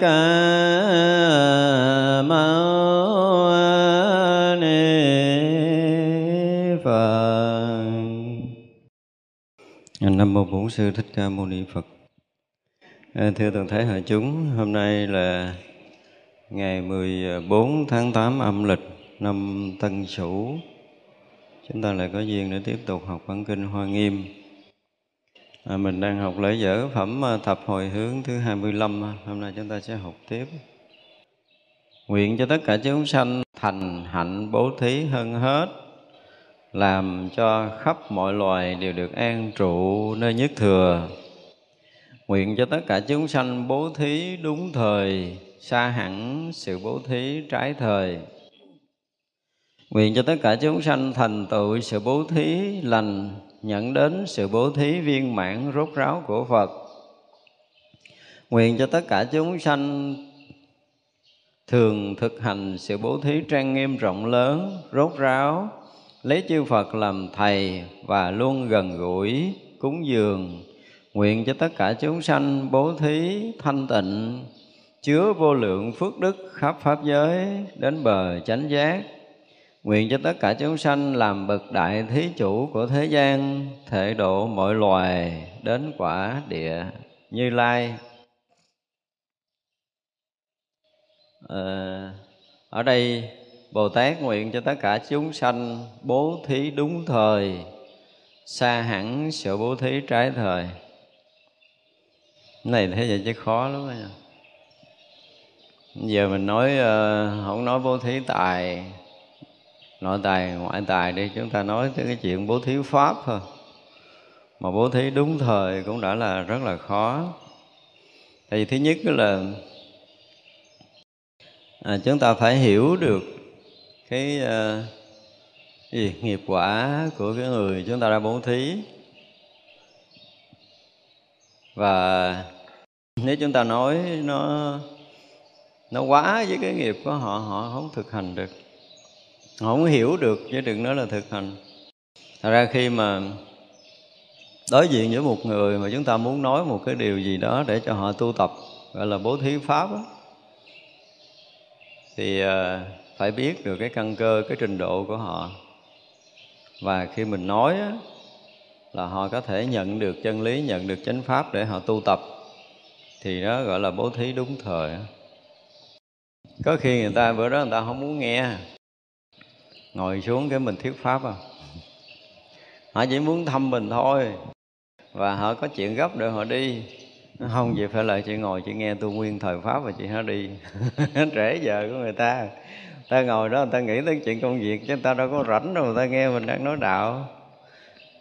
ca mâu ni phật. Năm một bốn sư thích ca mâu ni phật. Ờ, thưa toàn thể hội chúng, hôm nay là ngày 14 tháng 8 âm lịch năm Tân Sửu. Chúng ta lại có duyên để tiếp tục học bản kinh Hoa Nghiêm à, mình đang học lễ dở phẩm à, thập hồi hướng thứ 25 à. hôm nay chúng ta sẽ học tiếp. Nguyện cho tất cả chúng sanh thành hạnh bố thí hơn hết làm cho khắp mọi loài đều được an trụ nơi nhất thừa. Nguyện cho tất cả chúng sanh bố thí đúng thời xa hẳn sự bố thí trái thời. Nguyện cho tất cả chúng sanh thành tựu sự bố thí lành nhận đến sự bố thí viên mãn rốt ráo của phật. Nguyện cho tất cả chúng sanh thường thực hành sự bố thí trang nghiêm rộng lớn, rốt ráo, lấy chư Phật làm thầy và luôn gần gũi, cúng dường. Nguyện cho tất cả chúng sanh bố thí thanh tịnh, chứa vô lượng phước đức khắp pháp giới đến bờ chánh giác nguyện cho tất cả chúng sanh làm bậc đại thí chủ của thế gian thể độ mọi loài đến quả địa như lai à, ở đây Bồ Tát nguyện cho tất cả chúng sanh bố thí đúng thời, xa hẳn sự bố thí trái thời. Cái này thế vậy chứ khó lắm nha. Giờ mình nói ờ, không nói bố thí tài, nội tài, ngoại tài đi, chúng ta nói tới cái chuyện bố thí pháp thôi. Mà bố thí đúng thời cũng đã là rất là khó. Thì thứ nhất là à, chúng ta phải hiểu được cái à, gì nghiệp quả của cái người chúng ta đã bố thí và nếu chúng ta nói nó nó quá với cái nghiệp của họ họ không thực hành được không hiểu được chứ đừng nói là thực hành. Thật ra khi mà đối diện với một người mà chúng ta muốn nói một cái điều gì đó để cho họ tu tập gọi là bố thí pháp đó, thì ờ, phải biết được cái căn cơ cái trình độ của họ. Và khi mình nói á, là họ có thể nhận được chân lý nhận được chánh pháp để họ tu tập thì đó gọi là bố thí đúng thời có khi người ta bữa đó người ta không muốn nghe ngồi xuống cái mình thuyết pháp à. Họ chỉ muốn thăm mình thôi. Và họ có chuyện gấp để họ đi. Không vậy phải lại chị ngồi chị nghe tu nguyên thời pháp và chị hả đi. Trễ giờ của người ta. Ta ngồi đó, người ta nghĩ tới chuyện công việc chứ ta đâu có rảnh đâu, người ta nghe mình đang nói đạo.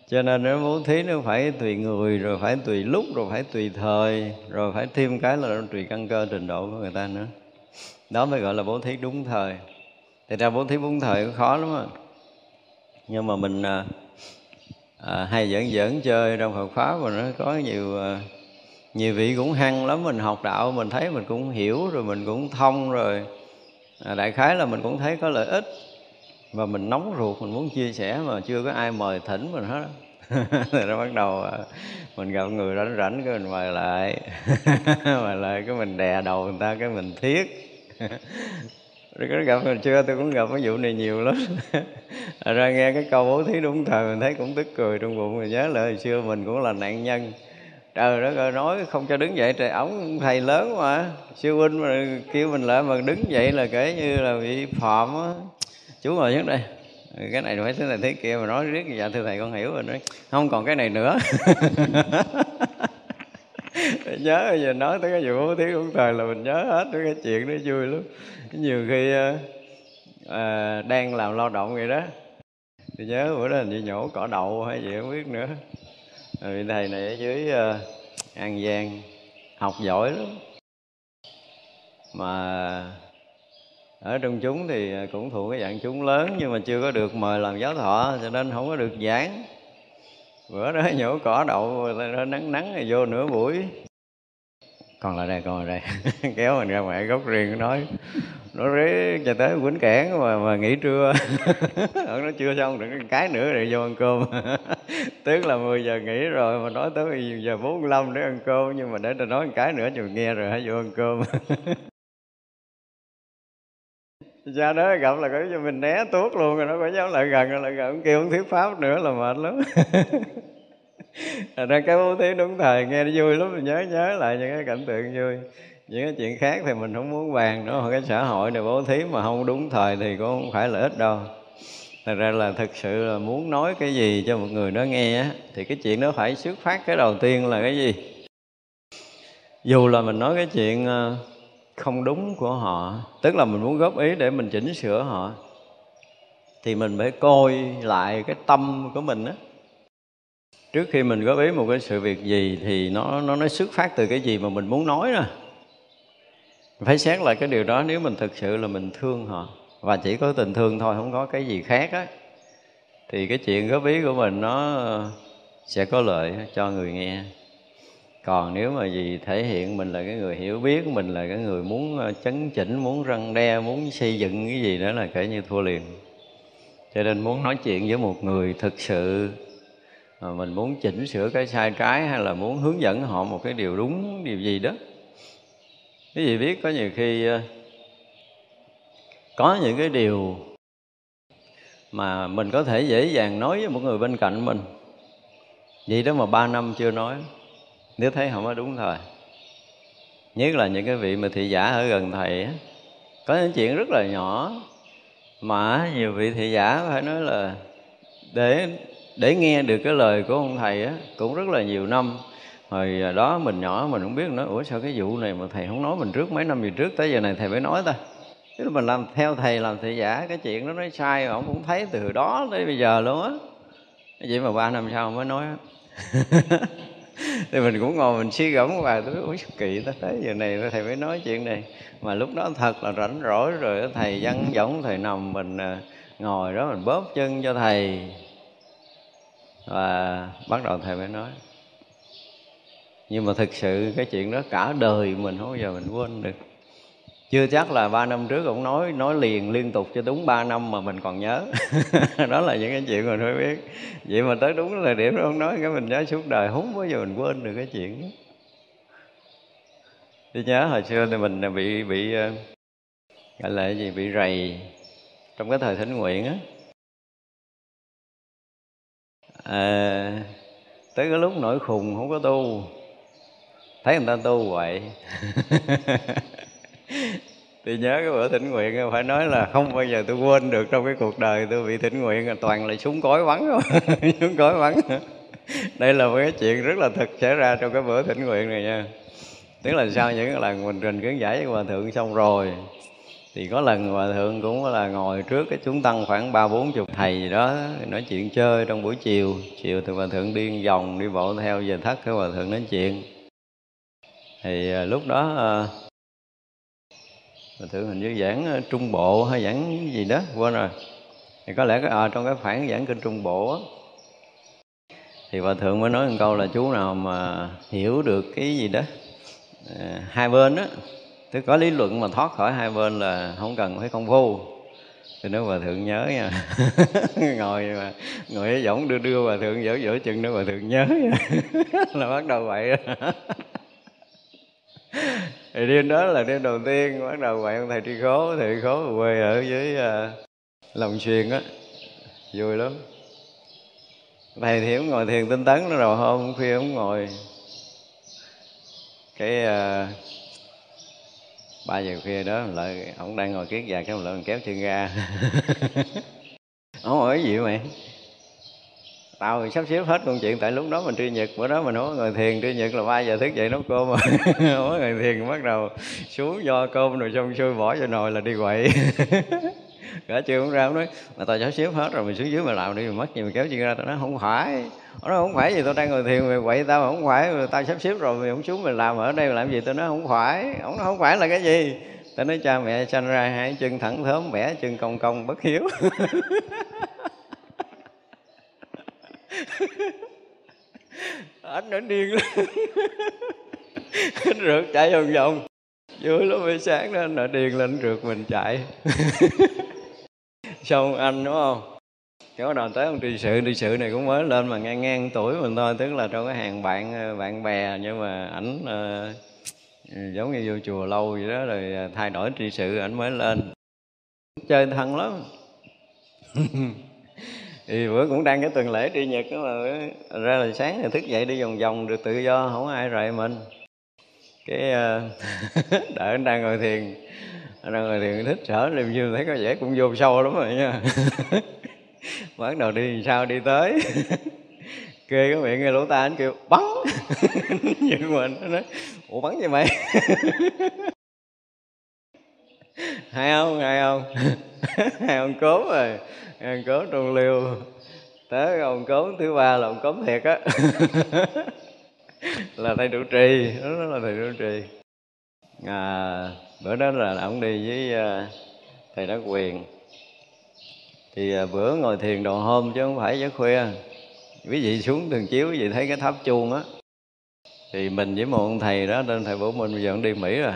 Cho nên nếu muốn thí nó phải tùy người, rồi phải tùy lúc, rồi phải tùy thời, rồi phải thêm cái là tùy căn cơ trình độ của người ta nữa. Đó mới gọi là bố thí đúng thời thì ra bố thí bốn thời cũng khó lắm á. Nhưng mà mình à, à, hay giỡn giỡn chơi trong Phật pháp mà nó có nhiều à, nhiều vị cũng hăng lắm. Mình học đạo mình thấy mình cũng hiểu rồi mình cũng thông rồi. À, đại khái là mình cũng thấy có lợi ích. Và mình nóng ruột mình muốn chia sẻ mà chưa có ai mời thỉnh mình hết rồi nó bắt đầu à, mình gặp người rảnh rảnh cái mình mời lại. Mời lại cái mình đè đầu người ta cái mình thiết. có gặp mình chưa tôi cũng gặp cái vụ này nhiều lắm. Ra nghe cái câu bố thí đúng thời mình thấy cũng tức cười trong bụng. Mình nhớ lại hồi xưa mình cũng là nạn nhân. Trời đất ơi, nói không cho đứng dậy, trời, ổng thầy lớn mà sư huynh mà kêu mình lại mà đứng dậy là kể như là bị phạm á. Chú ngồi trước đây. Ừ, cái này phải thế này thế kia mà nói riết dạ thưa thầy con hiểu rồi nói. Không còn cái này nữa. Nhớ giờ nói tới cái vụ bố thí cũng thời là mình nhớ hết cái chuyện đó, vui lắm nhiều khi à, đang làm lao động vậy đó thì nhớ bữa đó hình như nhổ cỏ đậu hay gì không biết nữa. Rồi thầy này ở dưới uh, an giang học giỏi lắm. Mà ở trong chúng thì cũng thuộc cái dạng chúng lớn nhưng mà chưa có được mời làm giáo thọ cho nên không có được giảng. Bữa đó nhổ cỏ đậu nó nắng nắng rồi vô nửa buổi còn lại đây, con lại đây. Kéo mình ra ngoài góc riêng, nói nó rế cho tới quýnh cản mà mà nghỉ trưa. Nó chưa xong được cái nữa rồi vô ăn cơm. Tức là 10 giờ nghỉ rồi mà nói tới giờ 45 để ăn cơm, nhưng mà để tôi nói một cái nữa chừng nghe rồi hãy vô ăn cơm. Cha đó gặp là có cho mình né tuốt luôn rồi nó có dám lại gần rồi lại gần kêu không thuyết pháp nữa là mệt lắm ra cái bố thí đúng thời, nghe nó vui lắm, mình nhớ nhớ lại những cái cảnh tượng vui. Những cái chuyện khác thì mình không muốn bàn nữa cái xã hội này bố thí mà không đúng thời thì cũng không phải là ít đâu. Thật ra là thực sự là muốn nói cái gì cho một người đó nghe á, thì cái chuyện đó phải xuất phát cái đầu tiên là cái gì? Dù là mình nói cái chuyện ờ, không đúng của họ, tức là mình muốn góp ý để mình chỉnh sửa họ, thì mình phải coi lại cái tâm của mình á trước khi mình góp ý một cái sự việc gì thì nó nó nó xuất phát từ cái gì mà mình muốn nói nè. Phải xét lại cái điều đó, nếu mình thực sự là mình thương họ, và chỉ có tình thương thôi, không có cái gì khác á, thì cái chuyện góp ý của mình nó sẽ có lợi cho người nghe. Còn nếu mà gì thể hiện mình là cái người hiểu biết, mình là cái người muốn ờ, chấn chỉnh, muốn răng đe, muốn xây dựng cái gì đó là kể như thua liền. Cho nên muốn nói chuyện với một người thực sự Ờ, mình muốn chỉnh sửa cái sai trái hay là muốn hướng dẫn họ một cái điều đúng, điều gì đó. Cái gì biết có nhiều khi ờ, có những cái điều mà mình có thể dễ dàng nói với một người bên cạnh mình. Vậy đó mà ba năm chưa nói, nếu thấy không có đúng thời nhất là những cái vị mà thị giả ở gần thầy á, có những chuyện rất là nhỏ mà nhiều vị thị giả phải nói là để để nghe được cái lời của ông thầy á, cũng rất là nhiều năm. Hồi đó mình nhỏ mình không biết nữa, ủa, sao cái vụ này mà thầy không nói mình trước, mấy năm gì trước tới giờ này thầy mới nói ta? Tức là mình làm theo thầy, làm thị giả cái chuyện đó, nói sai ông cũng thấy từ đó tới bây giờ luôn á. Vậy mà ba năm sau mới nói thì mình cũng ngồi mình suy gẫm và tôi ủa kỳ ta thấy giờ này thầy mới nói chuyện này? Mà lúc đó thật là rảnh rỗi rồi thầy văn giống thầy nằm mình à, ngồi đó mình bóp chân cho thầy và bắt đầu thầy mới nói. Nhưng mà thực sự cái chuyện đó cả đời mình không bao giờ mình quên được. Chưa chắc là ba năm trước ông nói nói liền, liên tục cho đúng ba năm mà mình còn nhớ. Đó là những cái chuyện mình phải biết. Vậy mà tới đúng thời điểm đó ông nói, cái mình nhớ suốt đời, không bao giờ mình quên được cái chuyện đó. Tôi nhớ hồi xưa thì mình bị bị ờ, gọi là cái gì, bị rầy trong cái thời thỉnh nguyện á à, tới cái lúc nổi khùng không có tu. Thấy người ta tu vậy thì nhớ cái bữa thỉnh nguyện phải nói là không bao giờ tôi quên được trong cái cuộc đời tôi bị thỉnh nguyện toàn là súng cối bắn không súng cối bắn. Đây là một cái chuyện rất là thực xảy ra trong cái bữa thỉnh nguyện này nha. Tức là sau những lần mình trình kiến giải với hòa thượng xong rồi thì có lần hòa thượng cũng là ngồi trước cái chúng tăng khoảng ba bốn chục thầy gì đó nói chuyện chơi trong buổi chiều. Chiều thì hòa thượng điên vòng đi bộ theo về thất cái hòa thượng nói chuyện. Thì à, lúc đó à, hòa thượng hình như giảng à, trung bộ hay giảng gì đó quên rồi. Thì có lẽ cái à, trong cái khoảng giảng kinh trung bộ á thì hòa thượng mới nói một câu là chú nào mà hiểu được cái gì đó à, hai bên đó tức có lý luận mà thoát khỏi hai bên là không cần phải công phu. Thì nếu hòa thượng nhớ nha ngồi mà ngồi ở võng đưa đưa hòa thượng giữa giữa chừng nữa hòa thượng nhớ là bắt đầu vậy. Thì đêm đó là đêm đầu tiên bắt đầu vậy ông thầy tri khố thầy khố quê ở dưới uh, lòng xuyên á. Vui lắm. Thầy thì cũng ngồi thiền tinh tấn nó rồi hôm khuya ông ngồi. Cái uh, ba giờ khuya đó lại ông đang ngồi kiết già cái lại mình kéo chân ra. Ông hỏi gì mày. Tao thì sắp xếp hết công chuyện, tại lúc đó mình truy nhật, bữa đó mình không người ngồi thiền. Truy nhật là ba giờ thức dậy nấu cơm rồi không ngồi thiền, bắt đầu xuống do cơm rồi xong xuôi bỏ vô nồi là đi quậy. cả chưa cũng ra ông nói. Mà tao cháu xếp hết rồi mình xuống dưới mà làm đi mình mất gì mình kéo chân ra, tao nói không phải. Nó không phải gì, tao đang ngồi thiền mày quậy tao không phải. Tao sắp xếp rồi, mày không xuống mình làm ở đây mà làm gì? Tao nói không phải. Ông nói không phải là cái gì? Tao nói cha mẹ sanh ra hai chân thẳng thớm, bẻ chân cong cong, bất hiếu. Anh nó điên lắm. Anh rượt chạy vòng vòng vui lắm buổi sáng đó nó điên lên rượt mình chạy. Xong anh đúng không? Cái bắt đầu tới ông trị sự trị sự này cũng mới lên mà ngang ngang tuổi mình thôi tức là trong cái hàng bạn ờ, bạn bè nhưng mà ảnh uh, giống như vô chùa lâu vậy đó rồi ờ, thay đổi trị sự ảnh mới lên. Chơi thân lắm. Thì bữa cũng đang cái tuần lễ đi nhật đó mà ra là sáng thì thức dậy đi vòng vòng được tự do không ai rầy mình cái ờ, uh, đợi anh đang ngồi thiền. Anh đang ngồi thiền thích sở niềm như thấy có vẻ cũng vô sâu lắm rồi nha. Bắt đầu đi sao đi tới. Kê cái miệng nghe lỗ tai anh kêu bắn! Nhưng mà nó nói ủa bắn gì mày? Hay không hay không? Hay ông cốm rồi. Hay ông cốm trong liêu tới ông cốm thứ ba là ông cốm thiệt á là thầy trụ trì đó là thầy trụ trì. À, bữa đó là ông đi với à, thầy đắc quyền. Thì à, bữa ngồi thiền đầu hôm chứ không phải giấc khuya. Quý vị xuống thường chiếu quý vị thấy cái tháp chuông á. Thì mình với một ông thầy đó nên thầy bổ minh bây giờ đi mỹ rồi.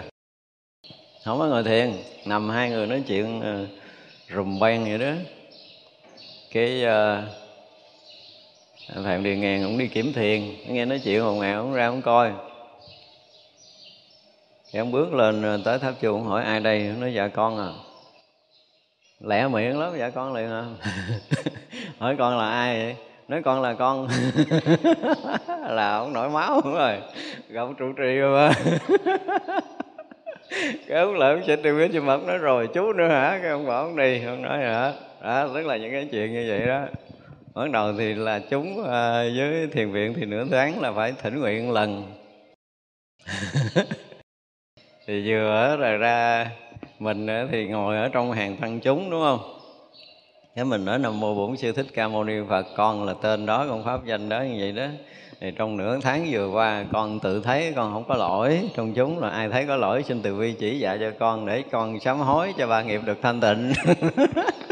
Không có ngồi thiền nằm hai người nói chuyện à, rùm beng vậy đó. Cái uh, phạm đi ngàn cũng đi kiểm thiền. Nghe nói chuyện hồn ngày cũng ra cũng coi. Thì ông bước lên ờ, tới tháp chuông ông hỏi, ai đây? Ông nói dạ con à. Lẹ miệng lắm dạ con liền à. Hỏi, con là ai vậy? Nói, con là con. Là ông nổi máu đúng rồi. Gặp trụ trì rồi mà. Cái ông lại ông sẽ tìm biết chim mật nói rồi. Chú nữa hả? Cái ông bảo, ông đi. Ông nói, hả? Đó, tức là những cái chuyện như vậy đó bắt đầu thì là chúng uh, với thiền viện thì nửa tháng là phải thỉnh nguyện lần. Thì vừa rồi ra mình thì ngồi ở trong hàng tăng chúng đúng không? Thế mình nói nam mô bổn sư thích ca mâu ni phật con là tên đó con pháp danh đó như vậy đó. Thì trong nửa tháng vừa qua con tự thấy con không có lỗi. Trong chúng là ai thấy có lỗi xin từ vi chỉ dạy cho con để con sám hối cho ba nghiệp được thanh tịnh.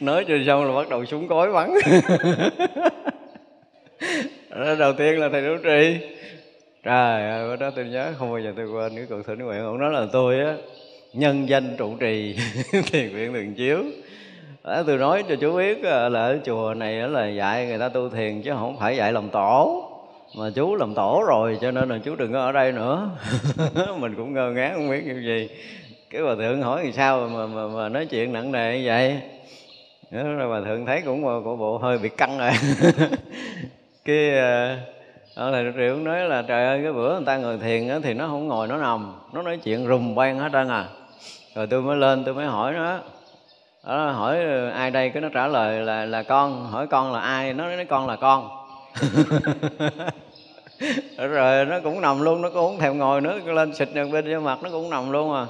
nói cho xong là bắt đầu súng cối bắn. Đầu tiên là thầy đỗ trì trời ơi bữa đó tôi nhớ không bao giờ tôi quên cái cuộc thỉnh nguyện ông nói là tôi á nhân danh trụ trì thiền viện thường chiếu. Đó, tôi nói cho chú biết ờ, là ở chùa này là dạy người ta tu thiền chứ không phải dạy làm tổ. Mà chú làm tổ rồi cho nên là chú đừng có ở đây nữa. Mình cũng ngơ ngác không biết như gì. Cái bà thượng hỏi thì sao mà, mà, mà nói chuyện nặng nề như vậy? Đó rồi bà thượng thấy cũng của bộ hơi bị căng rồi. Cái ông thầy triệu nói là trời ơi cái bữa người ta ngồi thiền đó thì nó không ngồi nó nằm nó nói chuyện rùm beng hết trơn à. Rồi tôi mới lên tôi mới hỏi nó đó, hỏi ờ, ai đây? Cái nó trả lời là là con. Hỏi con là ai? Nó nói con là con. Rồi nó cũng nằm luôn nó cũng không thèm ngồi nữa lên xịt đèn bên trên mặt nó cũng nằm luôn à.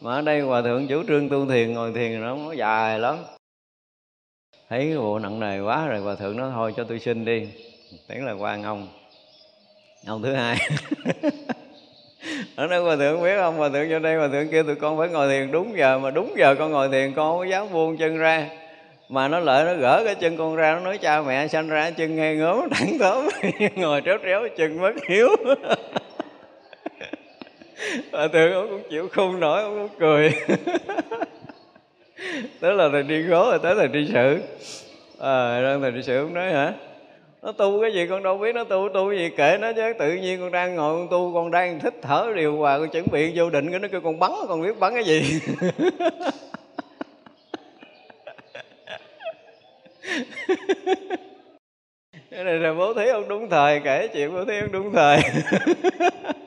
Mà ở đây hòa thượng chủ trương tu thiền ngồi thiền nó nó dài lắm thấy cái bộ nặng nề quá rồi hòa thượng nói thôi cho tôi xin đi. Tiếng là quan ông. Ông thứ hai. Ở đây hòa thượng biết không? Hòa thượng cho đây hòa thượng kia, tụi con phải ngồi thiền. Đúng giờ mà đúng giờ con ngồi thiền con không có dám buông chân ra. Mà nó lợi nó gỡ cái chân con ra nó nói cha mẹ sanh ra chân ngay ngớm thẳng thớm. Ngồi tréo tréo chân mất hiếu. Hòa thượng ông cũng chịu không nổi ông cũng cười. tới là thầy đi gố rồi tới thầy đi sự. À, đang thầy đi sự cũng nói hả? Nó tu cái gì con đâu biết nó tu tu cái gì kể nó chứ. Tự nhiên con đang ngồi con tu con đang thích thở điều hòa con chuẩn bị vô định cái nó kêu con bắn con biết bắn cái gì. Cái này là bố thí ông đúng thời kể chuyện bố thí ông đúng thời.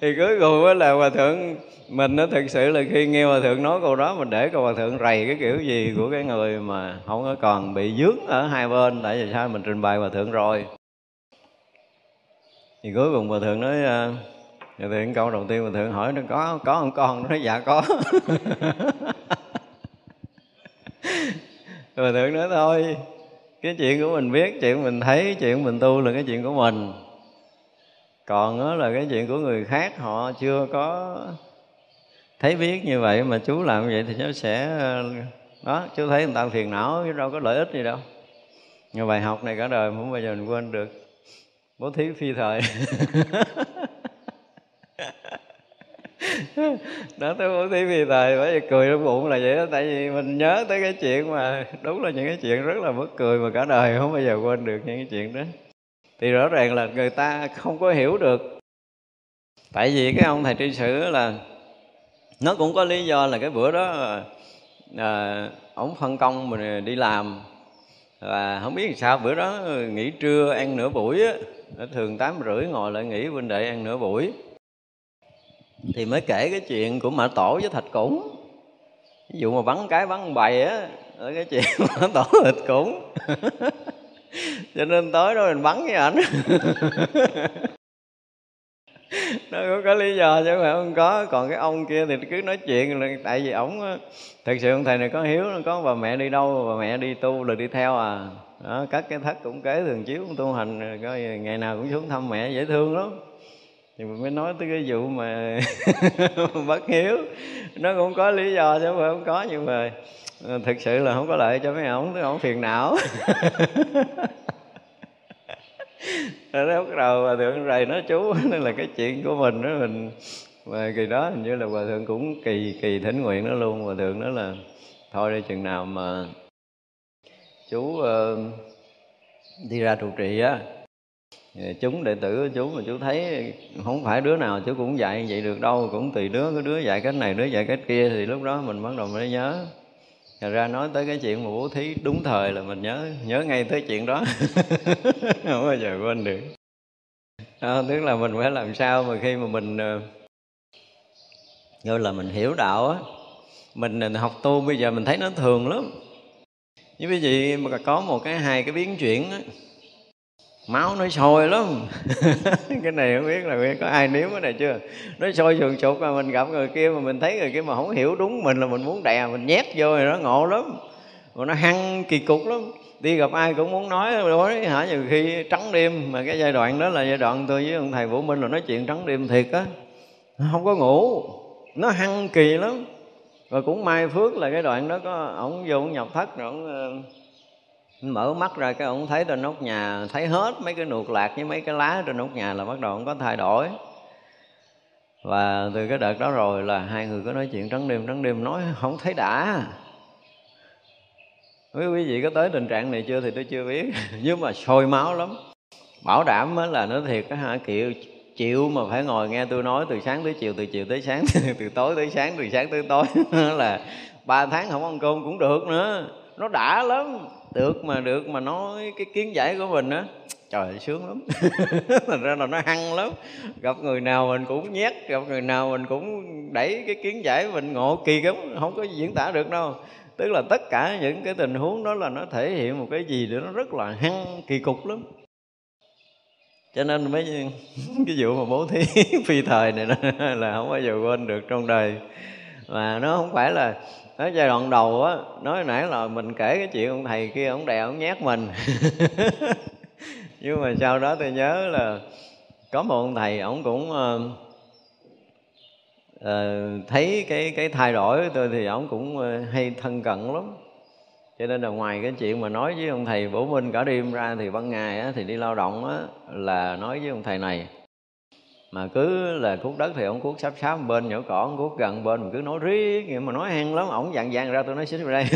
thì cuối cùng là hòa thượng, mình nó thực sự là khi nghe hòa thượng nói câu đó mình để câu hòa thượng rầy cái kiểu gì của cái người mà không có còn bị dướng ở hai bên, tại vì sao? Mình trình bày hòa thượng rồi. Thì cuối cùng hòa thượng nói ờ, hòa thượng, câu đầu tiên hòa thượng hỏi nó có có không con? Nó nói dạ có. Hòa thượng nói, thôi, cái chuyện của mình biết, chuyện mình thấy, chuyện mình tu là cái chuyện của mình còn đó là cái chuyện của người khác, họ chưa có thấy biết như vậy mà chú làm vậy thì nó sẽ, đó, chú thấy người ta phiền não, chứ đâu có lợi ích gì đâu. Nhưng bài học này cả đời không bao giờ mình quên được. Bố thí phi thời. Đó, tới bố thí phi thời, bởi vì cười trong bụng là vậy đó, tại vì mình nhớ tới cái chuyện mà, đúng là những cái chuyện rất là mất cười mà cả đời không bao giờ quên được những cái chuyện đó thì rõ ràng là người ta không có hiểu được. Tại vì cái ông thầy tri sử là nó cũng có lý do là cái bữa đó à, ông phân công mình đi làm. Và không biết làm sao bữa đó nghỉ trưa ăn nửa buổi á thường tám rưỡi ngồi lại nghỉ bên đệ ăn nửa buổi. Thì mới kể cái chuyện của mã tổ với thạch củng. Ví dụ mà bắn cái bắn bày á cái chuyện mã tổ thạch củng. cho nên tối đó mình bắn với ảnh. Nó cũng có lý do chứ mà không có. Còn cái ông kia thì cứ nói chuyện là tại vì ổng thật sự ông thầy này có hiếu nó có bà mẹ đi đâu bà mẹ đi tu là đi theo à. Đó, các cái thất cũng kế thường chiếu cũng tu hành coi ngày nào cũng xuống thăm mẹ dễ thương lắm. Thì mình mới nói tới cái vụ mà bất hiếu. Nó cũng có lý do chứ mà không có nhưng mà ờ, thực sự là không có lợi cho mấy ổng tức ổng phiền não. nó bắt đầu hòa thượng rầy nói chú nên là cái chuyện của mình đó mình và kỳ đó hình như là hòa thượng cũng kỳ kỳ thỉnh nguyện đó luôn. Hòa thượng nói là thôi đi chừng nào mà chú uh, đi ra trụ trì á chúng đệ tử của chú mà chú thấy không phải đứa nào chú cũng dạy vậy được đâu cũng tùy đứa có đứa dạy cách này đứa dạy cách kia. Thì lúc đó mình bắt đầu mới nhớ. Thật ra nói tới cái chuyện mà bố thí đúng thời là mình nhớ nhớ ngay tới chuyện đó. Không bao giờ quên được. À, tức là mình phải làm sao mà khi mà mình ờ, gọi là mình hiểu đạo á mình ờ, học tu bây giờ mình thấy nó thường lắm. Như quý vị mà có một cái hai cái biến chuyển á máu nó sôi lắm. Cái này không biết là có ai nếm cái này chưa? Nó sôi sườn sụt mà mình gặp người kia mà mình thấy người kia mà không hiểu đúng mình là mình muốn đè, mình nhét vô thì nó ngộ lắm. Mà nó hăng kỳ cục lắm. Đi gặp ai cũng muốn nói đối hả? Nhiều khi trắng đêm. Mà cái giai đoạn đó là giai đoạn tôi với ông thầy vũ minh là nói chuyện trắng đêm thiệt á. Không có ngủ. Nó hăng kỳ lắm. Và cũng may phước là cái đoạn đó có, ổng vô ổng nhập thất rồi ổng ờ, mở mắt ra cái ông thấy trên nóc nhà, thấy hết mấy cái nuột lạc với mấy cái lá trên nóc nhà là bắt đầu ông có thay đổi. Và từ cái đợt đó rồi là hai người có nói chuyện trắng đêm trắng đêm, nói không thấy đã. Quý quý vị có tới tình trạng này chưa thì tôi chưa biết, nhưng mà sôi máu lắm. Bảo đảm là nó thiệt cái hả, kiểu, chịu mà phải ngồi nghe tôi nói từ sáng tới chiều, từ chiều tới sáng, từ tối tới sáng, từ sáng tới tối, là ba tháng không ăn cơm cũng được nữa. Nó đã lắm được mà được mà nói cái kiến giải của mình á trời ơi, sướng lắm. Thành ra là nó hăng lắm. Gặp người nào mình cũng nhét gặp người nào mình cũng đẩy cái kiến giải mình ngộ kỳ lắm không có diễn tả được đâu. Tức là tất cả những cái tình huống đó là nó thể hiện một cái gì để nó rất là hăng kỳ cục lắm. Cho nên mấy cái vụ mà bố thí phi thời này là không bao giờ quên được trong đời. Mà nó không phải là ở giai đoạn đầu á nói nãy là mình kể cái chuyện ông thầy kia ông đè ông nhát mình. Nhưng mà sau đó tôi nhớ là có một ông thầy ông cũng uh, uh, thấy cái cái thay đổi của tôi thì ông cũng uh, hay thân cận lắm. Cho nên là ngoài cái chuyện mà nói với ông thầy bổ minh cả đêm ra thì ban ngày á, thì đi lao động á, là nói với ông thầy này mà cứ là cuốc đất thì ông cuốc sắp sáp bên nhỏ cỏ ông cuốc gần bên mình cứ nói riết nhưng mà nói hăng lắm ổng dặn dặn ra tôi nói xích vào đây.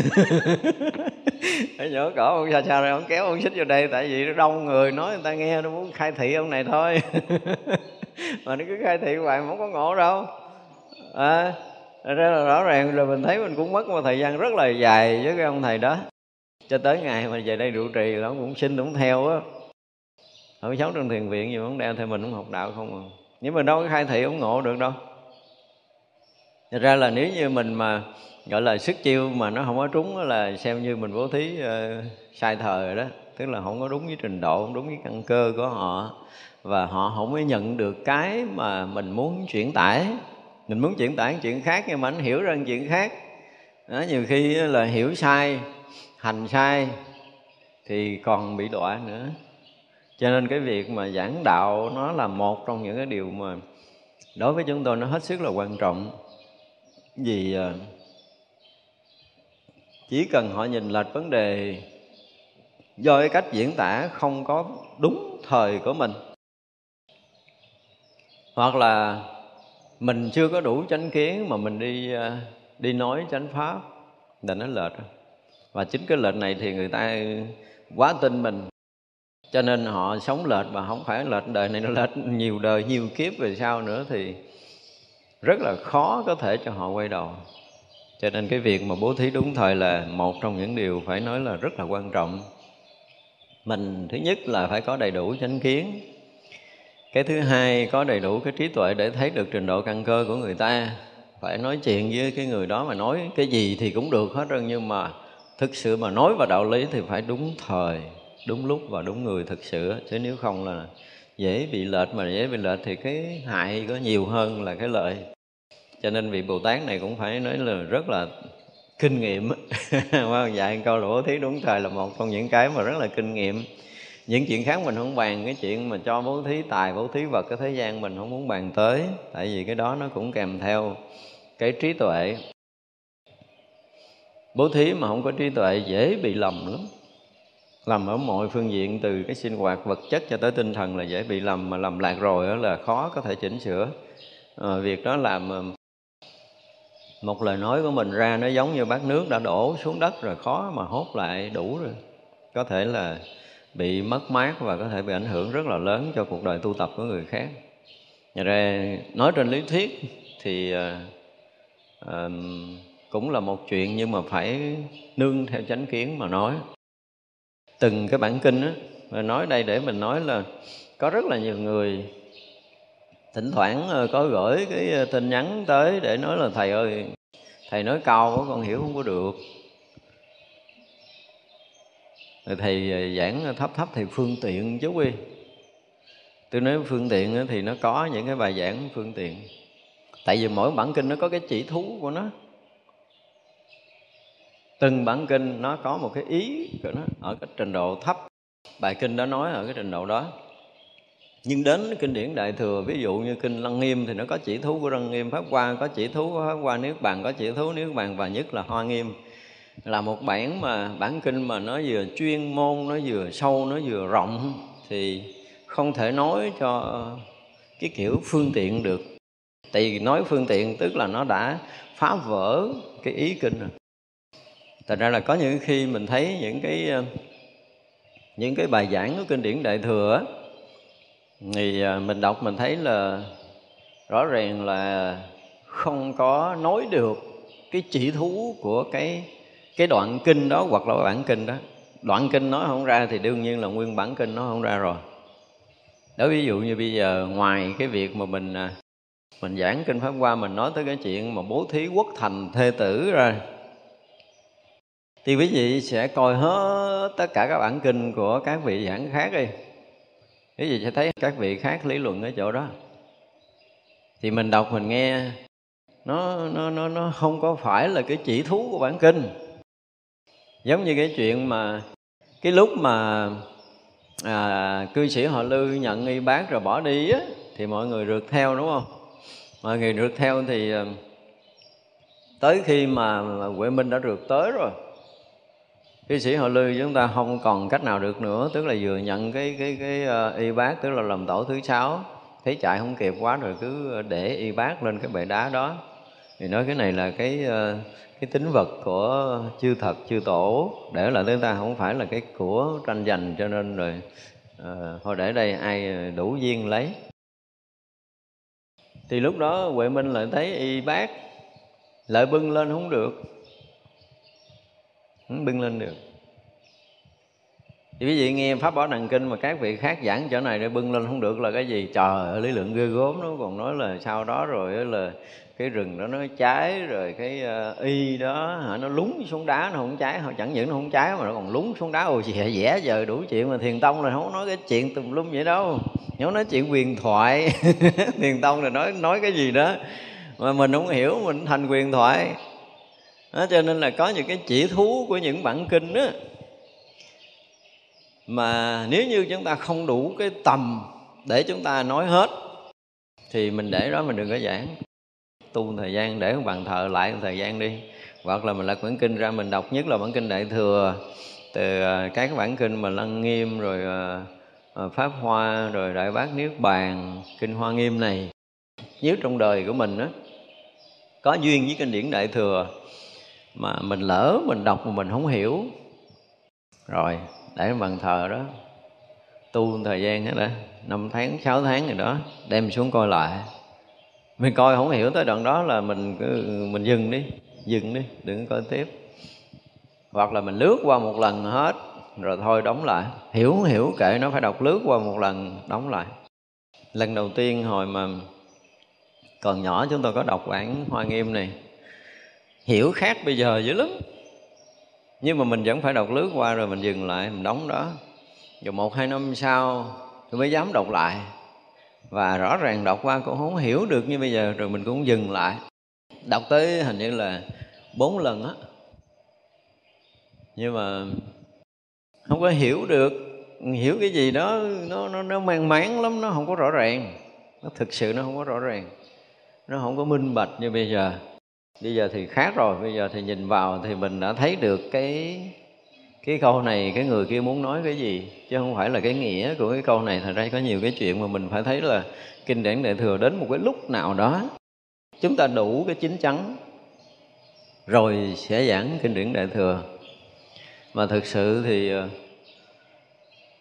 Ở nhỏ cỏ ông xa xa rồi ông kéo ông xích vào đây tại vì nó đông người nói người ta nghe nó muốn khai thị ông này thôi. Mà nó cứ khai thị hoài mà không có ngộ đâu. À, ra là rõ ràng là mình thấy mình cũng mất một thời gian rất là dài với cái ông thầy đó. Cho tới ngày mà về đây trụ trì là ông cũng xin cũng theo á. Không sống trong thiền viện gì mà ông đeo theo mình cũng học đạo không à nhưng mà đâu có khai thị ủng ngộ được đâu. Thật ra là nếu như mình mà gọi là sức chiêu mà nó không có trúng là xem như mình bố thí uh, sai thời rồi đó. Tức là không có đúng với trình độ không đúng với căn cơ của họ. Và họ không có nhận được cái mà mình muốn chuyển tải. Mình muốn chuyển tải chuyện khác nhưng mà anh hiểu ra chuyện khác. Đó, nhiều khi là hiểu sai hành sai thì còn bị đọa nữa cho nên cái việc mà giảng đạo nó là một trong những cái điều mà đối với chúng tôi nó hết sức là quan trọng. Vì à, chỉ cần họ nhìn lệch vấn đề do cái cách diễn tả không có đúng thời của mình, hoặc là mình chưa có đủ chánh kiến mà mình đi à, đi nói chánh pháp, là nó lệch. Và chính cái lệch này thì người ta quá tin mình cho nên họ sống lệch mà không phải lệch đời này nó lệch nhiều đời, nhiều kiếp về sau nữa thì rất là khó có thể cho họ quay đầu. Cho nên cái việc mà bố thí đúng thời là một trong những điều phải nói là rất là quan trọng. Mình, thứ nhất là phải có đầy đủ chánh kiến. Cái thứ hai, có đầy đủ cái trí tuệ để thấy được trình độ căn cơ của người ta. Phải nói chuyện với cái người đó mà nói cái gì thì cũng được hết trơn, nhưng mà thực sự mà nói vào đạo lý thì phải đúng thời đúng lúc và đúng người thực sự chứ nếu không là dễ bị lệch, mà dễ bị lệch thì cái hại có nhiều hơn là cái lợi. Cho nên vị bồ tát này cũng phải nói là rất là kinh nghiệm. Dạy câu lỗ thí đúng thời là một trong những cái mà rất là kinh nghiệm. Những chuyện khác mình không bàn, cái chuyện mà cho bố thí tài, bố thí vật cái thế gian mình không muốn bàn tới. Tại vì cái đó nó cũng kèm theo cái trí tuệ. Bố thí mà không có trí tuệ dễ bị lầm lắm lầm ở mọi phương diện từ cái sinh hoạt vật chất cho tới tinh thần là dễ bị lầm mà lầm lạc rồi đó là khó có thể chỉnh sửa. À, việc đó làm ờ, một lời nói của mình ra nó giống như bát nước đã đổ xuống đất rồi khó mà hốt lại đủ rồi. Có thể là bị mất mát và có thể bị ảnh hưởng rất là lớn cho cuộc đời tu tập của người khác. Nhà ra nói trên lý thuyết thì uh, cũng là một chuyện nhưng mà phải nương theo chánh kiến mà nói từng cái bản kinh á nói đây để mình nói là có rất là nhiều người thỉnh thoảng ờ, có gửi cái ờ, tin nhắn tới để nói là, thầy ơi, thầy nói cao quá con hiểu không có được. Rồi thầy ờ, giảng thấp thấp thì phương tiện chú quy tôi nói phương tiện thì nó có những cái bài giảng phương tiện. Tại vì mỗi bản kinh nó có cái chỉ thú của nó từng bản kinh nó có một cái ý của nó ở cái trình độ thấp. Bài kinh đó nói ở cái trình độ đó. Nhưng đến kinh điển đại thừa, ví dụ như kinh lăng nghiêm thì nó có chỉ thú của lăng nghiêm, pháp hoa có chỉ thú của pháp hoa, niết bàn có chỉ thú, niết bàn và nhất là hoa nghiêm. Là một bản mà, bản kinh mà nó vừa chuyên môn, nó vừa sâu, nó vừa rộng thì không thể nói cho cái kiểu phương tiện được. Tại vì nói phương tiện tức là nó đã phá vỡ cái ý kinh rồi thành ra là có những khi mình thấy những cái ờ, những cái bài giảng của kinh điển đại thừa á, thì ờ, mình đọc mình thấy là rõ ràng là không có nói được cái chỉ thú của cái cái đoạn kinh đó hoặc là bản kinh đó. Đoạn kinh nói không ra thì đương nhiên là nguyên bản kinh nó không ra rồi. Đó ví dụ như bây giờ ngoài cái việc mà mình ờ, mình giảng kinh pháp qua mình nói tới cái chuyện mà bố thí quốc thành thê tử ra thì quý vị sẽ coi hết tất cả các bản kinh của các vị giảng khác đi. Quý vị sẽ thấy các vị khác lý luận ở chỗ đó. Thì mình đọc mình nghe nó nó nó nó không có phải là cái chỉ thú của bản kinh. Giống như cái chuyện mà cái lúc mà à, cư sĩ họ lư nhận y bác rồi bỏ đi á thì mọi người rượt theo đúng không? Mọi người rượt theo thì à, tới khi mà huệ minh đã rượt tới rồi khi sĩ họ lư chúng ta không còn cách nào được nữa tức là vừa nhận cái cái cái uh, y bác tức là làm tổ thứ sáu. Thấy chạy không kịp quá rồi cứ để y bác lên cái bệ đá đó. Thì nói cái này là cái uh, cái tính vật của chư thật chư tổ. Để là chúng ta không phải là cái của tranh giành cho nên rồi uh, thôi để đây ai đủ duyên lấy. Thì lúc đó huệ minh lại thấy y bác lại bưng lên không được không bưng lên được. Thì quý vị nghe pháp bảo đằng kinh mà các vị khác giảng chỗ này để bưng lên không được là cái gì? Trời ơi lý lượng ghê gốm nó còn nói là sau đó rồi là cái rừng đó nó cháy rồi cái uh, y đó hả nó lúng xuống đá nó không cháy. Chẳng những nó không cháy mà nó còn lúng xuống đá. Ôi dẻ dẻ giờ đủ chuyện mà thiền tông là không nói cái chuyện tùm lum vậy đâu. Nhớ nói chuyện quyền thoại thiền tông là nói nói cái gì đó mà mình không hiểu mình thành quyền thoại đó, cho nên là có những cái chỉ thú của những bản kinh đó mà nếu như chúng ta không đủ cái tầm để chúng ta nói hết thì mình để đó mình đừng có giảng. Tu thời gian để bàn thờ lại một thời gian đi hoặc là mình lật bản kinh ra mình đọc nhất là bản kinh đại thừa từ ờ, các bản kinh mà lăng nghiêm rồi ờ, ờ, pháp hoa rồi đại bác niết bàn kinh hoa nghiêm này nếu trong đời của mình đó có duyên với kinh điển đại thừa mà mình lỡ, mình đọc mà mình không hiểu. Rồi, để bàn thờ đó. Tu thời gian hết đó năm tháng, sáu tháng rồi đó, đem xuống coi lại. Mình coi không hiểu tới đoạn đó là mình cứ, mình dừng đi dừng đi, đừng coi tiếp. Hoặc là mình lướt qua một lần hết, rồi thôi đóng lại. Hiểu không hiểu, kệ nó, phải đọc lướt qua một lần, đóng lại. Lần đầu tiên hồi mà còn nhỏ chúng tôi có đọc bản hoa nghiêm này hiểu khác bây giờ dữ lắm. Nhưng mà mình vẫn phải đọc lướt qua rồi mình dừng lại, mình đóng đó. Rồi một, hai năm sau, tôi mới dám đọc lại. Và rõ ràng đọc qua cũng không hiểu được như bây giờ, rồi mình cũng dừng lại. Đọc tới hình như là bốn lần á. Nhưng mà không có hiểu được, hiểu cái gì đó, nó nó nó mang máng lắm, nó không có rõ ràng. Nó thực sự nó không có rõ ràng. Nó không có minh bạch như bây giờ bây giờ thì khác rồi, bây giờ thì nhìn vào thì mình đã thấy được cái cái câu này, cái người kia muốn nói cái gì, chứ không phải là cái nghĩa của cái câu này. Thật ra có nhiều cái chuyện mà mình phải thấy là kinh điển đại thừa đến một cái lúc nào đó, chúng ta đủ cái chín chắn, rồi sẽ giảng kinh điển đại thừa. Mà thực sự thì ờ,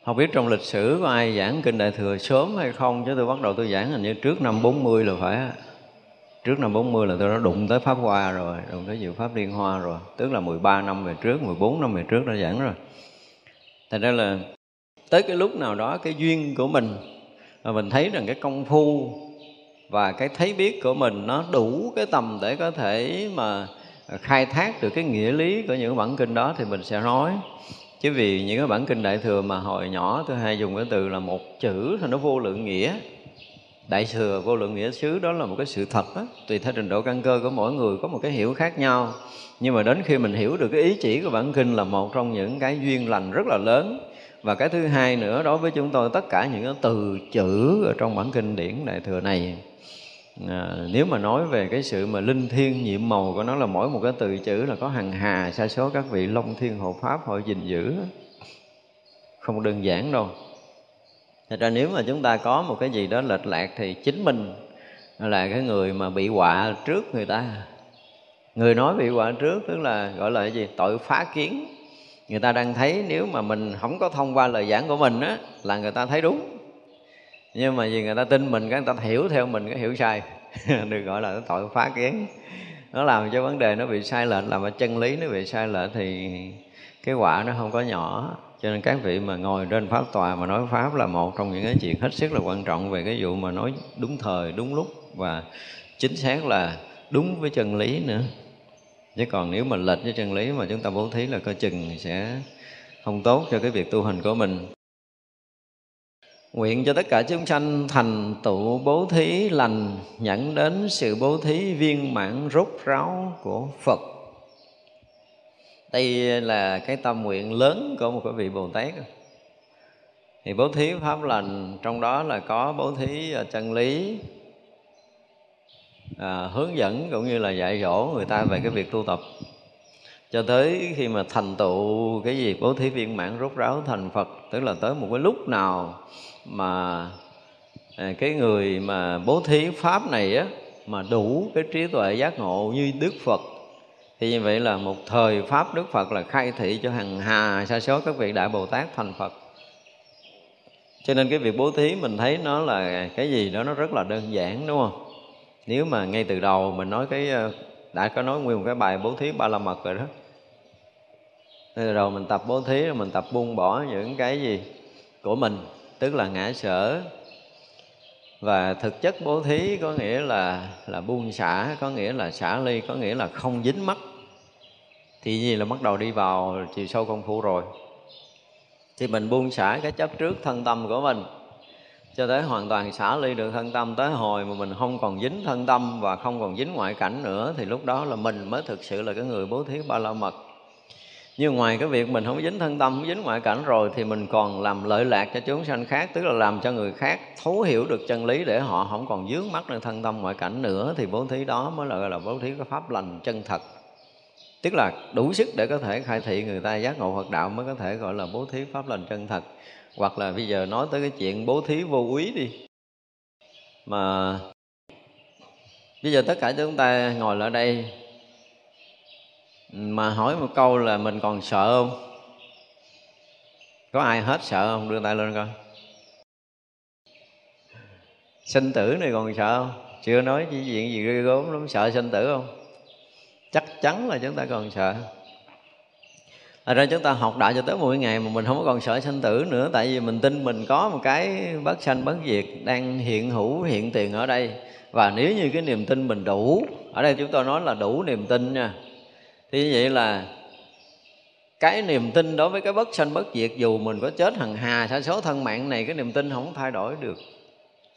không biết trong lịch sử có ai giảng kinh đại thừa sớm hay không, chứ tôi bắt đầu tôi giảng hình như trước năm 40 là phải trước năm 40 là tôi đã đụng tới Pháp Hoa rồi, đụng tới Diệu Pháp Liên Hoa rồi. Tức là 13 năm về trước, 14 năm về trước đã giảng rồi. Thành ra là tới cái lúc nào đó cái duyên của mình mà mình thấy rằng cái công phu và cái thấy biết của mình nó đủ cái tầm để có thể mà khai thác được cái nghĩa lý của những bản kinh đó thì mình sẽ nói chứ vì những cái bản kinh đại thừa mà hồi nhỏ tôi hay dùng cái từ là một chữ thì nó vô lượng nghĩa đại thừa vô lượng nghĩa xứ đó là một cái sự thật đó. tùy theo trình độ căn cơ của mỗi người có một cái hiểu khác nhau. Nhưng mà đến khi mình hiểu được cái ý chỉ của bản kinh là một trong những cái duyên lành rất là lớn. Và cái thứ hai nữa đối với chúng tôi tất cả những cái từ chữ ở trong bản kinh điển đại thừa này à, nếu mà nói về cái sự mà linh thiêng nhiệm màu của nó là mỗi một cái từ chữ là có hàng hà sa số các vị long thiên hộ pháp họ gìn giữ. Không đơn giản đâu. Thật ra nếu mà chúng ta có một cái gì đó lệch lạc thì chính mình là cái người mà bị họa trước người ta. Người nói bị họa trước tức là gọi là cái gì? Tội phá kiến. Người ta đang thấy nếu mà mình không có thông qua lời giảng của mình á là người ta thấy đúng. Nhưng mà vì người ta tin mình, cái người ta hiểu theo mình cái hiểu sai. Được gọi là tội phá kiến. Nó làm cho vấn đề nó bị sai lệch, làm cho chân lý nó bị sai lệch thì cái quả nó không có nhỏ cho nên các vị mà ngồi trên pháp tòa mà nói pháp là một trong những cái chuyện hết sức là quan trọng về cái vụ mà nói đúng thời, đúng lúc và chính xác là đúng với chân lý nữa. Chứ còn nếu mà lệch với chân lý mà chúng ta bố thí là coi chừng sẽ không tốt cho cái việc tu hành của mình. Nguyện cho tất cả chúng sanh thành tựu bố thí lành Nhận đến sự bố thí viên mãn rốt ráo của Phật đây là cái tâm nguyện lớn của một cái vị bồ tát. Thì bố thí pháp lành trong đó là có bố thí à, chân lý à, hướng dẫn cũng như là dạy dỗ người ta về cái việc tu tập. Cho tới khi mà thành tựu cái gì bố thí viên mãn rốt ráo thành phật tức là tới một cái lúc nào mà à, cái người mà bố thí pháp này á mà đủ cái trí tuệ giác ngộ như đức phật thì như vậy là một thời pháp đức phật là khai thị cho hằng hà sa số các vị đại bồ tát thành phật. Cho nên cái việc bố thí mình thấy nó là cái gì đó nó rất là đơn giản, đúng không? Nếu mà ngay từ đầu mình nói cái ờ, đã có nói nguyên một cái bài bố thí ba la mật rồi đó. Thì từ đầu mình tập bố thí, rồi mình tập buông bỏ những cái gì của mình, tức là ngã sở và thực chất bố thí có nghĩa là là buông xả, có nghĩa là xả ly, có nghĩa là không dính mắt. Thì gì là bắt đầu đi vào chiều sâu công phu rồi. Thì mình buông xả cái chấp trước thân tâm của mình, cho tới hoàn toàn xả ly được thân tâm, tới hồi mà mình không còn dính thân tâm và không còn dính ngoại cảnh nữa, thì lúc đó là mình mới thực sự là cái người bố thí ba la mật nhưng ngoài cái việc mình không dính thân tâm, không dính ngoại cảnh rồi thì mình còn làm lợi lạc cho chúng sanh khác, tức là làm cho người khác thấu hiểu được chân lý để họ không còn dướng mắt lên thân tâm ngoại cảnh nữa, thì bố thí đó mới là gọi là bố thí cái pháp lành chân thật. Tức là đủ sức để có thể khai thị người ta giác ngộ Phật đạo mới có thể gọi là bố thí pháp lành chân thật. Hoặc là bây giờ nói tới cái chuyện bố thí vô quý đi. Mà bây giờ tất cả chúng ta ngồi lại đây mà hỏi một câu là mình còn sợ không? Có ai hết sợ không? Đưa tay lên coi. Sinh tử này còn sợ không? Chưa nói chỉ chuyện gì ghê gớm lắm. Sợ sinh tử không? Chắc chắn là chúng ta còn sợ. Thật ra chúng ta học đạo cho tới mỗi ngày mà mình không còn sợ sanh tử nữa. Tại vì mình tin mình có một cái bất sanh, bất diệt đang hiện hữu, hiện tiền ở đây. Và nếu như cái niềm tin mình đủ, Ở đây chúng tôi nói là đủ niềm tin nha. Thì như vậy là cái niềm tin đối với cái bất sanh bất diệt, dù mình có chết hằng hà, sa số thân mạng này, cái niềm tin không thay đổi được.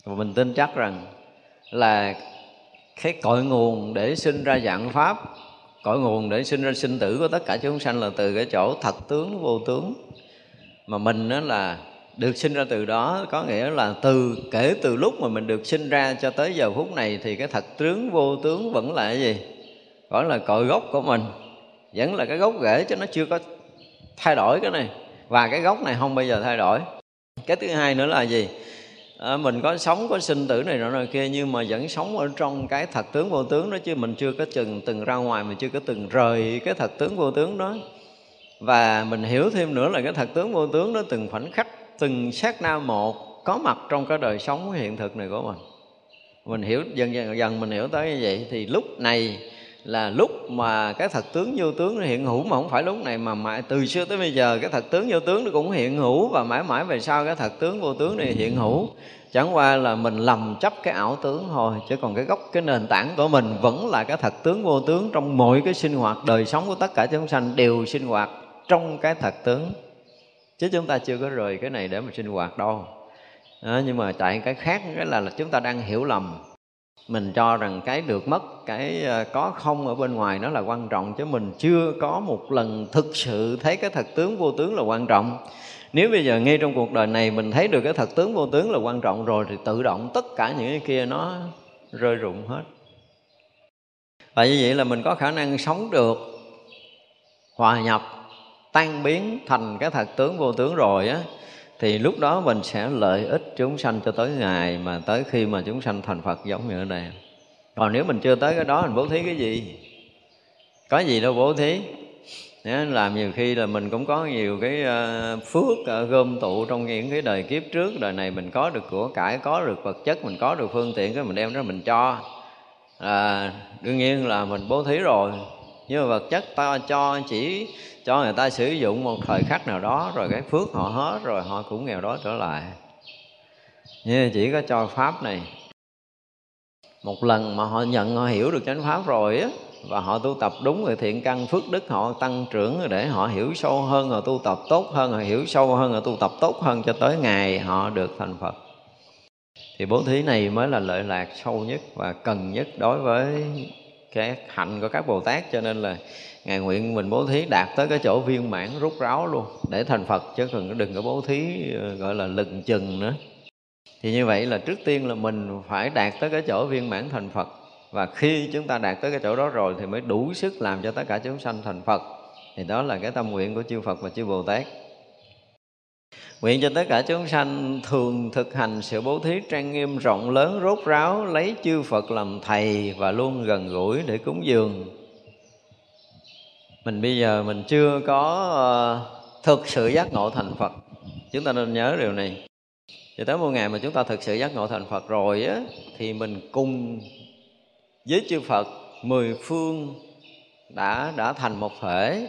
Và mình tin chắc rằng là cái cội nguồn để sinh ra dạng pháp, cội nguồn để sinh ra sinh tử của tất cả chúng sanh là từ cái chỗ thật tướng, vô tướng. Mà mình đó là được sinh ra từ đó, có nghĩa là từ, kể từ lúc mà mình được sinh ra cho tới giờ phút này thì cái thật tướng, vô tướng vẫn là cái gì? Gọi là cội gốc của mình vẫn là cái gốc rễ cho nó chưa có thay đổi cái này. Và cái gốc này không bao giờ thay đổi. Cái thứ hai nữa là gì? À, mình có sống có sinh tử này nọ này kia nhưng mà vẫn sống ở trong cái thật tướng vô tướng đó chứ mình chưa có từng từng ra ngoài mình chưa có từng rời cái thật tướng vô tướng đó. Và mình hiểu thêm nữa là cái thật tướng vô tướng đó từng khoảnh khắc từng sát na một có mặt trong cái đời sống hiện thực này của mình. Mình hiểu dần dần dần mình hiểu tới như vậy. Thì lúc này là lúc mà cái thật tướng vô tướng nó hiện hữu mà không phải lúc này mà mãi từ xưa tới bây giờ cái thật tướng vô tướng nó cũng hiện hữu và mãi mãi về sau cái thật tướng vô tướng này hiện hữu. Chẳng qua là mình lầm chấp cái ảo tướng thôi chứ còn cái gốc cái nền tảng của mình vẫn là cái thật tướng vô tướng trong mọi cái sinh hoạt đời sống của tất cả chúng sanh đều sinh hoạt trong cái thật tướng. Chứ chúng ta chưa có rời cái này để mà sinh hoạt đâu. Đó, nhưng mà tại cái khác cái là, là chúng ta đang hiểu lầm mình cho rằng cái được mất, cái ờ, có không ở bên ngoài nó là quan trọng chứ mình chưa có một lần thực sự thấy cái thật tướng vô tướng là quan trọng. Nếu bây giờ ngay trong cuộc đời này mình thấy được cái thật tướng vô tướng là quan trọng rồi thì tự động tất cả những cái kia nó rơi rụng hết. Và như vậy là mình có khả năng sống được, hòa nhập, tan biến thành cái thật tướng vô tướng rồi á thì lúc đó mình sẽ lợi ích chúng sanh cho tới ngày mà tới khi mà chúng sanh thành Phật giống như ở đây còn nếu mình chưa tới cái đó mình bố thí cái gì? Có gì đâu bố thí. Làm nhiều khi là mình cũng có nhiều cái ờ, phước gom tụ trong những cái đời kiếp trước. Đời này mình có được của cải có được vật chất mình có được phương tiện cái mình đem ra mình cho. À, đương nhiên là mình bố thí rồi nhưng mà vật chất ta cho, chỉ cho người ta sử dụng một thời khắc nào đó, rồi cái phước họ hết, rồi họ cũng nghèo đói trở lại. Nhưng chỉ có cho pháp này. Một lần mà họ nhận, họ hiểu được chánh pháp rồi á, và họ tu tập đúng rồi thiện căn, phước đức, họ tăng trưởng để họ hiểu sâu hơn, họ tu tập tốt hơn, họ hiểu sâu hơn, họ tu tập tốt hơn cho tới ngày họ được thành Phật. Thì bố thí này mới là lợi lạc sâu nhất và cần nhất đối với cái hạnh của các Bồ Tát, cho nên là ngài nguyện mình bố thí đạt tới cái chỗ viên mãn rút ráo luôn, để thành phật, chứ đừng đừng có bố thí ờ, gọi là lừng chừng nữa. Thì như vậy là trước tiên là mình phải đạt tới cái chỗ viên mãn thành phật, và khi chúng ta đạt tới cái chỗ đó rồi thì mới đủ sức làm cho tất cả chúng sanh thành phật. Thì đó là cái tâm nguyện của chư phật và chư bồ tát. Nguyện cho tất cả chúng sanh thường thực hành sự bố thí trang nghiêm rộng lớn, rốt ráo, Lấy chư Phật làm thầy và luôn gần gũi để cúng dường. Mình bây giờ mình chưa có ờ, thực sự giác ngộ thành phật. Chúng ta nên nhớ điều này. Thì tới một ngày mà chúng ta thực sự giác ngộ thành phật rồi á, thì mình cùng với chư phật mười phương đã đã thành một thể.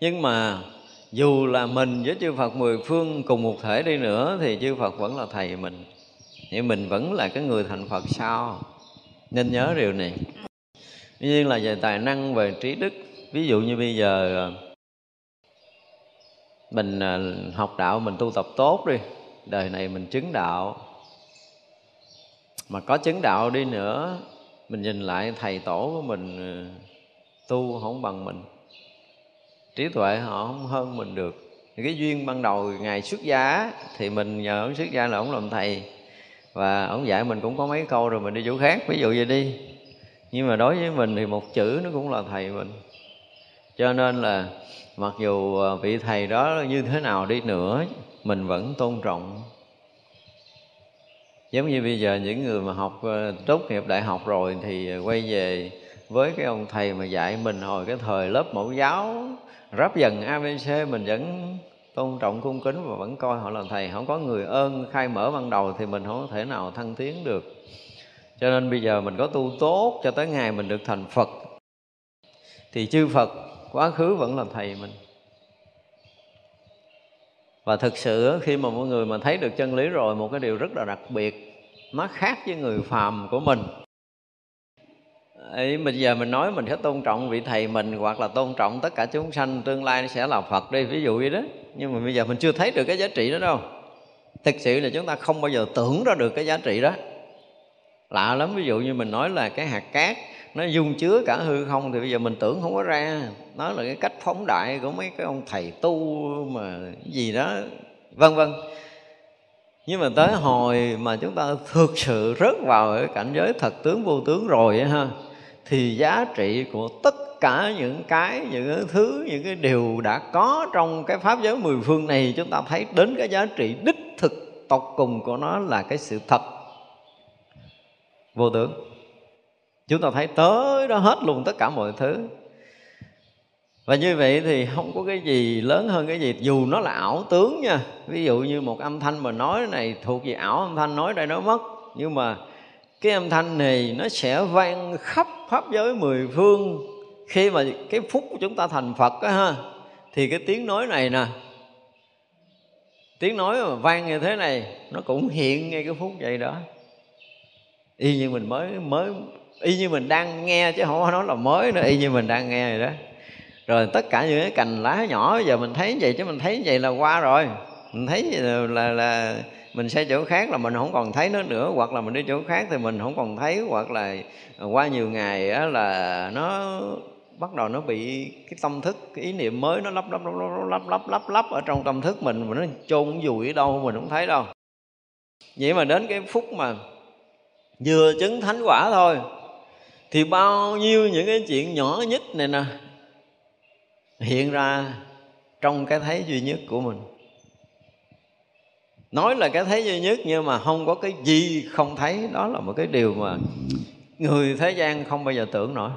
Nhưng mà dù là mình với chư Phật mười phương cùng một thể đi nữa, thì chư Phật vẫn là thầy mình. Thì mình vẫn là cái người thành Phật sau nên nhớ điều này. Tuy nhiên là về tài năng, về trí đức. Ví dụ như bây giờ à, mình à, học đạo, mình tu tập tốt đi. Đời này mình chứng đạo. Mà có chứng đạo đi nữa, mình nhìn lại thầy tổ của mình à, tu không bằng mình trí tuệ họ không hơn mình được. Thì cái duyên ban đầu ngày xuất gia thì mình nhờ ông xuất gia là ông làm thầy. Và ông dạy mình cũng có mấy câu rồi mình đi chỗ khác, ví dụ vậy đi. Nhưng mà đối với mình thì một chữ nó cũng là thầy mình. Cho nên là mặc dù à, vị thầy đó như thế nào đi nữa, mình vẫn tôn trọng. Giống như bây giờ những người mà học à, tốt nghiệp đại học rồi thì quay về với cái ông thầy mà dạy mình hồi cái thời lớp mẫu giáo ráp dần abc mình vẫn tôn trọng cung kính và vẫn coi họ là thầy. Không có người ơn khai mở ban đầu thì mình không thể nào thăng tiến được. Cho nên bây giờ mình có tu tốt cho tới ngày mình được thành phật. Thì chư phật, quá khứ vẫn là thầy mình. Và thực sự khi mà mọi người mà thấy được chân lý rồi, một cái điều rất là đặc biệt, nó khác với người phàm của mình ấy bây giờ mình nói mình sẽ tôn trọng vị thầy mình hoặc là tôn trọng tất cả chúng sanh, tương lai sẽ là phật đi, ví dụ vậy đó. Nhưng mà bây giờ mình chưa thấy được cái giá trị đó đâu. Thực sự là chúng ta không bao giờ tưởng ra được cái giá trị đó. Lạ lắm, ví dụ như mình nói là cái hạt cát, nó dung chứa cả hư không thì bây giờ mình tưởng không có ra. Nó là cái cách phóng đại của mấy cái ông thầy tu mà gì đó, vân vân. Nhưng mà tới hồi mà chúng ta thực sự rớt vào cái cảnh giới thật tướng vô tướng rồi ha thì giá trị của tất cả những cái những cái thứ, những cái điều đã có trong cái pháp giới mười phương này, chúng ta thấy đến cái giá trị đích thực tột cùng của nó là cái sự thật. Vô tướng. Chúng ta thấy tới đó hết luôn tất cả mọi thứ. Và như vậy thì không có cái gì lớn hơn cái gì, dù nó là ảo tướng nha. Ví dụ như một âm thanh mà nói này, thuộc về ảo âm thanh nói đây nó mất. Nhưng mà cái âm thanh này nó sẽ vang khắp pháp giới mười phương. Khi mà cái phút của chúng ta thành phật á ha thì cái tiếng nói này nè tiếng nói mà vang như thế này nó cũng hiện ngay cái phút vậy đó. Y như mình mới mới y như mình đang nghe chứ không có nói là mới nữa y như mình đang nghe rồi đó. Rồi tất cả những cái cành lá nhỏ giờ mình thấy vậy chứ mình thấy vậy là qua rồi. Mình thấy là, là, là mình sẽ chỗ khác là mình không còn thấy nó nữa hoặc là mình đi chỗ khác thì mình không còn thấy hoặc là qua nhiều ngày á, là nó bắt đầu nó bị cái tâm thức cái ý niệm mới nó lắp lắp lắp lắp lắp lắp lắp lấp ở trong tâm thức mình mà nó chôn vùi ở đâu mình không thấy đâu. Vậy mà đến cái phút mà vừa chứng thánh quả thôi thì bao nhiêu những cái chuyện nhỏ nhất này nè hiện ra trong cái thấy duy nhất của mình nói là cái thấy duy nhất nhưng mà không có cái gì không thấy. Đó là một cái điều mà người thế gian không bao giờ tưởng nổi.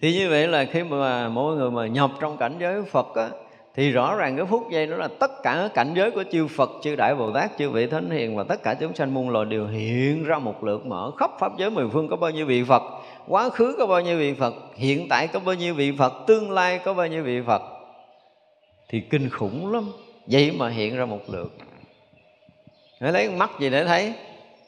Thì như vậy là khi mà mỗi người mà nhập trong cảnh giới Phật á, thì rõ ràng cái phút giây đó là tất cả cảnh giới của chư Phật, chư Đại Bồ Tát, chư vị Thánh Hiền và tất cả chúng sanh muôn loài đều hiện ra một lượt mở. Khắp pháp giới mười phương có bao nhiêu vị Phật, quá khứ có bao nhiêu vị Phật, hiện tại có bao nhiêu vị Phật, tương lai có bao nhiêu vị Phật. Thì kinh khủng lắm, vậy mà hiện ra một lượt. Để lấy mắt gì để thấy?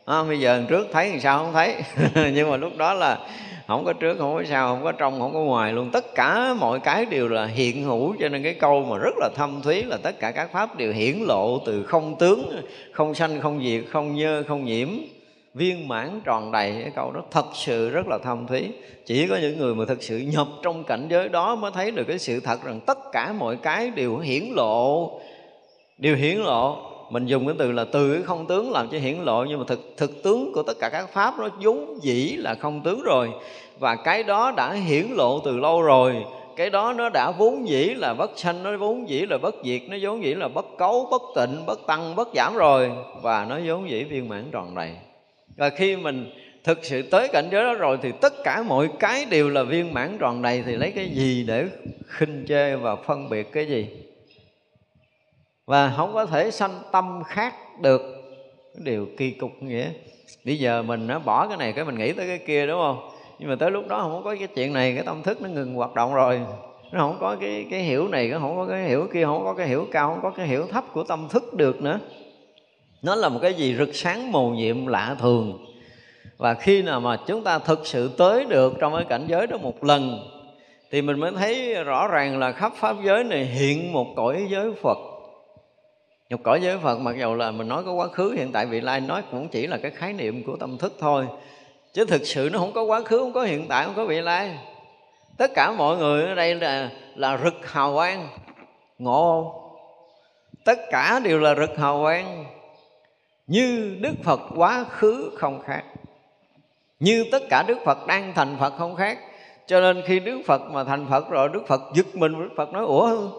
À, bây giờ trước thấy thì sao không thấy nhưng mà lúc đó là không có trước không có sau không có trong không có ngoài luôn tất cả mọi cái đều là hiện hữu cho nên cái câu mà rất là thâm thúy là tất cả các pháp đều hiển lộ từ không tướng không sanh không diệt không nhơ không nhiễm viên mãn tròn đầy cái câu đó thật sự rất là thâm thúy chỉ có những người mà thực sự nhập trong cảnh giới đó mới thấy được cái sự thật rằng tất cả mọi cái đều hiển lộ điều hiển lộ, mình dùng cái từ là từ cái không tướng làm cho hiển lộ, nhưng mà thực thực tướng của tất cả các pháp nó vốn dĩ là không tướng rồi. Và cái đó đã hiển lộ từ lâu rồi. Cái đó nó đã vốn dĩ là bất sanh, nó vốn dĩ là bất diệt, nó vốn dĩ là bất cấu, bất tịnh, bất tăng, bất giảm rồi. Và nó vốn dĩ viên mãn tròn đầy. Và khi mình thực sự tới cảnh giới đó rồi thì tất cả mọi cái đều là viên mãn tròn đầy, thì lấy cái gì để khinh chê và phân biệt cái gì? Và không có thể sanh tâm khác được. Cái điều kỳ cục nghĩa. Bây giờ mình nó bỏ cái này, cái mình nghĩ tới cái kia, đúng không? Nhưng mà tới lúc đó không có cái chuyện này, cái tâm thức nó ngừng hoạt động rồi. Nó không có cái cái hiểu này nó không có cái hiểu kia, không có cái hiểu cao, không có cái hiểu thấp của tâm thức được nữa. Nó là một cái gì rực sáng màu nhiệm lạ thường. Và khi nào mà chúng ta thực sự tới được trong cái cảnh giới đó một lần, thì mình mới thấy rõ ràng là khắp pháp giới này hiện một cõi giới Phật. Nhục cõi giới Phật, mặc dù là mình nói có quá khứ, hiện tại vị lai nói cũng chỉ là cái khái niệm của tâm thức thôi. Chứ thực sự nó không có quá khứ, không có hiện tại, không có vị lai. Tất cả mọi người ở đây là là rực hào quang. Ngộ không? Tất cả đều là rực hào quang. Như đức phật quá khứ không khác. Như tất cả đức phật đang thành phật không khác. Cho nên khi đức phật mà thành phật rồi, đức phật giật mình, đức phật nói, ủa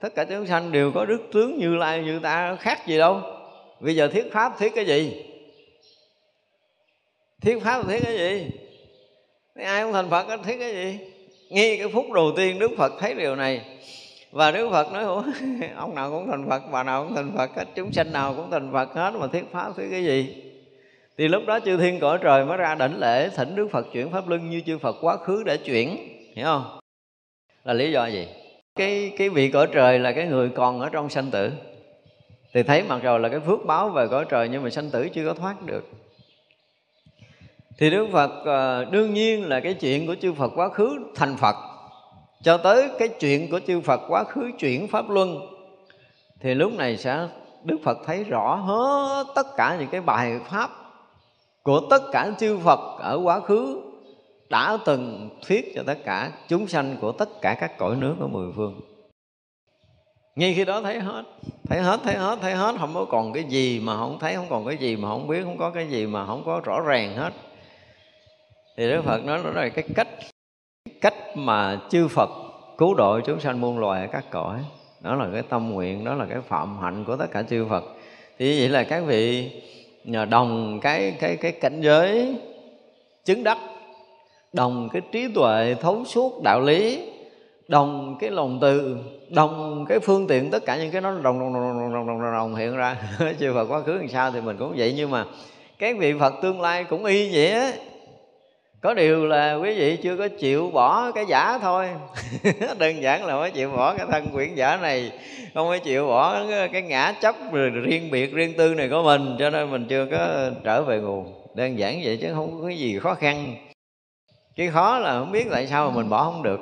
tất cả chúng sanh đều có đức tướng như lai như ta khác gì đâu. Bây giờ thiết pháp thiết cái gì? Thiết pháp thiết cái gì? Ai không thành phật thiết cái gì? Ngay cái phút đầu tiên đức phật thấy điều này. Và đức phật nói Ủa, ông nào cũng thành phật bà nào cũng thành phật hết chúng sanh nào cũng thành phật hết mà thiết pháp thiết cái gì? Thì lúc đó chư thiên cõi trời mới ra đảnh lễ thỉnh đức phật chuyển pháp luân như chư phật quá khứ để chuyển hiểu không? Là lý do gì? Cái cái vị cõi trời là cái người còn ở trong sanh tử. Thì thấy mặc dù là cái phước báo về cõi trời nhưng mà sanh tử chưa có thoát được. Thì đức phật ờ, đương nhiên là cái chuyện của chư phật quá khứ thành phật. Cho tới cái chuyện của chư phật quá khứ chuyển pháp luân, thì lúc này sẽ, đức phật thấy rõ hết tất cả những cái bài pháp của tất cả chư phật ở quá khứ đã từng thuyết cho tất cả chúng sanh của tất cả các cõi nước ở mười phương. Ngay khi đó thấy hết thấy hết thấy hết thấy hết, không có còn cái gì mà không thấy, không còn cái gì mà không biết, không có cái gì mà không có rõ ràng hết. Thì đức phật nói đó là cái cách cách mà chư phật cứu độ chúng sanh muôn loài ở các cõi, đó là cái tâm nguyện, đó là cái phạm hạnh của tất cả chư phật. Thì vậy là các vị nhờ đồng cái cái cái cảnh giới chứng đắc đồng cái trí tuệ thấu suốt đạo lý đồng cái lòng từ đồng cái phương tiện tất cả những cái nó đồng đồng đồng đồng đồng, đồng, đồng, hiện ra. Chư Phật quá khứ làm sao thì mình cũng vậy. Nhưng mà các vị Phật tương lai cũng y vậy á. Có điều là quý vị chưa có chịu bỏ cái giả thôi. Đơn giản là mới chịu bỏ cái thân quyển giả này không mới chịu bỏ cái ngã chấp rồi riêng biệt riêng tư này của mình. Cho nên mình chưa có trở về nguồn. Đơn giản vậy chứ không có cái gì khó khăn cái khó là không biết tại sao mà mình bỏ không được.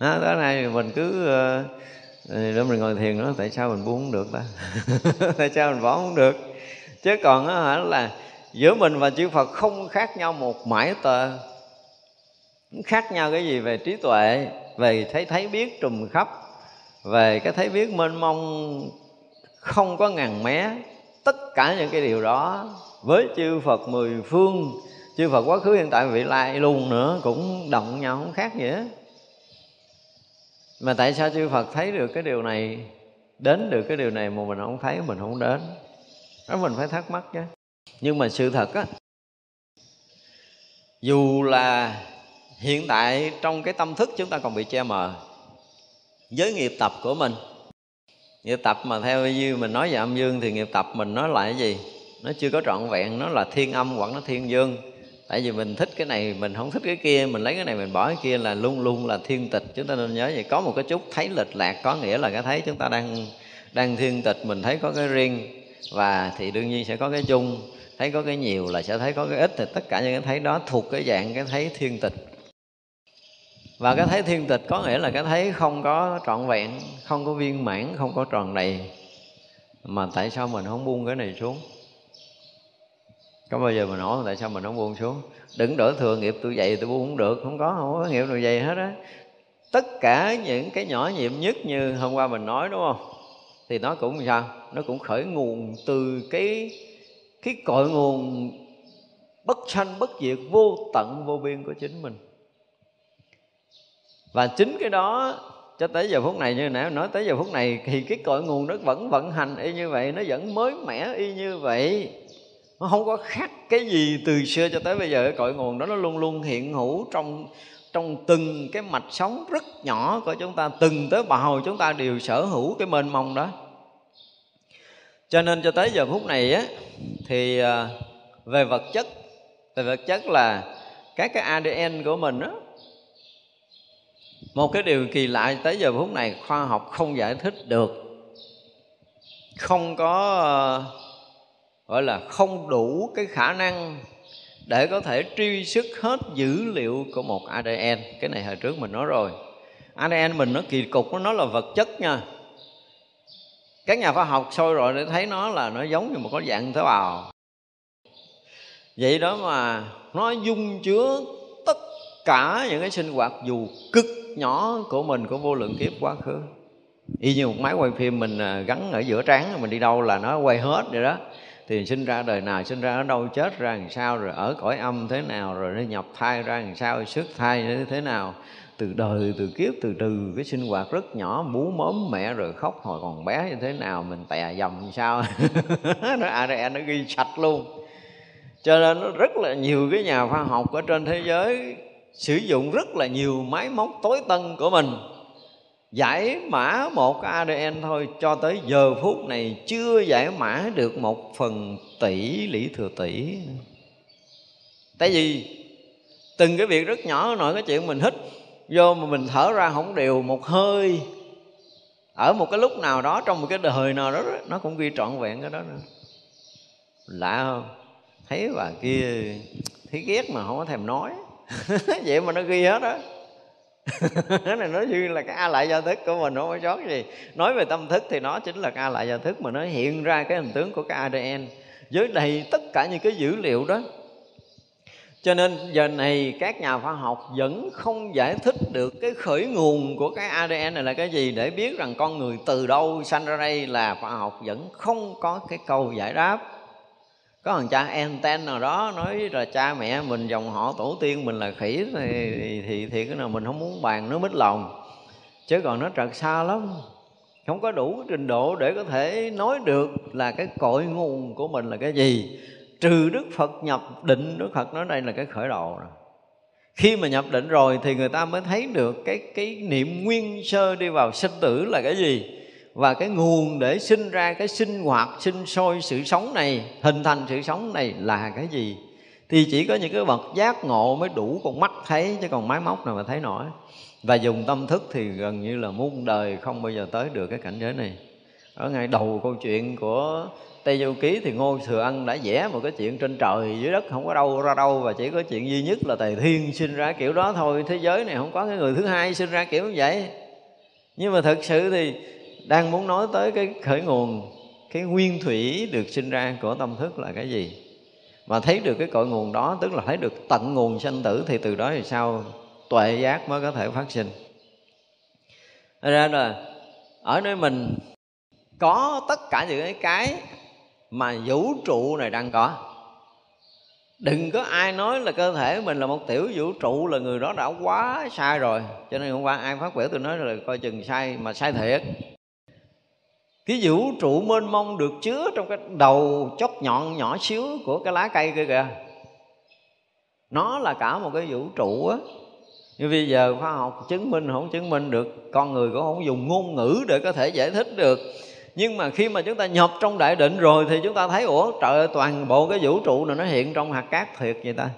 Đó, tới này mình cứ uh, mình ngồi thiền đó tại sao mình buông không được ta? Tại sao mình bỏ không được? Chứ còn đó hả là giữa mình và chư Phật không khác nhau một mãi tờ. Khác nhau cái gì về trí tuệ về thấy thấy biết trùm khắp về cái thấy biết mênh mông không có ngàn mé. Tất cả những cái điều đó với chư Phật mười phương chư Phật quá khứ, hiện tại vị lai luôn nữa, cũng động nhau không khác gì hết. Mà tại sao chư Phật thấy được cái điều này, đến được cái điều này mà mình không thấy, mình không đến? Đó, mình phải thắc mắc chứ nhưng mà sự thật á, dù là hiện tại trong cái tâm thức chúng ta còn bị che mờ với nghiệp tập của mình, nghiệp tập mà theo như mình nói về âm dương thì nghiệp tập mình nói lại cái gì? Nó chưa có trọn vẹn, nó là thiên âm hoặc nó thiên dương tại vì mình thích cái này, mình không thích cái kia, mình lấy cái này mình bỏ cái kia là luôn luôn là thiên tịch. Chúng ta nên nhớ vậy, có một cái chút thấy lệch lạc, có nghĩa là cái thấy chúng ta đang đang thiên tịch, mình thấy có cái riêng và thì đương nhiên sẽ có cái chung. Thấy có cái nhiều là sẽ thấy có cái ít, thì tất cả những cái thấy đó thuộc cái dạng cái thấy thiên tịch. Và cái thấy thiên tịch có nghĩa là cái thấy không có trọn vẹn, không có viên mãn, không có tròn đầy. Mà tại sao mình không buông cái này xuống? Có bao giờ mình hỏi tại sao mình không buông xuống? Đừng đổ thừa nghiệp tôi dậy tôi buông không được, không có không có nghiệp nào dày hết á. Tất cả những cái nhỏ nhiệm nhất như hôm qua mình nói, đúng không? Thì nó cũng sao? Nó cũng khởi nguồn từ cái cái cội nguồn bất sanh, bất diệt, vô tận, vô biên của chính mình. Và chính cái đó, cho tới giờ phút này như nãy nói, tới giờ phút này thì cái cội nguồn nó vẫn vận hành y như vậy, nó vẫn mới mẻ y như vậy nó không có khác cái gì từ xưa cho tới bây giờ. Cái cội nguồn đó nó luôn luôn hiện hữu trong trong từng cái mạch sống rất nhỏ của chúng ta. Từng tới bào chúng ta đều sở hữu cái mênh mông đó. Cho nên cho tới giờ phút này á, thì à, về vật chất, về vật chất là các cái ADN của mình á, một cái điều kỳ lạ tới giờ phút này khoa học không giải thích được. Không có à, gọi là không đủ cái khả năng để có thể truy xuất hết dữ liệu của một ADN cái này hồi trước mình nói rồi. ADN mình nó kỳ cục, nó là vật chất nha. Các nhà khoa học sôi rồi để thấy nó là nó giống như một cái dạng tế bào. Vậy đó mà nó dung chứa tất cả những cái sinh hoạt dù cực nhỏ của mình, của vô lượng kiếp quá khứ. Y như một máy quay phim mình à, gắn ở giữa trán mình đi đâu là nó quay hết vậy đó thì sinh ra đời nào, sinh ra ở đâu, chết ra làm sao, rồi ở cõi âm thế nào, rồi nó nhập thai ra làm sao sức thai như thế nào. Từ đời, từ kiếp, từ từ cái sinh hoạt rất nhỏ, bú mớm mẹ, rồi khóc hồi còn bé như thế nào, mình tè dầm như sao? Nó ADN nó ghi sạch luôn. Cho nên nó rất là nhiều cái nhà khoa học ở trên thế giới sử dụng rất là nhiều máy móc tối tân của mình giải mã một cái ADN thôi, cho tới giờ phút này chưa giải mã được một phần tỷ lý thừa tỷ. Tại vì từng cái việc rất nhỏ nội cái chuyện mình hít vô mà mình thở ra không đều một hơi. Ở một cái lúc nào đó, trong một cái đời nào đó, nó cũng ghi trọn vẹn cái đó nữa. Lạ không? Thấy bà kia, thấy ghét mà không có thèm nói. Vậy mà nó ghi hết đó này nói như là cái a lại gia thức của mình không có sót gì. Nói về tâm thức thì nó chính là cái a lại gia thức mà nó hiện ra cái hình tướng của cái adn với đầy tất cả những cái dữ liệu đó. Cho nên giờ này các nhà khoa học vẫn không giải thích được cái khởi nguồn của cái ADN này là cái gì để biết rằng con người từ đâu sanh ra đây là khoa học vẫn không có cái câu giải đáp có thằng cha anten nào đó nói là cha mẹ mình dòng họ tổ tiên mình là khỉ thì thì, thì cái nào mình không muốn bàn nó mít lòng. Chứ còn nó trật xa lắm. Không có đủ trình độ để có thể nói được là cái cội nguồn của mình là cái gì. Trừ đức phật nhập định đức phật nói đây là cái khởi đầu rồi. Khi mà nhập định rồi thì người ta mới thấy được cái cái niệm nguyên sơ đi vào sinh tử là cái gì và cái nguồn để sinh ra cái sinh hoạt, sinh sôi sự sống này, hình thành sự sống này là cái gì? Thì chỉ có những cái bậc giác ngộ mới đủ con mắt thấy, chứ còn máy móc nào mà thấy nổi. Và dùng tâm thức thì gần như là muôn đời không bao giờ tới được cái cảnh giới này. Ở ngay đầu câu chuyện của Tây Du Ký thì Ngô Thừa Ân đã vẽ một cái chuyện trên trời, dưới đất không có đâu, ra đâu, và chỉ có chuyện duy nhất là Tề Thiên sinh ra kiểu đó thôi. Thế giới này không có cái người thứ hai sinh ra kiểu như vậy. Nhưng mà thực sự thì đang muốn nói tới cái khởi nguồn, cái nguyên thủy được sinh ra của tâm thức là cái gì? Mà thấy được cái cội nguồn đó, tức là thấy được tận nguồn sanh tử, thì từ đó thì sao tuệ giác mới có thể phát sinh? Thế ra là ở nơi mình có tất cả những cái cái mà vũ trụ này đang có. Đừng có ai nói là cơ thể mình là một tiểu vũ trụ là người đó đã quá sai rồi. Cho nên hôm qua ai phát biểu tôi nói là coi chừng sai, mà sai thiệt cái vũ trụ mênh mông được chứa trong cái đầu chót nhọn nhỏ xíu của cái lá cây kia kìa. Nó là cả một cái vũ trụ á. Như bây giờ khoa học chứng minh không chứng minh được, con người cũng không dùng ngôn ngữ để có thể giải thích được. Nhưng mà khi mà chúng ta nhập trong đại định rồi thì chúng ta thấy, ủa, trời ơi, toàn bộ cái vũ trụ này nó hiện trong hạt cát thiệt vậy ta.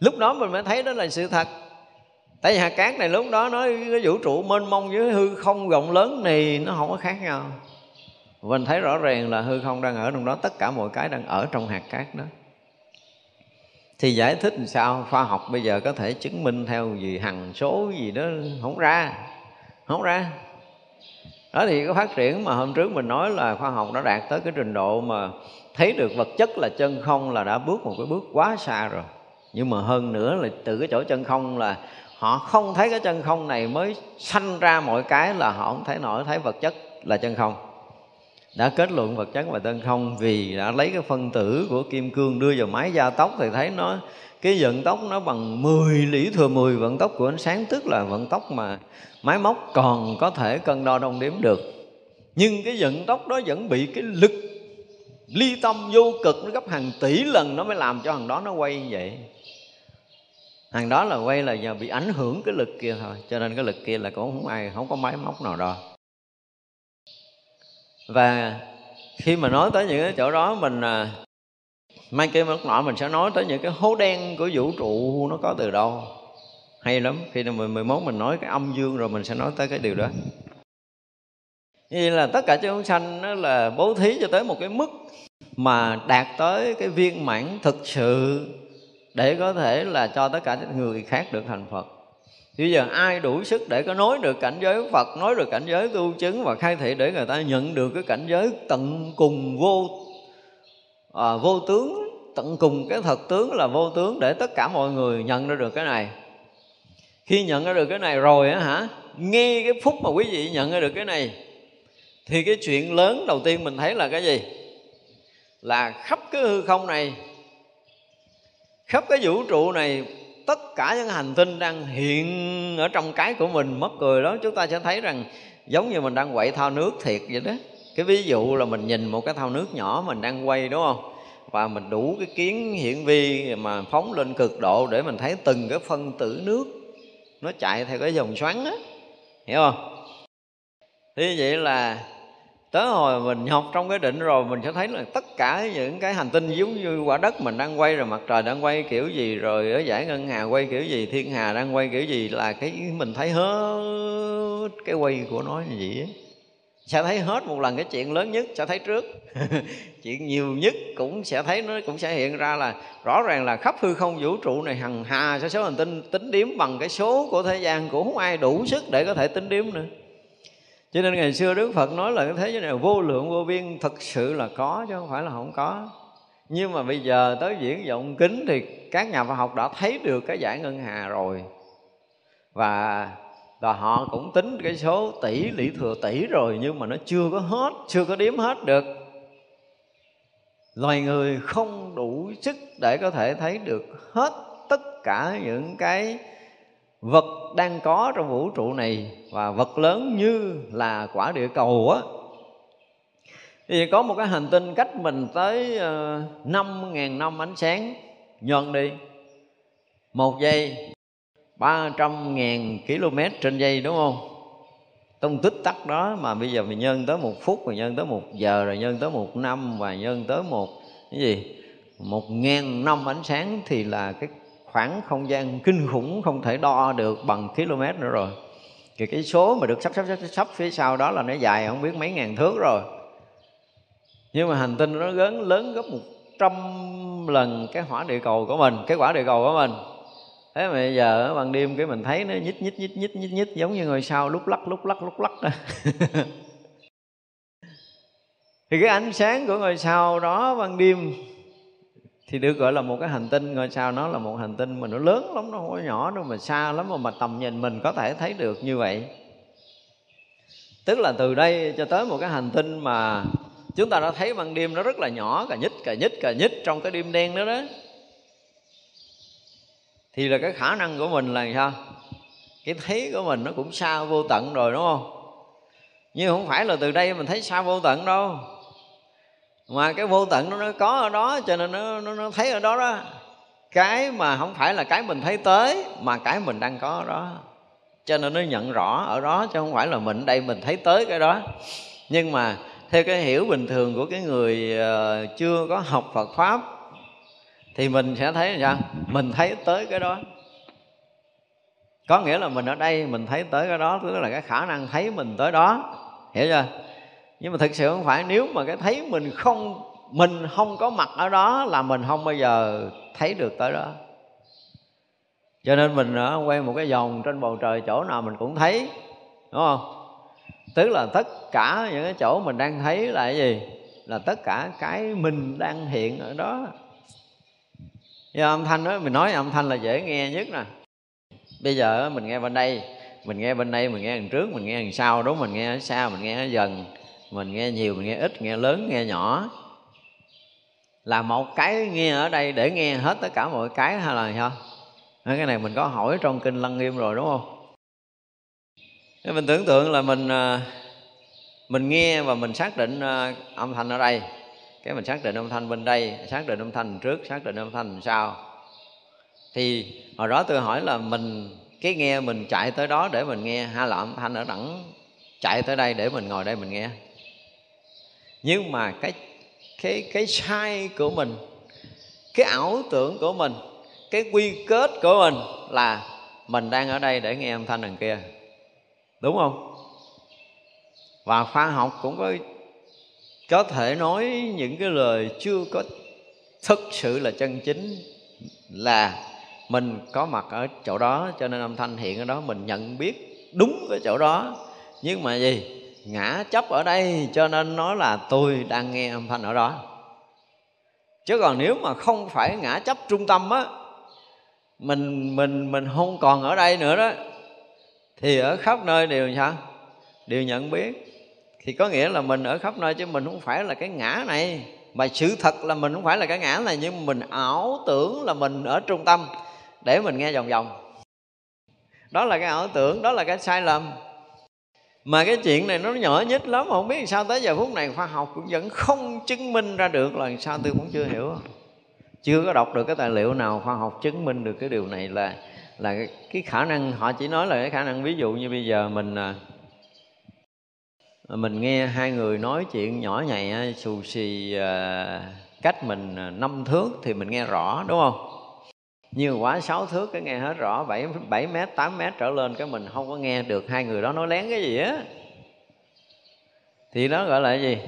Lúc đó mình mới thấy đó là sự thật. Tại vì hạt cát này lúc đó nói cái vũ trụ mênh mông với hư không rộng lớn này nó không có khác nhau mình thấy rõ ràng là hư không đang ở trong đó, tất cả mọi cái đang ở trong hạt cát đó. Thì giải thích làm sao? Khoa học bây giờ có thể chứng minh theo gì, hằng số gì đó, không ra không ra. Đó thì có phát triển mà hôm trước mình nói là khoa học đã đạt tới cái trình độ mà thấy được vật chất là chân không là đã bước một cái bước quá xa rồi. Nhưng mà hơn nữa là từ cái chỗ chân không là họ không thấy cái chân không này mới sanh ra mọi cái là họ không thấy nổi thấy vật chất là chân không đã kết luận vật chất và chân không vì đã lấy cái phân tử của kim cương đưa vào máy gia tốc thì thấy nó, cái vận tốc nó bằng 10 lý thừa 10 vận tốc của ánh sáng tức là vận tốc mà máy móc còn có thể cân đo đong đếm được. Nhưng cái vận tốc đó vẫn bị cái lực ly tâm vô cực nó gấp hàng tỷ lần nó mới làm cho hàng đó nó quay như vậy. Hàng đó là quay là nhờ bị ảnh hưởng cái lực kia thôi, cho nên cái lực kia là cũng không ai, không có máy móc nào đo và khi mà nói tới những cái chỗ đó mình à, mai kia lúc nọ mình sẽ nói tới những cái hố đen của vũ trụ nó có từ đâu. Hay lắm khi năm 11 mình nói cái âm dương rồi mình sẽ nói tới cái điều đó. Như là tất cả chúng sanh nó là bố thí cho tới một cái mức mà đạt tới cái viên mãn thực sự để có thể là cho tất cả những người khác được thành Phật. Bây giờ ai đủ sức để có nói được cảnh giới Phật Nói được cảnh giới tu chứng và khai thị Để người ta nhận được cái cảnh giới tận cùng vô à, Vô tướng. Tận cùng cái thật tướng là vô tướng Để tất cả mọi người nhận ra được cái này. Khi nhận ra được cái này rồi á hả Nghe cái phút mà quý vị nhận ra được cái này Thì cái chuyện lớn đầu tiên mình thấy là cái gì? Là khắp cái hư không này Khắp cái vũ trụ này tất cả những hành tinh đang hiện ở trong cái của mình, mất cười đó, chúng ta sẽ thấy rằng giống như mình đang quậy thao nước thiệt vậy đó. Cái ví dụ là mình nhìn một cái thao nước nhỏ mình đang quay, đúng không? Và mình đủ cái kiến hiển vi mà phóng lên cực độ để mình thấy từng cái phân tử nước nó chạy theo cái dòng xoắn á hiểu không? Thế vậy là tới hồi mình học trong cái định rồi, mình sẽ thấy là tất cả những cái hành tinh giống như quả đất mình đang quay rồi, mặt trời đang quay kiểu gì, rồi ở giải ngân hà quay kiểu gì, thiên hà đang quay kiểu gì là cái mình thấy hết cái quay của nó như vậy sẽ thấy hết một lần cái chuyện lớn nhất, sẽ thấy trước. Chuyện nhiều nhất cũng sẽ thấy nó, cũng sẽ hiện ra là rõ ràng là khắp hư không vũ trụ này hằng hà số số hành tinh tính điếm bằng cái số của thế gian cũng không ai đủ sức để có thể tính điếm nữa cho nên ngày xưa đức phật nói là cái thế giới này vô lượng, vô biên. Thật sự là có chứ không phải là không có. Nhưng mà bây giờ tới diễn vọng kính thì các nhà khoa học đã thấy được cái giải ngân hà rồi. Và và họ cũng tính cái số tỷ, lý thừa tỷ rồi, nhưng mà nó chưa có hết, chưa có đếm hết được. Loài người không đủ sức để có thể thấy được hết tất cả những cái vật đang có trong vũ trụ này và vật lớn như là quả địa cầu á. Thì có một cái hành tinh cách mình tới ờ, năm ngàn năm ánh sáng. Nhân đi. Một giây, ba trăm ngàn km trên giây, đúng không? Trong tích tắc đó mà bây giờ mình nhân tới một phút, rồi nhân tới một giờ, rồi nhân tới một năm, và nhân tới một, cái gì? Một ngàn năm ánh sáng thì là cái khoảng không gian kinh khủng không thể đo được bằng km nữa rồi. Thì cái số mà được sắp sắp sắp sắp phía sau đó là nó dài không biết mấy ngàn thước rồi. Nhưng mà hành tinh nó lớn lớn gấp một trăm lần cái hỏa địa cầu của mình, cái quả địa cầu của mình. Thế mà bây giờ ban đêm cái mình thấy nó nhích nhích nhích nhích nhích nhích, giống như ngôi sao lúc lắc lúc lắc lúc lắc thì cái ánh sáng của ngôi sao đó ban đêm thì được gọi là một cái hành tinh ngôi sao nó là một hành tinh mà nó lớn lắm nó không có nhỏ đâu mà xa lắm mà, mà tầm nhìn mình có thể thấy được như vậy. Tức là từ đây cho tới một cái hành tinh mà chúng ta đã thấy ban đêm nó rất là nhỏ cả nhích cả nhích cả nhích trong cái đêm đen đó đó. Thì là cái khả năng của mình là sao? Cái thấy của mình nó cũng xa vô tận rồi đúng không? Nhưng không phải là từ đây mình thấy xa vô tận đâu mà cái vô tận nó, nó có ở đó cho nên nó, nó, nó thấy ở đó đó. Cái mà không phải là cái mình thấy tới mà cái mình đang có ở đó. Cho nên nó nhận rõ ở đó chứ không phải là mình đây mình thấy tới cái đó. Nhưng mà theo cái hiểu bình thường của cái người ờ, chưa có học Phật pháp thì mình sẽ thấy là sao? Mình thấy tới cái đó. Có nghĩa là mình ở đây mình thấy tới cái đó tức là cái khả năng thấy mình tới đó. Hiểu chưa? Nhưng mà thực sự không phải, nếu mà cái thấy mình không mình không có mặt ở đó là mình không bao giờ thấy được tới đó. Cho nên mình ờ, quay một cái vòng trên bầu trời chỗ nào mình cũng thấy, đúng không? Tức là tất cả những cái chỗ mình đang thấy là cái gì? Là tất cả cái mình đang hiện ở đó. Như âm thanh đó, mình nói âm thanh là dễ nghe nhất nè. Bây giờ mình nghe bên đây, mình nghe bên đây, mình nghe đằng trước, mình nghe đằng sau, đúng mình nghe ở xa, mình nghe ở dần mình nghe nhiều, mình nghe ít, nghe lớn, nghe nhỏ. Là một cái nghe ở đây để nghe hết tất cả mọi cái hay là sao? Cái này mình có hỏi trong kinh lăng nghiêm rồi, đúng không? Thế mình tưởng tượng là mình à, mình nghe và mình xác định à, âm thanh ở đây. Cái mình xác định âm thanh bên đây, xác định âm thanh trước, xác định âm thanh sau. Thì hồi đó tôi hỏi là mình, cái nghe mình chạy tới đó để mình nghe hay là âm thanh ở đẳng chạy tới đây để mình ngồi đây mình nghe nhưng mà cái cái cái sai của mình, cái ảo tưởng của mình, cái quy kết của mình là mình đang ở đây để nghe âm thanh đằng kia. Đúng không? Và khoa học cũng có có thể nói những cái lời chưa có thực sự là chân chính là mình có mặt ở chỗ đó, cho nên âm thanh hiện ở đó mình nhận biết đúng cái chỗ đó. Nhưng mà gì? Ngã chấp ở đây, cho nên nói là tôi đang nghe âm thanh ở đó. Chứ còn nếu mà không phải ngã chấp trung tâm á, mình mình mình không còn ở đây nữa đó, thì ở khắp nơi đều sao? Đều nhận biết. Thì có nghĩa là mình ở khắp nơi chứ mình không phải là cái ngã này. Mà sự thật là mình không phải là cái ngã này, nhưng mình ảo tưởng là mình ở trung tâm. Để mình nghe vòng vòng. Đó là cái ảo tưởng, đó là cái sai lầm mà cái chuyện này nó nhỏ nhất lắm không biết sao tới giờ phút này khoa học cũng vẫn không chứng minh ra được là sao, tôi cũng chưa hiểu. Chưa có đọc được cái tài liệu nào khoa học chứng minh được cái điều này là là cái khả năng, họ chỉ nói là cái khả năng ví dụ như bây giờ mình à, mình nghe hai người nói chuyện nhỏ nhạy xù xì à, cách mình à, năm thước thì mình nghe rõ, đúng không? Nhiều quá sáu thước, cái nghe hết rõ, bảy bảy mét, tám mét trở lên, cái mình không có nghe được hai người đó nói lén cái gì á. Thì đó gọi là gì?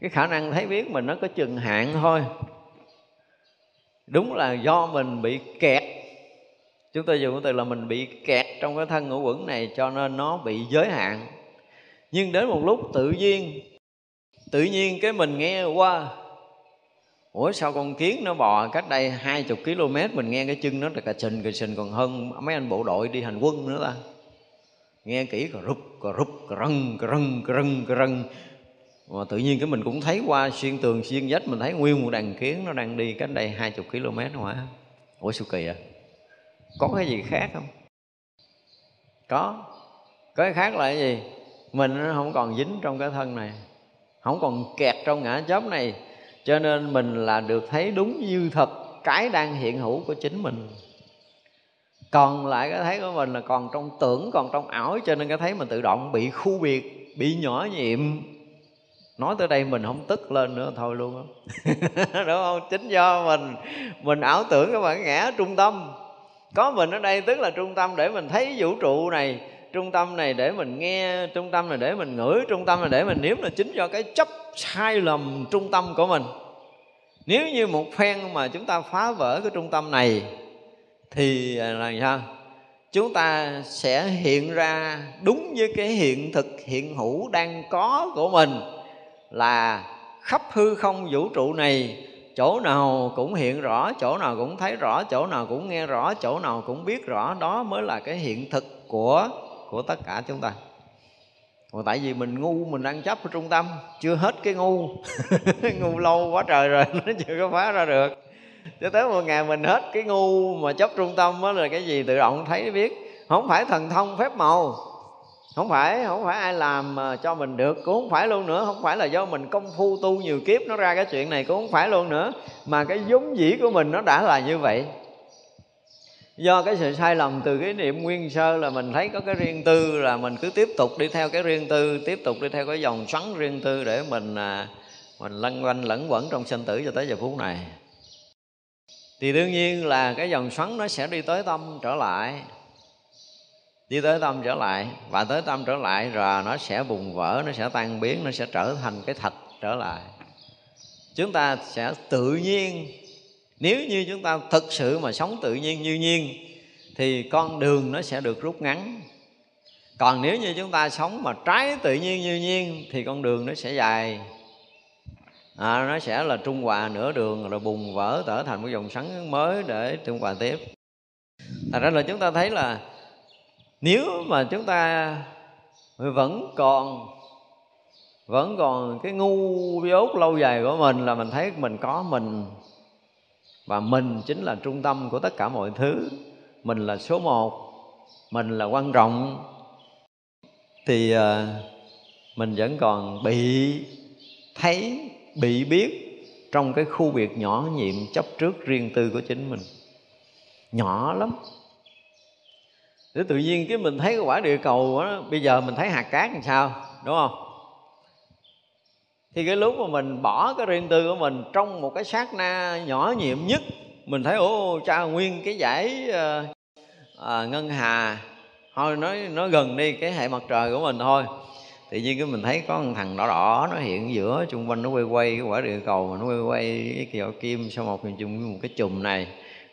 Cái khả năng thấy biết mình nó có chừng hạn thôi. Đúng là do mình bị kẹt. Chúng tôi dùng cái từ là mình bị kẹt trong cái thân ngũ quẩn này, cho nên nó bị giới hạn. Nhưng đến một lúc tự nhiên tự nhiên cái mình nghe qua ủa, sao con kiến nó bò cách đây hai chục km mình nghe cái chân nó là cà sình cà sình còn hơn mấy anh bộ đội đi hành quân nữa ta nghe kỹ cà rụp cà rụp cà răng cà răng cà răng cà răng mà tự nhiên cái mình cũng thấy qua xuyên tường xuyên vách, mình thấy nguyên một đàn kiến nó đang đi cách đây hai chục không hả? Ủa, sao kỳ à có cái gì khác không? Có. Có cái khác là cái gì? Mình nó không còn dính trong cái thân này, không còn kẹt trong ngã chấp này cho nên mình là được thấy đúng như thật cái đang hiện hữu của chính mình. Còn lại cái thấy của mình là còn trong tưởng, còn trong ảo, cho nên cái thấy mình tự động bị khu biệt, bị nhỏ nhiệm. Nói tới đây mình không tức lên nữa, thôi luôn đó. đúng không? Chính do mình mình ảo tưởng cái bản ngã trung tâm. Có mình ở đây tức là trung tâm để mình thấy vũ trụ này, trung tâm này để mình nghe, trung tâm này để mình ngửi, trung tâm này để mình nếm là chính do cái chấp sai lầm trung tâm của mình. Nếu như một phen mà chúng ta phá vỡ cái trung tâm này, thì à, là sao? Chúng ta sẽ hiện ra đúng với cái hiện thực, hiện hữu đang có của mình, là khắp hư không vũ trụ này, chỗ nào cũng hiện rõ, chỗ nào cũng thấy rõ, chỗ nào cũng nghe rõ, chỗ nào cũng biết rõ, đó mới là cái hiện thực của của tất cả chúng ta còn tại vì mình ngu, mình ăn chấp ở trung tâm, chưa hết cái ngu. Ngu lâu quá trời rồi, nó chưa có phá ra được. Cho tới một ngày mình hết cái ngu mà chấp trung tâm đó là cái gì tự động thấy biết. Không phải thần thông phép màu, không phải không phải ai làm mà cho mình được, cũng không phải luôn nữa. Không phải là do mình công phu tu nhiều kiếp nó ra cái chuyện này, cũng không phải luôn nữa. Mà cái vốn dĩ của mình nó đã là như vậy do cái sự sai lầm từ cái niệm nguyên sơ là mình thấy có cái riêng tư là mình cứ tiếp tục đi theo cái riêng tư tiếp tục đi theo cái dòng xoắn riêng tư để mình à, mình lăn quanh lẫn quẩn trong sinh tử cho tới giờ phút này. Thì đương nhiên là cái dòng xoắn nó sẽ đi tới tâm trở lại đi tới tâm trở lại. Và tới tâm trở lại rồi nó sẽ bùng vỡ nó sẽ tan biến nó sẽ trở thành cái thật trở lại. Chúng ta sẽ tự nhiên nếu như chúng ta thực sự mà sống tự nhiên như nhiên thì con đường nó sẽ được rút ngắn. Còn nếu như chúng ta sống mà trái tự nhiên như nhiên thì con đường nó sẽ dài. À, nó sẽ là trung hòa nửa đường rồi bùng vỡ trở thành một dòng sắn mới để trung hòa tiếp. Thật ra là chúng ta thấy là nếu mà chúng ta vẫn còn vẫn còn cái ngu dốt lâu dài của mình là mình thấy mình có mình và mình chính là trung tâm của tất cả mọi thứ. Mình là số một. Mình là quan trọng. Thì ờ, mình vẫn còn bị thấy bị biết trong cái khu biệt nhỏ nhiệm chấp trước riêng tư của chính mình. Nhỏ lắm. Để tự nhiên cái mình thấy cái quả địa cầu đó, bây giờ mình thấy hạt cát làm sao đúng không? Thì cái lúc mà mình bỏ cái riêng tư của mình trong một cái sát na nhỏ nhiệm nhất mình thấy ô cha nguyên cái giải uh, à, ngân hà. Thôi nói nói gần đi cái hệ mặt trời của mình thôi. Tự nhiên cái mình thấy có một thằng đỏ đỏ nó hiện giữa chung quanh nó quay quay cái quả địa cầu mà nó quay quay cái kiểu kim sau một chung một cái chùm này.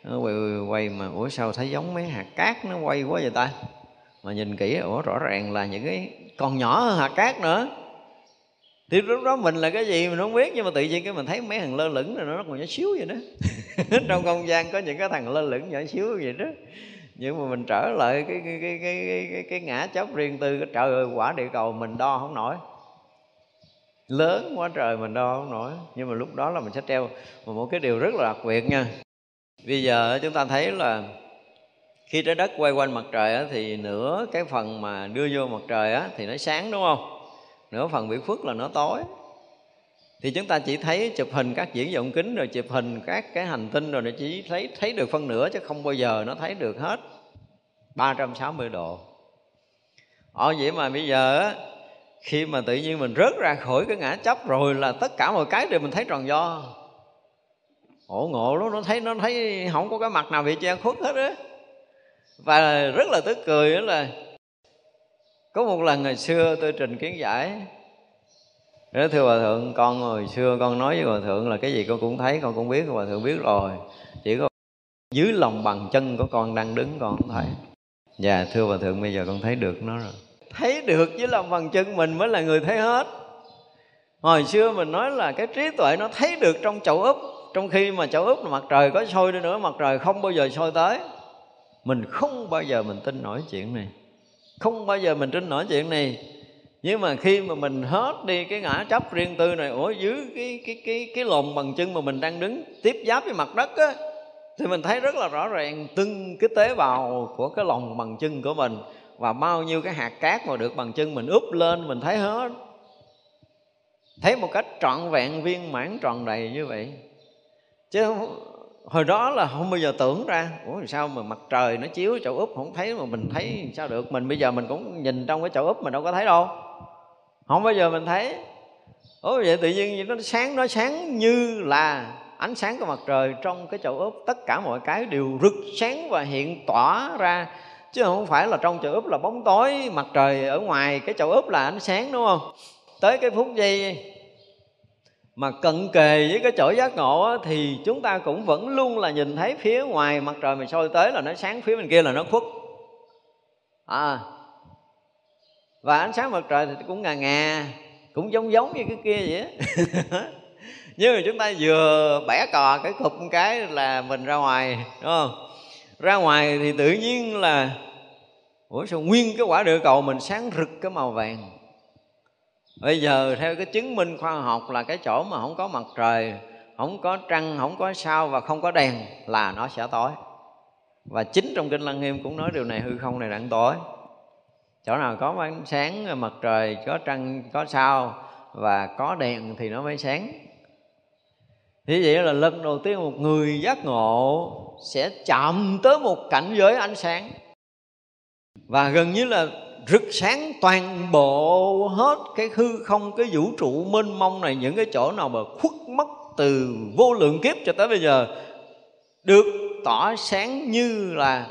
Nó quay, quay quay mà ủa sao thấy giống mấy hạt cát nó quay quá vậy ta? Mà nhìn kỹ ủa rõ ràng là những cái còn nhỏ hơn hạt cát nữa thì lúc đó mình là cái gì mình không biết nhưng mà tự nhiên cái mình thấy mấy thằng lơ lửng rồi nó còn nhỏ xíu vậy đó. Trong không gian có những cái thằng lơ lửng nhỏ xíu vậy đó. Nhưng mà mình trở lại cái cái cái cái cái, cái, cái ngã chóc riêng tư cái trời ơi quả địa cầu mình đo không nổi. Lớn quá trời mình đo không nổi. Nhưng mà lúc đó là mình sẽ treo mà một cái điều rất là đặc biệt nha. Bây giờ chúng ta thấy là khi trái đất quay quanh mặt trời á, thì nửa cái phần mà đưa vô mặt trời á, thì nó sáng đúng không? Nửa phần bị phước là nó tối. Thì chúng ta chỉ thấy chụp hình các diễn vọng kính, rồi chụp hình các cái hành tinh, rồi nó chỉ thấy thấy được phân nửa chứ không bao giờ nó thấy được hết. 360 độ. Ở vậy mà bây giờ khi mà tự nhiên mình rớt ra khỏi cái ngã chấp rồi là tất cả mọi cái đều mình thấy tròn do ổ ngộ đó nó thấy nó thấy không có cái mặt nào bị che khuất hết á. Và rất là tức cười đó là có một lần ngày xưa tôi trình kiến giải. Nói thưa hòa thượng, con hồi xưa con nói với hòa thượng là cái gì con cũng thấy, con cũng biết, hòa thượng biết rồi. Chỉ có dưới lòng bằng chân của con đang đứng, con không thấy. Dạ thưa hòa thượng, bây giờ con thấy được nó rồi. Thấy được dưới lòng bằng chân mình mới là người thấy hết. Hồi xưa mình nói là cái trí tuệ nó thấy được trong chậu úp, trong khi mà chậu úp là mặt trời có sôi đi nữa, mặt trời không bao giờ sôi tới. Mình không bao giờ mình tin nổi chuyện này không bao giờ mình tin nổi chuyện này. Nhưng mà khi mà mình hết đi cái ngã chấp riêng tư này ở dưới cái cái cái cái lồng bằng chân mà mình đang đứng tiếp giáp với mặt đất á, thì mình thấy rất là rõ ràng từng cái tế bào của cái lòng bằng chân của mình và bao nhiêu cái hạt cát mà được bằng chân mình úp lên, mình thấy hết. Thấy một cách trọn vẹn, viên mãn tròn đầy như vậy. Chứ hồi đó là không bao giờ tưởng ra. Ủa, sao mà mặt trời nó chiếu chậu úp không thấy mà mình thấy sao được? Mình bây giờ mình cũng nhìn trong cái chậu úp mình đâu có thấy đâu. Không bao giờ mình thấy. Ủa, vậy tự nhiên nó sáng nó sáng như là ánh sáng của mặt trời trong cái chậu úp. Tất cả mọi cái đều rực sáng và hiện tỏa ra. Chứ không phải là trong chậu úp là bóng tối, mặt trời ở ngoài cái chậu úp là ánh sáng, đúng không? Tới cái phút giây mà cận kề với cái chỗ giác ngộ á, thì chúng ta cũng vẫn luôn là nhìn thấy phía ngoài mặt trời mình soi tới là nó sáng phía bên kia là nó khuất. À và ánh sáng mặt trời thì cũng ngà ngà cũng giống giống như cái kia vậy á. Nhưng mà chúng ta vừa bẻ cò cái cục một cái là mình ra ngoài đúng không? Ra ngoài thì tự nhiên là ủa sao nguyên cái quả địa cầu mình sáng rực cái màu vàng? Bây giờ theo cái chứng minh khoa học là cái chỗ mà không có mặt trời, không có trăng, không có sao và không có đèn là nó sẽ tối. Và chính trong kinh lăng nghiêm cũng nói điều này hư không này đang tối. Chỗ nào có ánh sáng mặt trời, có trăng, có sao và có đèn thì nó mới sáng. Thế vậy là lần đầu tiên một người giác ngộ sẽ chạm tới một cảnh giới ánh sáng. Và gần như là rực sáng toàn bộ hết cái hư không, cái vũ trụ mênh mông này, những cái chỗ nào mà khuất mất từ vô lượng kiếp cho tới bây giờ, được tỏ sáng như là,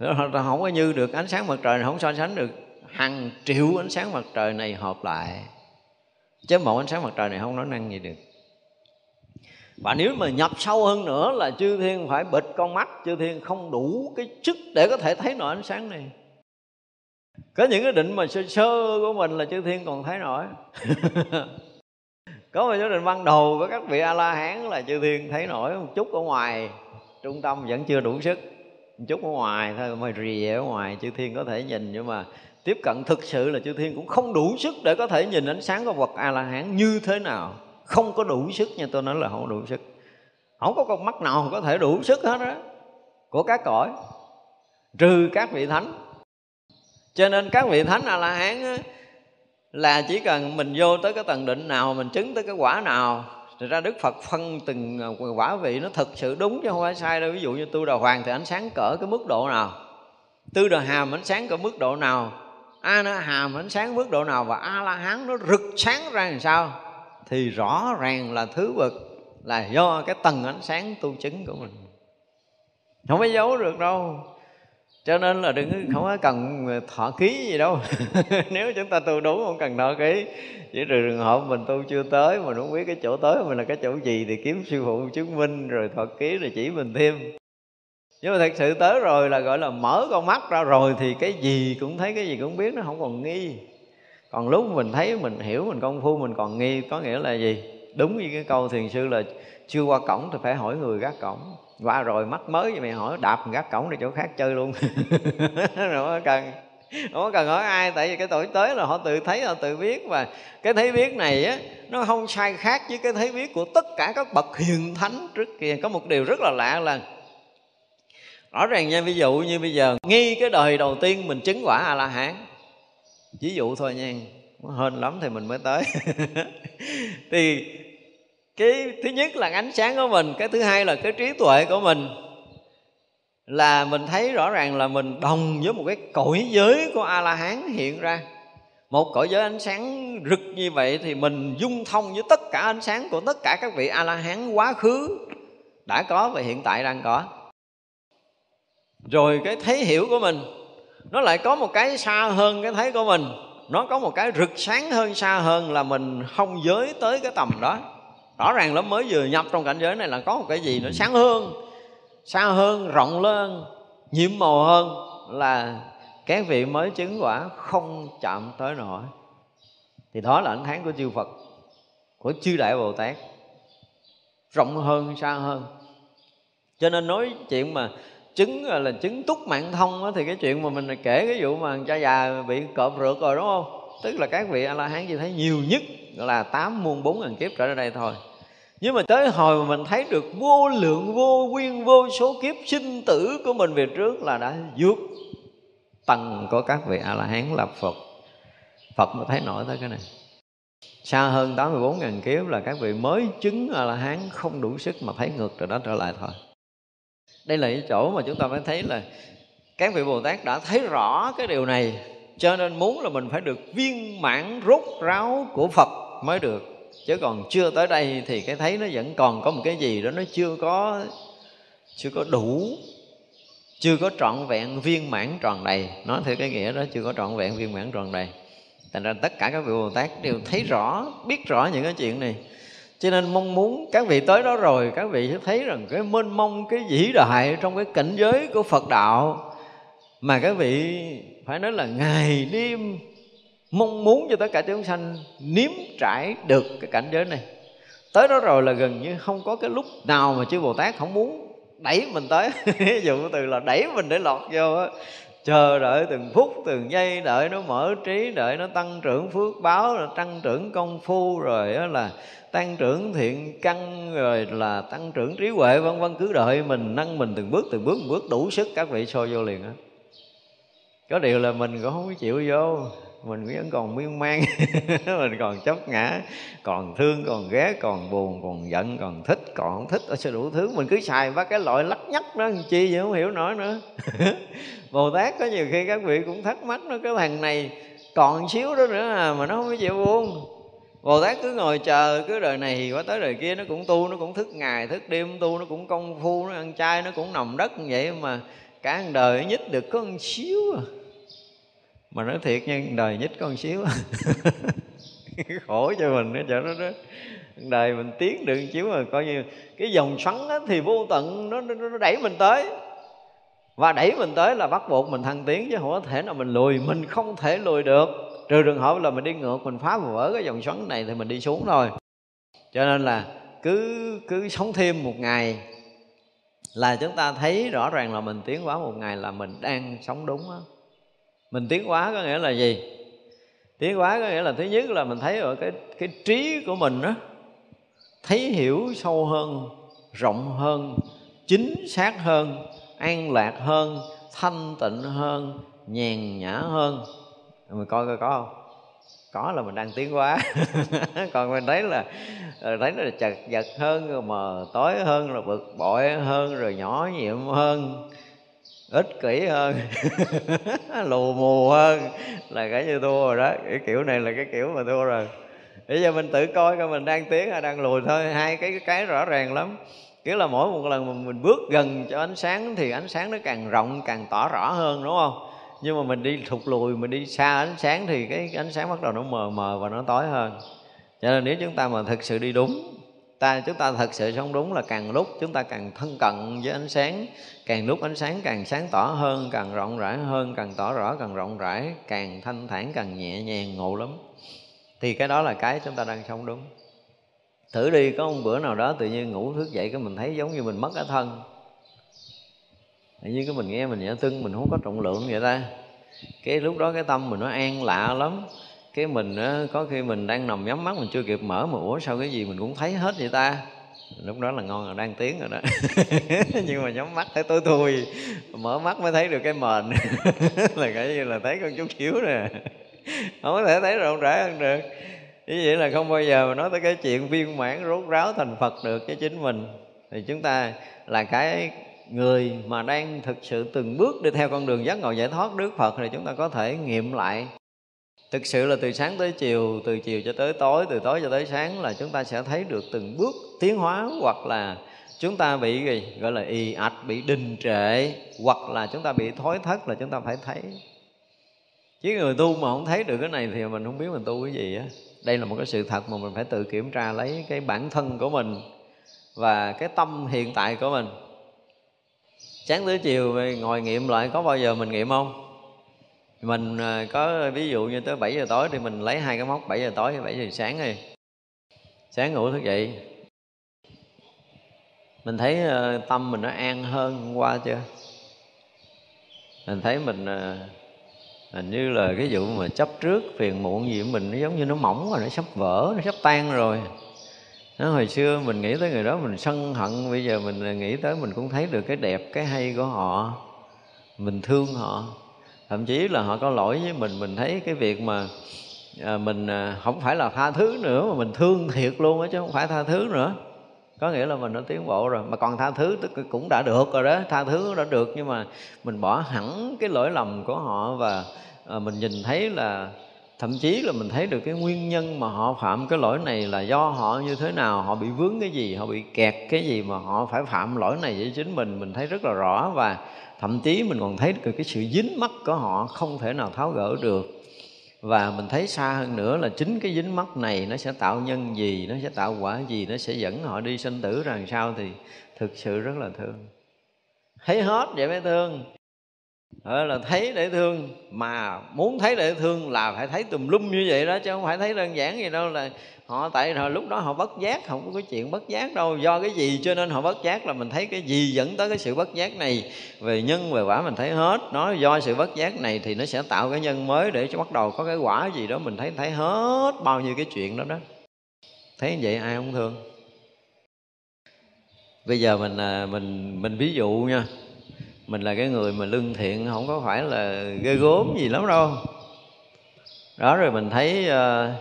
không có như được ánh sáng mặt trời này, không so sánh được hàng triệu ánh sáng mặt trời này hợp lại. Chứ một ánh sáng mặt trời này không nói năng gì được. Và nếu mà nhập sâu hơn nữa là chư thiên phải bịt con mắt, chư thiên không đủ cái chức để có thể thấy nổi ánh sáng này có những cái định mà sơ sơ của mình là chư thiên còn thấy nổi. Có một số định ban đầu của các vị a la hán là chư thiên thấy nổi một chút ở ngoài. Trung tâm vẫn chưa đủ sức. Một chút ở ngoài thôi, mà rìa ở ngoài chư thiên có thể nhìn. Nhưng mà tiếp cận thực sự là chư thiên cũng không đủ sức để có thể nhìn ánh sáng của vật a la hán như thế nào. Không có đủ sức nha, tôi nói là không đủ sức. Không có con mắt nào có thể đủ sức hết á. Của các cõi. Trừ các vị thánh cho nên các vị thánh a la hán là chỉ cần mình vô tới cái tầng định nào, mình chứng tới cái quả nào, thì ra đức phật phân từng à, quả vị nó thực sự đúng chứ không phải sai đâu. Ví dụ như tu đà hoàng thì ánh sáng cỡ cái mức độ nào? Tư đà hàm ánh sáng cỡ mức độ nào? A na hàm ánh sáng mức độ nào? Và a la hán nó rực sáng ra làm sao? Thì rõ ràng là thứ bậc là do cái tầng ánh sáng tu chứng của mình. Không có giấu được đâu cho nên là đừng không có cần thọ ký gì đâu. Nếu chúng ta tu đúng, không cần thọ ký. Chỉ trừ trường hợp mình tu chưa tới, mà không biết cái chỗ tới mình là cái chỗ gì thì kiếm sư phụ chứng minh, rồi thọ ký, rồi chỉ mình thêm. Nhưng mà thật sự tới rồi là gọi là mở con mắt ra rồi thì cái gì cũng thấy, cái gì cũng biết, nó không còn nghi. Còn lúc mình thấy, mình hiểu, mình công phu, mình còn nghi, có nghĩa là gì? Đúng như cái câu thiền sư là chưa qua cổng thì phải hỏi người gác cổng qua rồi mắt mới vậy mày hỏi, đạp gác cổng đi chỗ khác chơi luôn. Rồi có cần, không có cần hỏi ai, tại vì cái tuổi tới là họ tự thấy, họ tự biết. Và cái thấy biết này á, nó không sai khác với cái thấy biết của tất cả các bậc hiền thánh trước kia. Có một điều rất là lạ là, rõ ràng nha, ví dụ như bây giờ nghi cái đời đầu tiên mình chứng quả a la hán ví dụ thôi nha, hên lắm thì mình mới tới. Thì cái thứ nhất là ánh sáng của mình, cái thứ hai là cái trí tuệ của mình. Là mình thấy rõ ràng là mình đồng với một cái cõi giới của a la hán hiện ra. Một cõi giới ánh sáng rực như vậy thì mình dung thông với tất cả ánh sáng của tất cả các vị a la hán quá khứ đã có và hiện tại đang có. Rồi cái thấy hiểu của mình, nó lại có một cái xa hơn cái thấy của mình. Nó có một cái rực sáng hơn, xa hơn là mình không giới tới cái tầm đó rõ ràng lắm mới vừa nhập trong cảnh giới này là có một cái gì nó sáng hơn xa hơn rộng lên nhiễm màu hơn là các vị mới chứng quả không chạm tới nổi. Thì đó là ánh tháng của chư Phật của chư đại Bồ Tát. Rộng hơn xa hơn. Cho nên nói chuyện mà chứng là chứng túc mạng thông đó, thì cái chuyện mà mình kể cái vụ mà cha già bị cọp rượt rồi đúng không? Tức là các vị a la hán chỉ thấy nhiều nhất là tám muôn bốn ngàn kiếp trở ra đây thôi nhưng mà tới hồi mà mình thấy được vô lượng, vô nguyên, vô số kiếp sinh tử của mình về trước là đã vượt tầng của các vị a la hán là phật. Phật mới thấy nổi tới cái này. Xa hơn 84 ngàn kiếp là các vị mới chứng a la hán không đủ sức mà thấy ngược từ đó, trở lại thôi. Đây là cái chỗ mà chúng ta mới thấy là các vị bồ tát đã thấy rõ cái điều này, cho nên muốn là mình phải được viên mãn rốt ráo của phật mới được chứ còn chưa tới đây thì cái thấy nó vẫn còn có một cái gì đó nó chưa có chưa có đủ, chưa có trọn vẹn viên mãn tròn đầy. Nói theo cái nghĩa đó, chưa có trọn vẹn viên mãn tròn đầy. Thành ra tất cả các vị bồ tát đều thấy rõ, biết rõ những cái chuyện này. Cho nên mong muốn các vị tới đó rồi, các vị sẽ thấy rằng cái mênh mông, cái vĩ đại trong cái cảnh giới của phật đạo. Mà các vị phải nói là ngày đêm mong muốn cho tất cả chúng sanh nếm trải được cái cảnh giới này. Tới đó rồi là gần như không có cái lúc nào mà chư bồ tát không muốn đẩy mình tới. Ví dụ từ là đẩy mình để lọt vô á. Chờ đợi từng phút, từng giây, đợi nó mở trí, đợi nó tăng trưởng phước báo, rồi tăng trưởng công phu, rồi đó là tăng trưởng thiện căn, rồi là tăng trưởng trí huệ, vân vân, cứ đợi mình, nâng mình từng bước từng bước từng bước đủ sức các vị soi vô liền á. Có điều là mình cũng không chịu vô mình vẫn còn miên man, mình còn chấp ngã, còn thương, còn ghét, còn buồn, còn giận, còn thích, còn không thích, ở đủ thứ. Mình cứ xài ba cái loại lắc nhắc đó chi vậy không hiểu nổi nữa. Bồ tát có nhiều khi các vị cũng thắc mắc nó, cái thằng này còn xíu đó nữa à mà nó không có chịu buông. Bồ Tát cứ ngồi chờ, cứ đời này qua tới đời kia nó cũng tu, nó cũng thức ngày, thức đêm tu, nó cũng công phu, nó ăn chay, nó cũng nằm đất như vậy mà cả đời nhích được có một xíu à mà nói thiệt nha đời nhích con xíu. Khổ cho mình cái chỗ đó đó đời mình tiến được chiếu mà coi như cái dòng xoắn đó thì vô tận nó, nó, nó đẩy mình tới. Và đẩy mình tới là bắt buộc mình thăng tiến chứ không có thể nào mình lùi mình không thể lùi được. Trừ trường hợp là mình đi ngược mình phá vỡ cái dòng xoắn này thì mình đi xuống thôi. Cho nên là cứ cứ sống thêm một ngày là chúng ta thấy rõ ràng là mình tiến quá một ngày là mình đang sống đúng đó mình tiến hóa có nghĩa là gì? Tiến hóa có nghĩa là thứ nhất là mình thấy ở cái cái trí của mình đó thấy hiểu sâu hơn, rộng hơn, chính xác hơn, an lạc hơn, thanh tịnh hơn, nhàn nhã hơn. Mình coi coi có không? Có là mình đang tiến hóa. Còn mình thấy là ờ, thấy là chật vật hơn, rồi mờ tối hơn, rồi bực bội hơn, rồi nhỏ nhiệm hơn ích kỷ hơn. Lù mù hơn. Là cái như thua rồi đó. Cái kiểu này là cái kiểu mà thua rồi. Bây giờ mình tự coi coi mình đang tiến hay đang lùi thôi. Hai cái cái rõ ràng lắm. Kiểu là mỗi một lần mà mình bước gần cho ánh sáng thì ánh sáng nó càng rộng, càng tỏ rõ hơn, đúng không? Nhưng mà mình đi thụt lùi, mình đi xa ánh sáng thì cái ánh sáng bắt đầu nó mờ mờ và nó tối hơn. Cho nên nếu chúng ta mà thực sự đi đúng ta, chúng ta thật sự sống đúng là càng lúc chúng ta càng thân cận với ánh sáng. Càng lúc ánh sáng càng sáng tỏ hơn, càng rộng rãi hơn, càng tỏ rõ, càng rộng rãi, càng thanh thản, càng nhẹ nhàng, ngộ lắm. Thì cái đó là cái chúng ta đang sống đúng. Thử đi, có một bữa nào đó tự nhiên ngủ thức dậy cái mình thấy giống như mình mất cái thân. Tự nhiên cái mình nghe mình nhẹ tưng, mình không có trọng lượng vậy ta. Cái lúc đó cái tâm mình nó an lạ lắm cái mình á, có khi mình đang nằm nhắm mắt mình chưa kịp mở mà ủa sao cái gì mình cũng thấy hết vậy ta? Lúc đó là ngon là đang tiến rồi đó. Nhưng mà nhắm mắt thấy tối thui mở mắt mới thấy được cái mền. Là cái như là thấy con chút xíu nè. Không có thể thấy rộng rãi hơn được. Như vậy là không bao giờ mà nói tới cái chuyện viên mãn rốt ráo thành phật được cho chính mình. Thì chúng ta là cái người mà đang thực sự từng bước đi theo con đường giác ngộ giải thoát đức phật thì chúng ta có thể nghiệm lại thực sự là từ sáng tới chiều, từ chiều cho tới tối, từ tối cho tới sáng là chúng ta sẽ thấy được từng bước tiến hóa hoặc là chúng ta bị gì? Gọi là y ạch, bị đình trệ, hoặc là chúng ta bị thối thất là chúng ta phải thấy. Chứ người tu mà không thấy được cái này thì mình không biết mình tu cái gì á. Đây là một cái sự thật mà mình phải tự kiểm tra lấy cái bản thân của mình và cái tâm hiện tại của mình. Sáng tới chiều ngồi nghiệm lại có bao giờ mình nghiệm không? Mình ờ, có ví dụ như tới 7 giờ tối thì mình lấy hai cái móc 7 giờ tối hay 7 giờ sáng đi. Sáng ngủ thức dậy. Mình thấy ờ, tâm mình nó an hơn hôm qua chưa? Mình thấy mình ờ, hình như là cái vụ mà chấp trước phiền muộn gì của mình nó giống như nó mỏng rồi, nó sắp vỡ, nó sắp tan rồi. Nó hồi xưa mình nghĩ tới người đó mình sân hận, bây giờ mình nghĩ tới mình cũng thấy được cái đẹp, cái hay của họ, mình thương họ thậm chí là họ có lỗi với mình mình thấy cái việc mà à, mình à, không phải là tha thứ nữa mà mình thương thiệt luôn á chứ không phải tha thứ nữa. Có nghĩa là mình đã tiến bộ rồi mà còn tha thứ tức cũng đã được rồi đó tha thứ đã được nhưng mà mình bỏ hẳn cái lỗi lầm của họ và à, mình nhìn thấy là thậm chí là mình thấy được cái nguyên nhân mà họ phạm cái lỗi này là do họ như thế nào họ bị vướng cái gì họ bị kẹt cái gì mà họ phải phạm lỗi này với chính mình mình thấy rất là rõ. Và thậm chí mình còn thấy được cái sự dính mắc của họ không thể nào tháo gỡ được. Và mình thấy xa hơn nữa là chính cái dính mắc này nó sẽ tạo nhân gì, nó sẽ tạo quả gì, nó sẽ dẫn họ đi sinh tử rằng sao thì thực sự rất là thương. Thấy hết vậy mới thương đó là thấy để thương, mà muốn thấy để thương là phải thấy tùm lum như vậy đó, chứ không phải thấy đơn giản gì đâu, là họ, tại hồi lúc đó họ bất giác, không có cái chuyện bất giác đâu. Do cái gì cho nên họ bất giác là mình thấy cái gì dẫn tới cái sự bất giác này? Về nhân, về quả mình thấy hết. Nó do sự bất giác này thì nó sẽ tạo cái nhân mới để cho bắt đầu có cái quả gì đó mình thấy thấy hết bao nhiêu cái chuyện đó đó. Thấy như vậy ai không thương? Bây giờ mình à, mình mình ví dụ nha mình là cái người mà lương thiện không có phải là ghê gốm gì lắm đâu. Đó rồi mình thấy uh,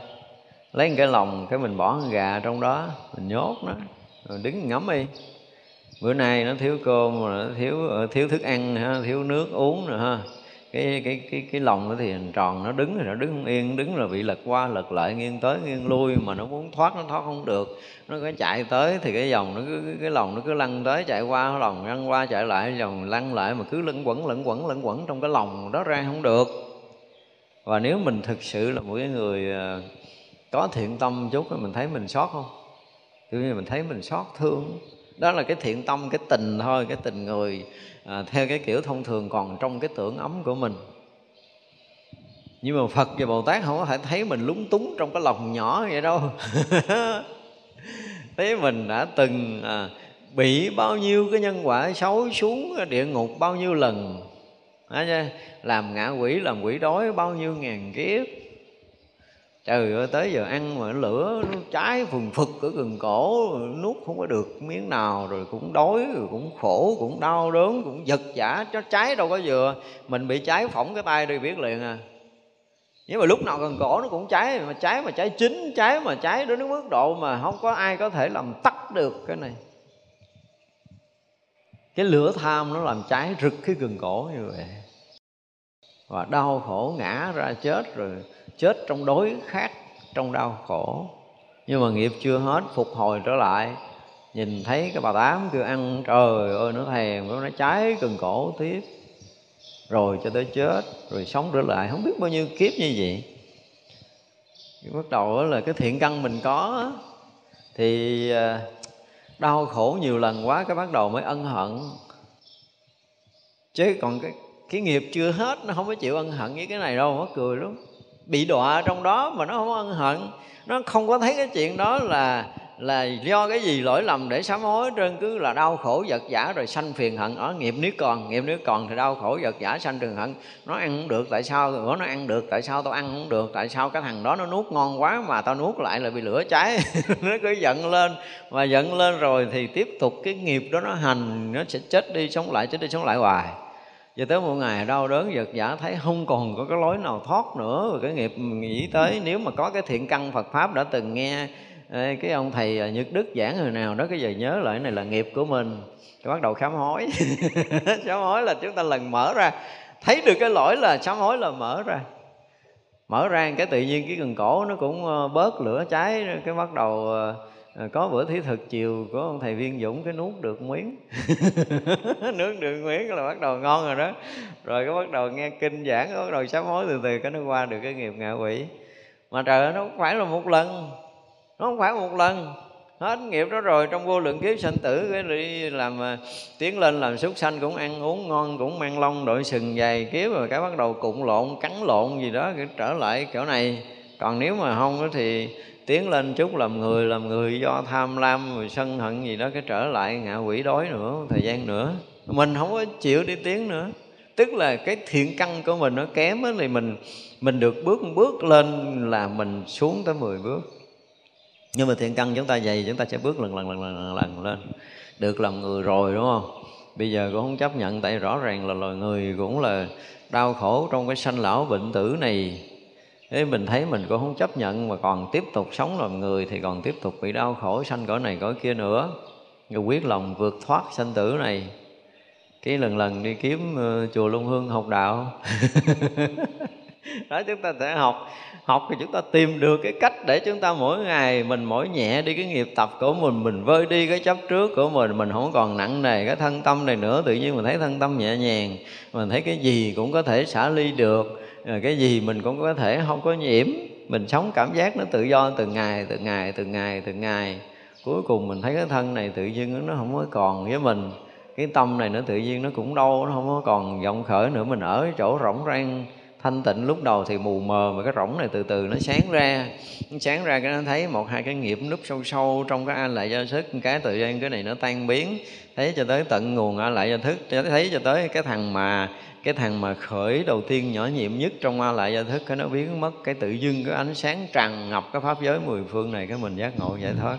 lấy một cái lòng cái mình bỏ con gà trong đó mình nhốt nó rồi đứng ngắm đi. Bữa nay nó thiếu cơm mà nó thiếu ờ, thiếu thức ăn thiếu nước uống rồi ha cái cái cái cái lòng nó thì hình tròn nó đứng thì nó đứng không yên đứng là bị lật qua lật lại nghiêng tới nghiêng lui mà nó muốn thoát nó thoát không được. Nó cứ chạy tới thì cái dòng nó cứ cái, cái lòng nó cứ lăn tới chạy qua lòng lăn qua chạy lại dòng lăn lại mà cứ lẫn quẩn lẫn quẩn lẫn quẩn trong cái lòng đó ra không được. Và nếu mình thực sự là một cái người ờ, có thiện tâm chút mình thấy mình sót không? Tự nhiên mình thấy mình sót thương. Đó là cái thiện tâm cái tình thôi cái tình người à, theo cái kiểu thông thường còn trong cái tưởng ấm của mình. Nhưng mà Phật và Bồ Tát không có thể thấy mình lúng túng trong cái lòng nhỏ vậy đâu. Thấy mình đã từng à, bị bao nhiêu cái nhân quả xấu xuống địa ngục bao nhiêu lần. Làm ngạ quỷ làm quỷ đói bao nhiêu ngàn kiếp trời ơi, tới giờ ăn mà lửa nó cháy phừng phực ở gần cổ, nuốt không có được miếng nào, rồi cũng đói, rồi cũng khổ, cũng đau đớn, cũng giật giả cho cháy đâu có vừa. Mình bị cháy phỏng cái tay đi biết liền à. Nhưng mà lúc nào gần cổ nó cũng cháy, mà cháy mà cháy chín, cháy mà cháy đến mức độ mà không có ai có thể làm tắt được cái này. Cái lửa tham nó làm cháy rực cái gần cổ như vậy. Và đau khổ ngã ra chết rồi chết trong đối khát, trong đau khổ. Nhưng mà nghiệp chưa hết, phục hồi trở lại. Nhìn thấy cái bà tám kêu ăn, trời ơi, nó thèm, nó cháy cần cổ tiếp rồi cho tới chết, rồi sống trở lại, không biết bao nhiêu kiếp như vậy. Bắt đầu là cái thiện căn mình có thì à, đau khổ nhiều lần quá cái bắt đầu mới ân hận. Chứ còn cái cái nghiệp chưa hết, nó không có chịu ân hận với cái này đâu nó cười lắm bị đọa trong đó mà nó không ân hận. Nó không có thấy cái chuyện đó là là do cái gì lỗi lầm để sám hối. Trơn cứ là đau khổ vật giả rồi sanh phiền hận ở nghiệp nếu còn. Nghiệp nếu còn thì đau khổ vật giả sanh phiền hận. Nó ăn không được tại sao? Nữa nó ăn được tại sao tao ăn không được? Tại sao cái thằng đó nó nuốt ngon quá mà tao nuốt lại là bị lửa cháy? Nó cứ giận lên. Và giận lên rồi thì tiếp tục cái nghiệp đó nó hành, nó sẽ chết đi, sống lại, chết đi, sống lại hoài cho tới một ngày đau đớn giật giả, thấy không còn có cái lối nào thoát nữa. Rồi cái nghiệp nghĩ tới, nếu mà có cái thiện căn Phật pháp đã từng nghe cái ông thầy à, Nhật Đức giảng hồi nào đó, cái giờ nhớ lại, này là nghiệp của mình. Cái bắt đầu khám hối. Sám hối là chúng ta lần mở ra. Thấy được cái lỗi là sám hối là mở ra. Mở ra cái tự nhiên, cái gần cổ nó cũng ờ, bớt lửa cháy cái bắt đầu ờ, À, có bữa thí thực chiều của ông thầy viên dũng, cái nuốt được miếng. Nướng được miếng là bắt đầu ngon rồi đó. Rồi cái bắt đầu nghe kinh giảng bắt đầu sám hối từ từ, cái nó qua được cái nghiệp ngạ quỷ. Mà trời ơi, nó không phải là một lần. Nó không phải một lần. Hết nghiệp đó rồi, trong vô lượng kiếp sanh tử, cái đi làm à, tiến lên làm súc sanh cũng ăn uống ngon, cũng mang lông đội sừng dày kiếp, rồi cái bắt đầu cụng lộn, cắn lộn gì đó trở lại kiểu này. Còn nếu mà không thì tiến lên chút làm người làm người do tham lam rồi sân hận gì đó cái trở lại ngạ quỷ đói nữa thời gian nữa. Mình không có chịu đi tiến nữa. Tức là cái thiện căn của mình nó kém thì mình mình được bước bước lên là mình xuống tới 10 bước. Nhưng mà thiện căn chúng ta dày chúng ta sẽ bước lần lần lần lần lần, lần lên. Được làm người rồi đúng không? Bây giờ cũng không chấp nhận tại rõ ràng là loài người cũng là đau khổ trong cái sanh lão bệnh tử này. Thế mình thấy mình cũng không chấp nhận mà còn tiếp tục sống làm người thì còn tiếp tục bị đau khổ sanh cõi này cõi kia nữa. Rồi quyết lòng vượt thoát sanh tử này. Cái lần lần đi kiếm uh, chùa Long Hương học đạo. đó chúng ta sẽ học học thì chúng ta tìm được cái cách để chúng ta mỗi ngày mình mỗi nhẹ đi cái nghiệp tập của mình mình vơi đi cái chấp trước của mình mình không còn nặng nề cái thân tâm này nữa tự nhiên mình thấy thân tâm nhẹ nhàng mình thấy cái gì cũng có thể xả ly được Ờ, cái gì mình cũng có thể không có nhiễm. Mình sống cảm giác nó tự do từng ngày từng ngày từng ngày từng ngày. Cuối cùng mình thấy cái thân này tự nhiên nó không có còn với mình. Cái tâm này nó tự nhiên nó cũng đâu nó không có còn vọng khởi nữa. Mình ở chỗ rỗng rang, thanh tịnh. Lúc đầu thì mù mờ, mà cái rỗng này từ từ nó sáng ra. Nó sáng ra cái nó thấy một hai cái nghiệp núp sâu sâu trong cái a lại gia thức. Cái tự nhiên cái này nó tan biến. Thấy cho tới tận nguồn a lại gia thức, thấy cho tới cái thằng mà cái thằng mà khởi đầu tiên nhỏ nhiệm nhất trong a lại gia thức cái nó biến mất. Cái tự dưng cái ánh sáng tràn ngập cái pháp giới mười phương này, cái mình giác ngộ giải thoát.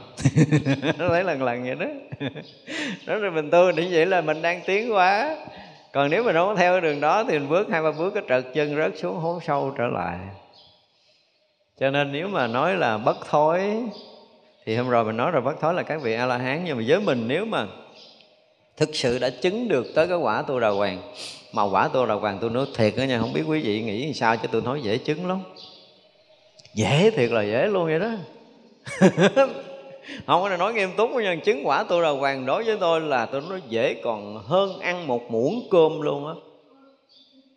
Nó thấy lần lần vậy đó. Đó rồi mình tu để vậy là mình đang tiến quá còn nếu mình không theo đường đó, thì mình bước hai ba bước, cái trật chân rớt xuống, hố sâu trở lại. Cho nên nếu mà nói là bất thối, thì hôm rồi mình nói rồi, bất thối là các vị a la hán. Nhưng mà với mình, nếu mà thực sự đã chứng được tới cái quả tu đà hoàng mà quả tôi là hoàng tôi nói, thiệt đó nha, không biết quý vị nghĩ sao chứ tôi nói dễ chứng lắm. Dễ thiệt là dễ luôn vậy đó. Không có nói nghiêm túc nhưng chứng quả tôi là hoàng đối với tôi là tôi nói dễ còn hơn ăn một muỗng cơm luôn á.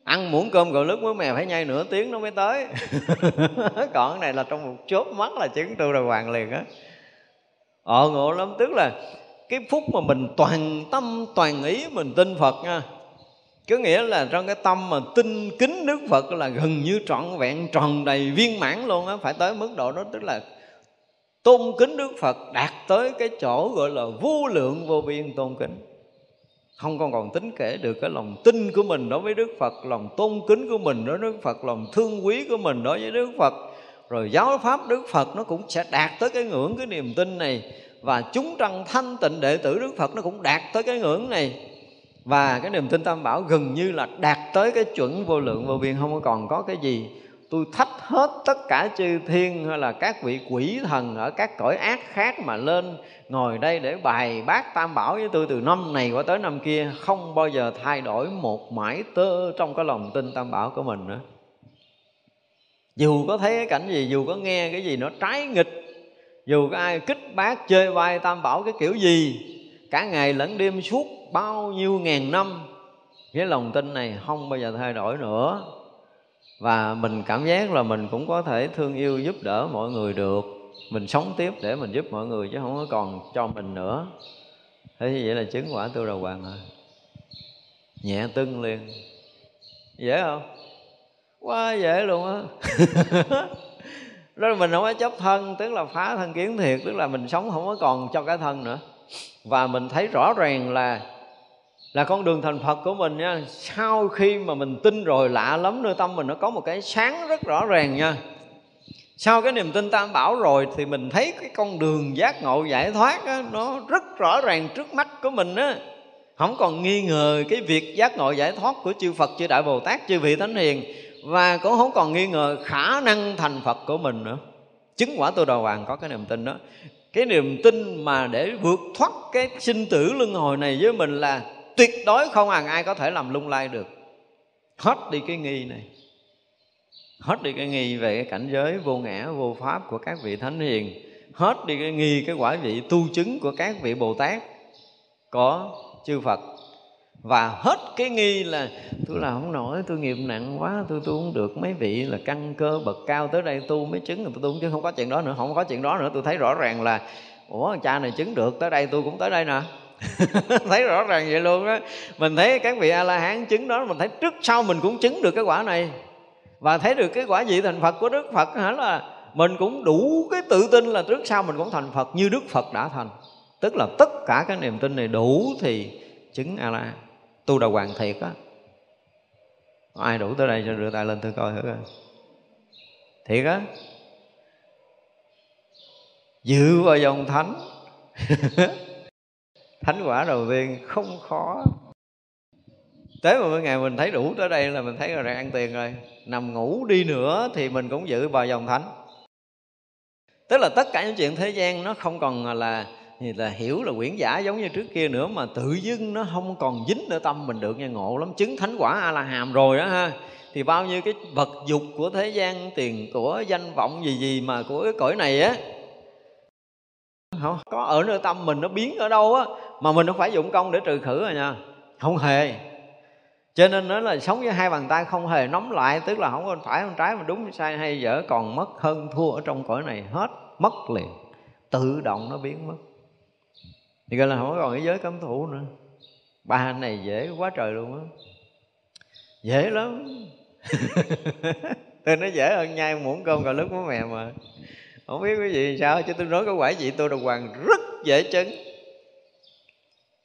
Ăn muỗng cơm gọi lúc mới mèo phải nhai nửa tiếng nó mới tới. Còn cái này là trong một chốt mắt là chứng tu đà hoàng liền á. Ờ ngộ lắm, tức là cái phút mà mình toàn tâm toàn ý mình tin phật nha có nghĩa là trong cái tâm mà tin kính đức phật là gần như trọn vẹn, tròn đầy viên mãn luôn á. Phải tới mức độ đó, tức là tôn kính đức phật đạt tới cái chỗ gọi là vô lượng vô biên tôn kính. Không còn còn tính kể được cái lòng tin của mình đối với đức phật, lòng tôn kính của mình đối với đức phật, lòng thương quý của mình đối với đức phật. Rồi giáo pháp đức phật nó cũng sẽ đạt tới cái ngưỡng cái niềm tin này, và chúng trăng thanh tịnh đệ tử đức phật nó cũng đạt tới cái ngưỡng này và cái niềm tin tam bảo gần như là đạt tới cái chuẩn vô lượng vô biên, không còn có cái gì. Tôi thách hết tất cả chư thiên hay là các vị quỷ thần ở các cõi ác khác mà lên, ngồi đây để bài bác tam bảo với tôi từ năm này qua tới năm kia, không bao giờ thay đổi một mãi tơ trong cái lòng tin tam bảo của mình nữa. Dù có thấy cái cảnh gì, dù có nghe cái gì nó trái nghịch, dù có ai kích bác chơi vai tam bảo cái kiểu gì cả ngày lẫn đêm suốt bao nhiêu ngàn năm, cái lòng tin này không bao giờ thay đổi nữa. Và mình cảm giác là mình cũng có thể thương yêu giúp đỡ mọi người được. Mình sống tiếp để mình giúp mọi người chứ không có còn cho mình nữa. Thế như vậy là chứng quả tu đầu hoàng rồi. Nhẹ tưng liền. Dễ không? Quá dễ luôn á. Đó là mình không có chấp thân, tức là phá thân kiến thiệt, tức là mình sống không có còn cho cái thân nữa và mình thấy rõ ràng là là con đường thành Phật của mình nha sau khi mà mình tin rồi lạ lắm nơi tâm mình nó có một cái sáng rất rõ ràng nha. Sau cái niềm tin tam bảo rồi thì mình thấy cái con đường giác ngộ giải thoát á, nó rất rõ ràng trước mắt của mình á. Không còn nghi ngờ cái việc giác ngộ giải thoát của chư Phật chư Đại Bồ Tát chư vị Thánh Hiền. Và cũng không còn nghi ngờ khả năng thành Phật của mình nữa. Chứng quả tu đầu hoàng có cái niềm tin đó cái niềm tin mà để vượt thoát cái sinh tử luân hồi này với mình là tuyệt đối không hàng ai có thể làm lung lay được. Hết đi cái nghi này. Hết đi cái nghi về cái cảnh giới vô ngã, vô pháp của các vị thánh hiền. Hết đi cái nghi, cái quả vị tu chứng của các vị bồ tát. Có chư phật và hết cái nghi là, tôi làm không nổi, tôi nghiệp nặng quá, tôi tu không được. Mấy vị là căn cơ bậc cao tới đây tu mới chứng tôi tu chứ không có chuyện đó nữa, không có chuyện đó nữa. Tôi thấy rõ ràng là, ủa, cha này chứng được, tới đây tôi cũng tới đây nè. Thấy rõ ràng vậy luôn á. Mình thấy các vị a la hán chứng đó, mình thấy trước sau mình cũng chứng được cái quả này. Và thấy được cái quả vị thành phật của đức phật hả? Là mình cũng đủ cái tự tin là trước sau mình cũng thành phật như đức phật đã thành. Tức là tất cả cái niềm tin này đủ thì chứng a la tu đà hoàng thiệt á. Ai đủ tới đây cho đưa tay lên tôi coi thử coi. Thiệt á. Dự vào dòng thánh. Thánh quả đầu tiên không khó. Tới một ngày mình thấy đủ tới đây là mình thấy rồi ăn tiền rồi. Nằm ngủ đi nữa thì mình cũng giữ vào dòng thánh. Tức là tất cả những chuyện thế gian nó không còn là thì là hiểu là quyển giả giống như trước kia nữa, mà tự dưng nó không còn dính ở tâm mình được nha ngộ lắm. Chứng thánh quả a la hàm rồi đó ha. Thì bao nhiêu cái vật dục của thế gian, tiền của danh vọng gì gì mà của cái cõi này á không có ở nơi tâm mình nó biến ở đâu á, mà mình không phải dụng công để trừ khử rồi nha. Không hề. Cho nên nói là sống với hai bàn tay không hề nóng lại, tức là không có phải không trái mà đúng sai, hay dở còn mất hơn thua ở trong cõi này hết, mất liền. Tự động nó biến mất thì gọi là không còn cái giới cấm thủ nữa. Ba này dễ quá trời luôn á. Dễ lắm. Tôi nói dễ hơn nhai muỗng cơm cà lúc mắm mè mà. Không biết cái gì sao, chứ tôi nói cái quả gì tôi đồng hoàng rất dễ chứng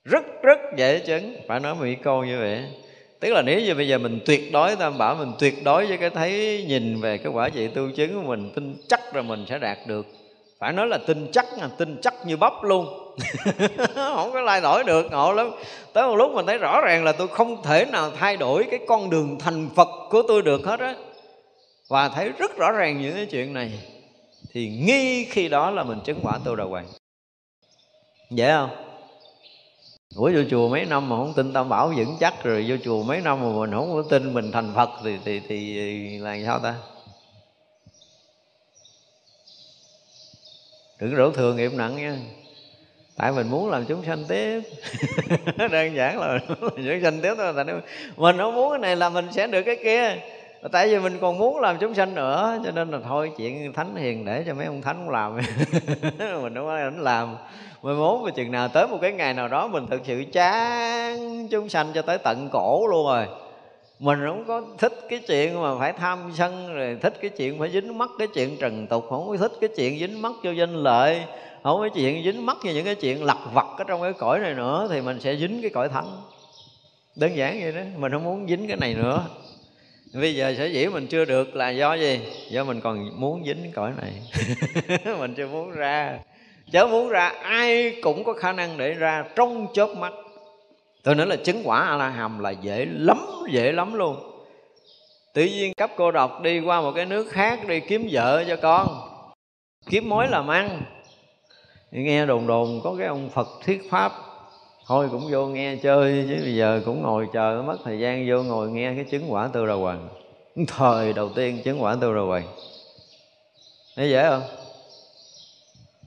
rất rất dễ chứng phải nói mỹ câu như vậy. Tức là nếu như bây giờ mình tuyệt đối, tam bảo, mình tuyệt đối với cái thấy nhìn về cái quả vị tu chứng của mình, tin chắc rồi mình sẽ đạt được phải nói là tin chắc tin chắc như bắp luôn. Không có lai đổi được ngộ lắm. Tới một lúc mình thấy rõ ràng là tôi không thể nào thay đổi cái con đường thành phật của tôi được hết á. Và thấy rất rõ ràng những cái chuyện này. Thì nghi khi đó là mình chứng quả tu đà hoàng. Dễ không? Ủa vô chùa mấy năm mà không tin Tam Bảo vững chắc Rồi vô chùa mấy năm mà mình không có tin mình thành Phật Thì thì, thì là sao ta? Đừng đổ thừa nghiệp nặng nha. Tại mình muốn làm chúng sanh tiếp. Đơn giản là chúng sanh tiếp thôi, tại Mình không muốn cái này là mình sẽ được cái kia. Tại vì mình còn muốn làm chúng sanh nữa, cho nên là thôi, chuyện thánh hiền để cho mấy ông thánh làm. Mình đâu có đánh làm. Mình muốn mà chừng nào tới một cái ngày nào đó mình thực sự chán chúng sanh cho tới tận cổ luôn rồi mình không có thích cái chuyện mà phải tham sân rồi, thích cái chuyện phải dính mắc cái chuyện trần tục, không có thích cái chuyện dính mắc cho danh lợi, không có chuyện dính mắc như những cái chuyện lặt vặt ở trong cái cõi này nữa thì mình sẽ dính cái cõi thánh. Đơn giản vậy đó, mình không muốn dính cái này nữa. Bây giờ sở dĩ mình chưa được là do gì? Do mình còn muốn dính cõi này. Mình chưa muốn ra. Chớ muốn ra, ai cũng có khả năng để ra trong chớp mắt tôi nói là chứng quả a la hàm là dễ lắm dễ lắm luôn. Tự nhiên cấp cô độc đi qua một cái nước khác đi kiếm vợ cho con. Kiếm mối làm ăn. Nghe đồn đồn có cái ông phật thuyết pháp. Thôi cũng vô nghe chơi, chứ bây giờ cũng ngồi chờ, mất thời gian vô ngồi nghe cái chứng quả tư đầu hoàng. Thời đầu tiên chứng quả tư đầu hoàng. Thấy dễ không?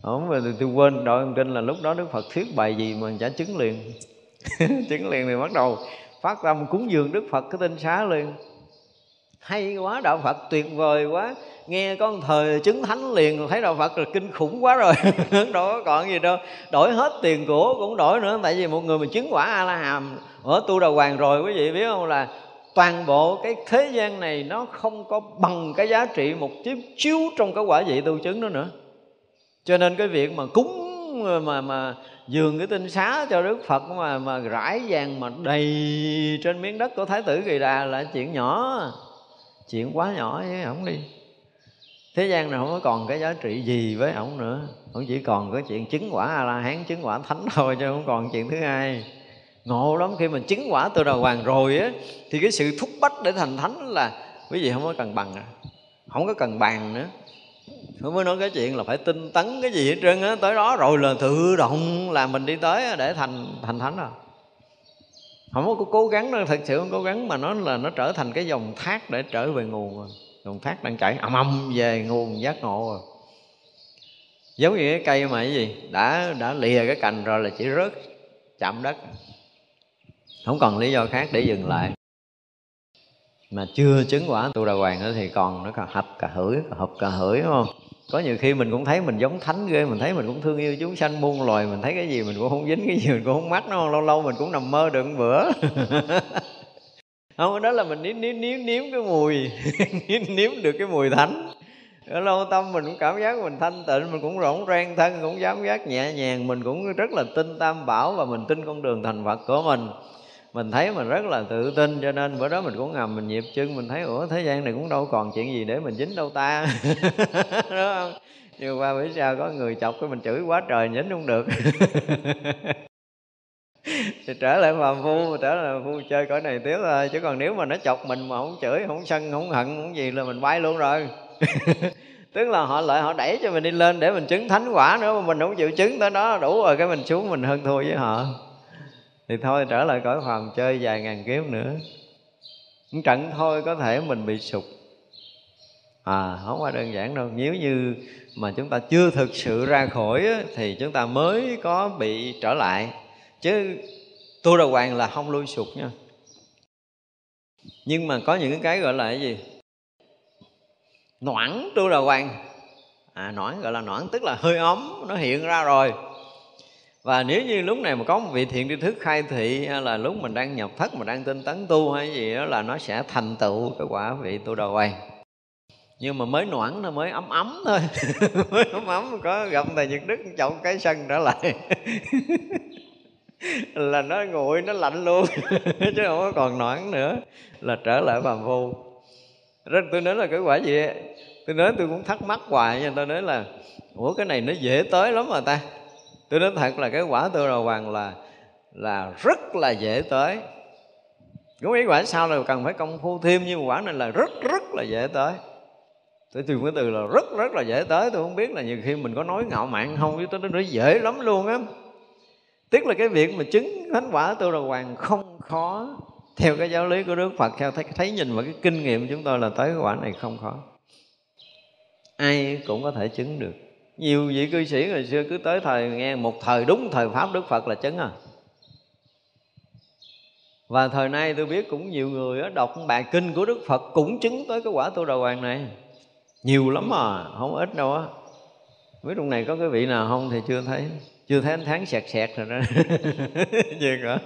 Không, mà tôi quên đội kinh là lúc đó đức phật thuyết bài gì mà chả chứng liền. chứng liền thì bắt đầu phát tâm cúng dường đức phật, cái tinh xá liền. Hay quá, đạo phật tuyệt vời quá. Nghe con thời chứng thánh liền, thấy đạo phật là kinh khủng quá rồi. Đâu có còn gì đâu. Đổi hết tiền của cũng đổi nữa, tại vì một người mà chứng quả a la hàm ở tu đầu hoàng rồi, quý vị biết không là toàn bộ cái thế gian này nó không có bằng cái giá trị một chiếc chiếu trong cái quả vị tu chứng đó nữa. Cho nên cái việc mà cúng mà mà dường cái tinh xá cho đức phật mà mà rải vàng mà đầy trên miếng đất của thái tử kỳ đà là chuyện nhỏ. Chuyện quá nhỏ với ổng đi. Thế gian này không có còn cái giá trị gì với ổng nữa. Ổng chỉ còn cái chuyện chứng quả a la hán chứng quả thánh thôi chứ không còn chuyện thứ hai. Ngộ lắm, khi mình chứng quả từ đầu hoàng rồi á, thì cái sự thúc bách để thành thánh là quý vị không có cần bằng không có cần bàn nữa không mới nói cái chuyện là phải tinh tấn cái gì hết trơn á. Tới đó rồi là tự động là mình đi tới để thành thành thánh rồi. Không có cố gắng đâu, thật sự không cố gắng, mà nó là nó trở thành cái dòng thác để trở về nguồn rồi. Dòng thác đang chảy, ầm ầm về nguồn giác ngộ rồi. Giống như cái cây mà cái gì, đã đã lìa cái cành rồi là chỉ rớt chạm đất. Không còn lý do khác để dừng lại mà chưa chứng quả, tu đà hoàng nữa thì còn nó còn hập cả hửi hợp cả hửi, đúng không? Có nhiều khi mình cũng thấy mình giống thánh ghê, mình thấy mình cũng thương yêu chúng sanh muôn loài, mình thấy cái gì mình cũng không dính, cái gì mình cũng không mắc nó lâu lâu mình cũng nằm mơ được một bữa. Không đó là mình nếm nếm nếm nếm cái mùi nếm nếm được cái mùi thánh. Ở lâu tâm mình cũng cảm giác mình thanh tịnh, mình cũng rỗng rang thân, cũng dám giác nhẹ nhàng, mình cũng rất là tin tam bảo và mình tin con đường thành phật của mình mình thấy mình rất là tự tin, cho nên bữa đó mình cũng ngầm, mình nhịp chân, mình thấy, ủa, thế gian này cũng đâu còn chuyện gì để mình dính đâu ta? Đúng không? Nhưng qua bữa sau có người chọc cái mình chửi quá trời nhín không được. Thì trở lại phàm phu, trở lại phu chơi cõi này tiếp thôi, chứ còn nếu mà nó chọc mình mà không chửi, không sân, không hận, không gì là mình bay luôn rồi. Tức là họ lợi họ đẩy cho mình đi lên để mình chứng thánh quả nữa, mà mình không chịu chứng tới đó, đủ rồi, cái mình xuống mình hơn thua với họ thì thôi, trở lại cõi phàm chơi vài ngàn kiếp nữa. Trận thôi, có thể mình bị sụp. À không phải đơn giản đâu. Nếu như mà chúng ta chưa thực sự ra khỏi thì chúng ta mới có bị trở lại. Chứ tu đà hoàng là không lui sụp nha. Nhưng mà có những cái gọi là cái gì? Noãn tu đà hoàng. À noãn gọi là noãn tức là hơi ấm, nó hiện ra rồi và nếu như lúc này mà có một vị thiện tri thức khai thị, hay là lúc mình đang nhập thất mà đang tinh tấn tu hay gì đó, là nó sẽ thành tựu cái quả vị tu đầu hoàng nhưng mà mới noãn nó mới ấm ấm thôi. Mới ấm ấm, có gặp thầy nhật đức chậu cái sân trở lại. Là nó nguội, nó lạnh luôn. Chứ không có còn noãn nữa, là trở lại phàm phu. Rất tôi nói là cái quả gì? Tôi nói tôi cũng thắc mắc hoài nha tôi nói là, ủa, cái này nó dễ tới lắm mà ta tôi nói thật là cái quả tư đầu hoàng là là rất là dễ tới. Cũng ý quả sau là cần phải công phu thêm nhưng mà quả này là rất rất là dễ tới. Tôi dùng cái từ là rất rất là dễ tới. Tôi không biết là nhiều khi mình có nói ngạo mạn không chứ tôi nói dễ lắm luôn á. Tức là cái việc mà chứng thánh quả tu đầu hoàng không khó. Theo cái giáo lý của đức phật theo thấy, thấy nhìn và cái kinh nghiệm chúng tôi là tới cái quả này không khó. Ai cũng có thể chứng được nhiều vị cư sĩ ngày xưa cứ tới thời nghe một thời đúng thời pháp đức phật là chứng à. Và thời nay tôi biết cũng nhiều người đọc bài kinh của đức phật cũng chứng tới cái quả tu đầu hoàng này. Nhiều lắm mà không ít đâu á. Biết trong này có cái vị nào không thì chưa thấy. Chưa thấy ánh tháng sẹt sẹt rồi đó. Gì nữa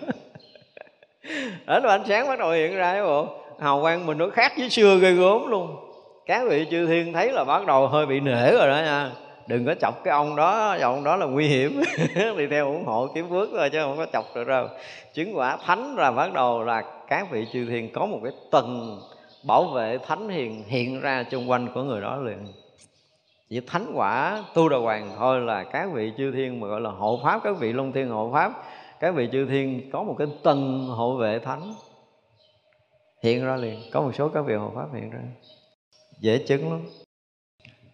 đó là ánh sáng bắt đầu hiện ra cái bộ hào quang mình nó khác với xưa ghê gớm luôn. Các vị chư thiên thấy là bắt đầu hơi bị nể rồi đó nha đừng có chọc cái ông đó ông đó là nguy hiểm. Đi theo ủng hộ kiếm phước thôi chứ không có chọc được đâu. Chứng quả thánh là bắt đầu là các vị chư thiên có một cái tầng bảo vệ thánh hiền hiện ra chung quanh của người đó liền. Chỉ thánh quả tu đà hoàng thôi là các vị chư thiên mà gọi là hộ pháp, các vị long thiên hộ pháp, các vị chư thiên có một cái tầng hộ vệ thánh hiện ra liền. Có một số các vị hộ pháp hiện ra. Dễ chứng lắm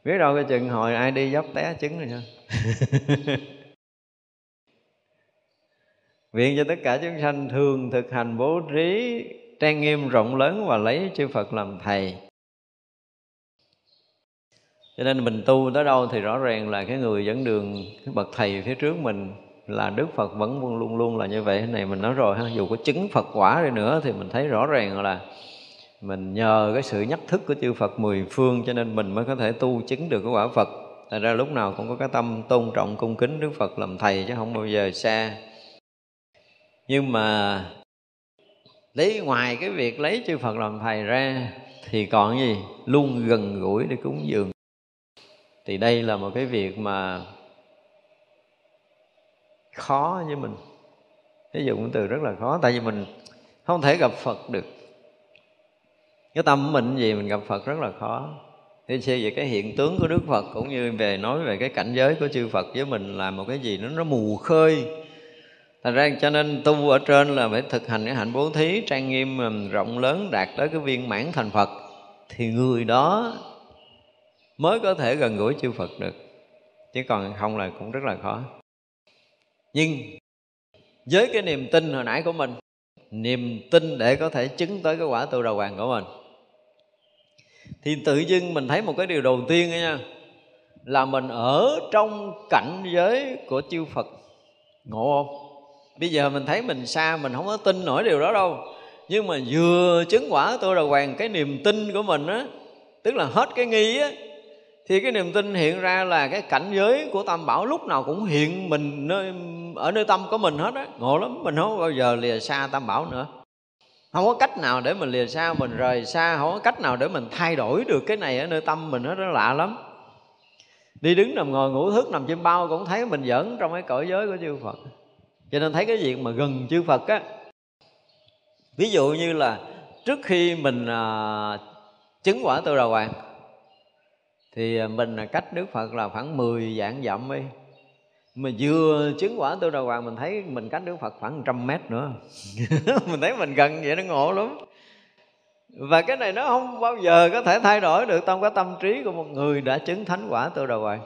biết đâu cái chừng hồi ai đi dốc té chứng rồi nha. Nguyện cho tất cả chúng sanh thường thực hành bố trí trang nghiêm rộng lớn và lấy chư Phật làm thầy. Cho nên mình tu tới đâu thì rõ ràng là cái người dẫn đường cái bậc thầy phía trước mình là Đức Phật vẫn luôn luôn là như vậy. Cái này mình nói rồi ha dù có chứng Phật quả đi nữa thì mình thấy rõ ràng là mình nhờ cái sự nhắc thức của chư Phật mười phương cho nên mình mới có thể tu chứng được cái quả Phật. Thật ra lúc nào cũng có cái tâm tôn trọng cung kính Đức Phật làm thầy chứ không bao giờ xa. Nhưng mà lấy ngoài cái việc lấy chư Phật làm thầy ra thì còn gì? Luôn gần gũi để cúng dường. Thì đây là một cái việc mà khó với mình. Ví dụ từ rất là khó, tại vì mình không thể gặp phật được cái tâm mình gì mình gặp phật rất là khó. Thì chia về cái hiện tướng của đức phật cũng như về nói về cái cảnh giới của chư phật với mình là một cái gì nó nó mù khơi. Thành ra cho nên tu ở trên là phải thực hành cái hạnh bố thí, trang nghiêm rộng lớn, đạt tới cái viên mãn thành phật. Thì người đó mới có thể gần gũi chư phật được. Chứ còn không là cũng rất là khó. Nhưng với cái niềm tin hồi nãy của mình, niềm tin để có thể chứng tới cái quả tu đầu hoàng của mình thì tự dưng mình thấy một cái điều đầu tiên nha, là mình ở trong cảnh giới của chư Phật. Ngộ không? Bây giờ mình thấy mình xa, mình không có tin nổi điều đó đâu. Nhưng mà vừa chứng quả tôi là hoàng cái niềm tin của mình á, tức là hết cái nghi á, thì cái niềm tin hiện ra là cái cảnh giới của tam bảo lúc nào cũng hiện mình nơi, ở nơi tâm của mình hết á. Ngộ lắm, mình không bao giờ lìa xa tam bảo nữa không có cách nào để mình lìa xa mình rời xa không có cách nào để mình thay đổi được cái này ở nơi tâm mình nó rất lạ lắm. Đi đứng nằm ngồi ngủ thức nằm trên bao cũng thấy mình giỡn trong cái cõi giới của chư phật. Cho nên thấy cái việc mà gần chư phật á ví dụ như là trước khi mình à, chứng quả tu đà hoàng thì mình à, cách Đức Phật là khoảng 10 dạng dặm đi mà vừa chứng quả tu đà hoàng mình thấy mình cách Đức Phật khoảng trăm mét nữa. Mình thấy mình gần vậy nó ngộ lắm. Và cái này nó không bao giờ có thể thay đổi được trong cái tâm trí của một người đã chứng thánh quả tu đà hoàng.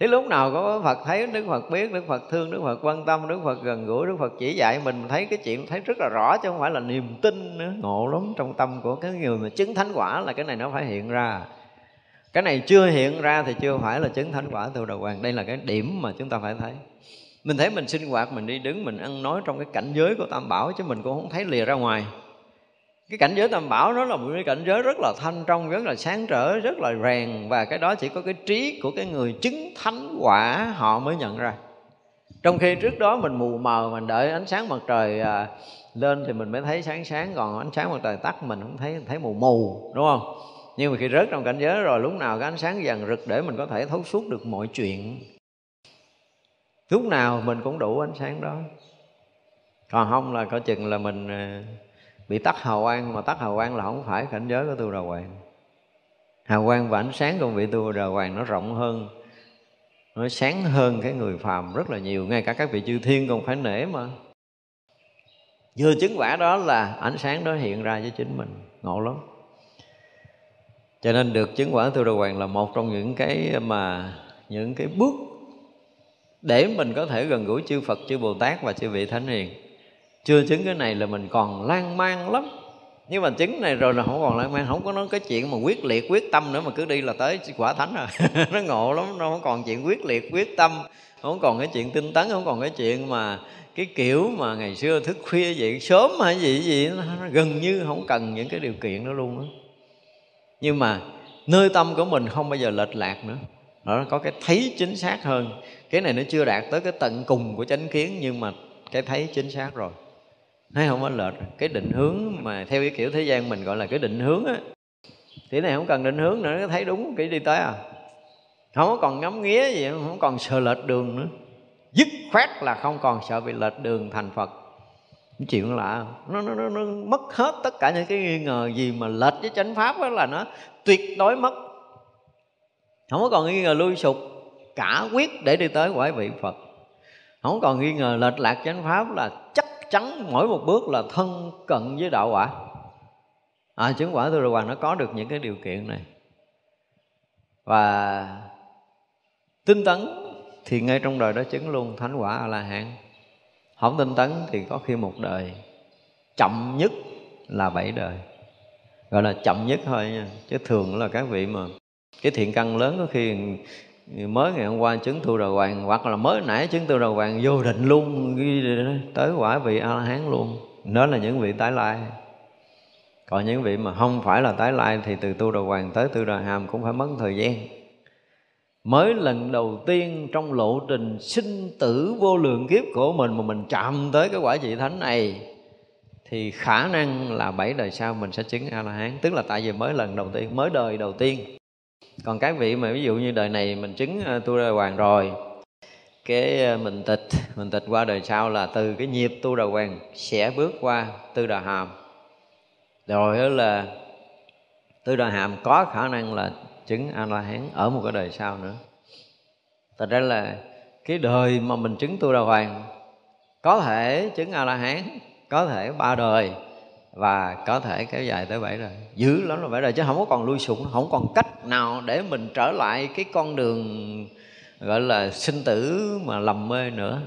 Thế lúc nào có Phật thấy Đức Phật biết, Đức Phật thương, Đức Phật quan tâm, Đức Phật gần gũi, Đức Phật chỉ dạy mình thấy cái chuyện thấy rất là rõ chứ không phải là niềm tin nữa, ngộ lắm trong tâm của cái người mà chứng thánh quả là cái này nó phải hiện ra cái này chưa hiện ra thì chưa phải là chứng thánh quả tu đầu hoàng. Đây là cái điểm mà chúng ta phải thấy. Mình thấy mình sinh hoạt mình đi đứng mình ăn nói trong cái cảnh giới của tam bảo chứ mình cũng không thấy lìa ra ngoài. Cái cảnh giới tam bảo nó là một cái cảnh giới rất là thanh trong rất là sáng trở rất là rèn. Và cái đó chỉ có cái trí của cái người chứng thánh quả họ mới nhận ra. Trong khi trước đó mình mù mờ mình đợi ánh sáng mặt trời à, lên thì mình mới thấy sáng sáng còn ánh sáng mặt trời tắt mình không thấy thấy mù mù đúng không? Nhưng mà khi rớt trong cảnh giới rồi, lúc nào cái ánh sáng dần rực để mình có thể thấu suốt được mọi chuyện. Lúc nào mình cũng đủ ánh sáng đó. Còn không là có chừng là mình ờ, bị tắt hào quang, mà tắt hào quang là không phải cảnh giới của tu đà hoàng. Hào quang và ánh sáng của vị tu đà hoàng, nó rộng hơn, nó sáng hơn cái người phàm rất là nhiều. Ngay cả các vị chư thiên còn phải nể mà. Vừa chứng quả đó là ánh sáng đó hiện ra với chính mình. Ngộ lắm cho nên được chứng quả tu đà hoàng là một trong những cái mà những cái bước để mình có thể gần gũi chư Phật, chư Bồ Tát và chư vị Thánh Hiền. Chưa chứng cái này là mình còn lan man lắm. Nhưng mà chứng này rồi là không còn lan man, không có nói cái chuyện mà quyết liệt, quyết tâm nữa mà cứ đi là tới quả thánh rồi. nó ngộ lắm, nó không còn chuyện quyết liệt, quyết tâm, không còn cái chuyện tinh tấn, không còn cái chuyện mà cái kiểu mà ngày xưa thức khuya dậy sớm hay gì gì nó gần như không cần những cái điều kiện đó luôn á nhưng mà nơi tâm của mình không bao giờ lệch lạc nữa. Nó có cái thấy chính xác hơn. Cái này nó chưa đạt tới cái tận cùng của chánh kiến, nhưng mà cái thấy chính xác rồi. Thấy không có lệch. Cái định hướng mà theo cái kiểu thế gian mình gọi là cái định hướng á. Thì này không cần định hướng nữa nó thấy đúng, cái đi tới à. Không có còn ngắm nghía gì, không còn sợ lệch đường nữa. Dứt khoát là không còn sợ bị lệch đường thành phật chuyện lạ nó, nó, nó, nó mất hết tất cả những cái nghi ngờ gì mà lệch với chánh pháp đó là nó tuyệt đối mất. Không có còn nghi ngờ lui sụp cả quyết để đi tới quả vị phật. Không còn nghi ngờ lệch lạc chánh pháp là chắc chắn mỗi một bước là thân cận với đạo quả. À, chứng quả tu hoàng nó có được những cái điều kiện này. Và tinh tấn thì ngay trong đời đó chứng luôn thánh quả a la hán không tinh tấn thì có khi một đời chậm nhất là bảy đời. Gọi là chậm nhất thôi nha, chứ thường là các vị mà cái thiện căn lớn có khi mới ngày hôm qua chứng tu đầu hoàng, hoặc là mới nãy chứng tu đầu hoàng vô định luôn tới quả vị a la hán luôn. Đó là những vị tái lai. Còn những vị mà không phải là tái lai thì từ tu đầu hoàng tới tu đầu hàm cũng phải mất thời gian mới lần đầu tiên trong lộ trình sinh tử vô lượng kiếp của mình mà mình chạm tới cái quả vị thánh này, thì khả năng là bảy đời sau mình sẽ chứng a la hán tức là tại vì mới lần đầu tiên, mới đời đầu tiên. Còn các vị mà ví dụ như đời này mình chứng ờ, tu đà hoàng rồi, cái ờ, mình tịch mình tịch qua đời sau là từ cái nhịp tu đà hoàng sẽ bước qua tư đà hàm. Rồi đó là tư đà hàm có khả năng là chứng a la hán ở một cái đời sau nữa. Thật ra là cái đời mà mình chứng tu đà hoàng, có thể chứng a la hán có thể ba đời, và có thể kéo dài tới bảy đời. Dữ lắm là bảy đời, chứ không có còn lui sụn không còn cách nào để mình trở lại cái con đường, gọi là, sinh tử mà lầm mê nữa.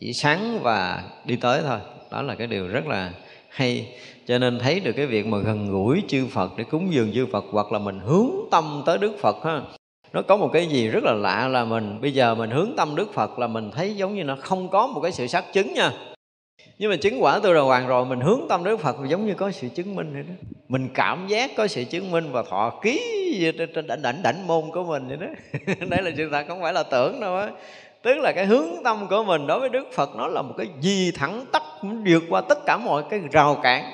Chỉ sáng và đi tới thôi. Đó là cái điều rất là hay. Cho nên thấy được cái việc mà gần gũi chư Phật để cúng dường chư Phật, hoặc là mình hướng tâm tới Đức Phật ha. Nó có một cái gì rất là lạ là mình, bây giờ mình hướng tâm Đức Phật là mình thấy giống như nó không có một cái sự xác chứng nha. Nhưng mà chứng quả từ đầu hoàng rồi, mình hướng tâm Đức Phật giống như có sự chứng minh vậy đó. Mình cảm giác có sự chứng minh và thọ ký trên đảnh đảnh đảnh môn của mình vậy đó. Đấy là sự thật không phải là tưởng đâu á tức là cái hướng tâm của mình đối với Đức Phật nó là một cái gì thẳng tắc vượt qua tất cả mọi cái rào cản.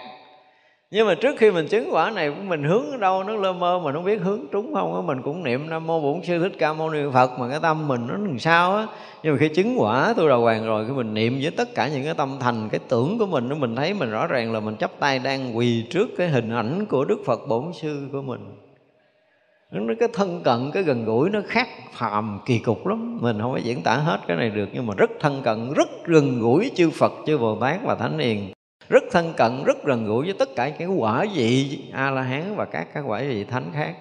Nhưng mà trước khi mình chứng quả này, mình hướng ở đâu nó lơ mơ mà nó biết hướng trúng không mình cũng niệm nam mô bổn sư thích ca mâu ni phật mà cái tâm mình nó làm sao á. Nhưng mà khi chứng quả tôi đầu hoàng rồi, khi mình niệm với tất cả những cái tâm thành, cái tưởng của mình nó mình thấy mình rõ ràng là mình chắp tay đang quỳ trước cái hình ảnh của đức phật bổn sư của mình nó cái thân cận, cái gần gũi nó khác phàm kỳ cục lắm. Mình không có diễn tả hết cái này được, nhưng mà rất thân cận, rất gần gũi chư phật, chư bồ tát và thánh hiền. Rất thân cận, rất gần gũi với tất cả những quả vị a la hán và các các quả vị thánh khác.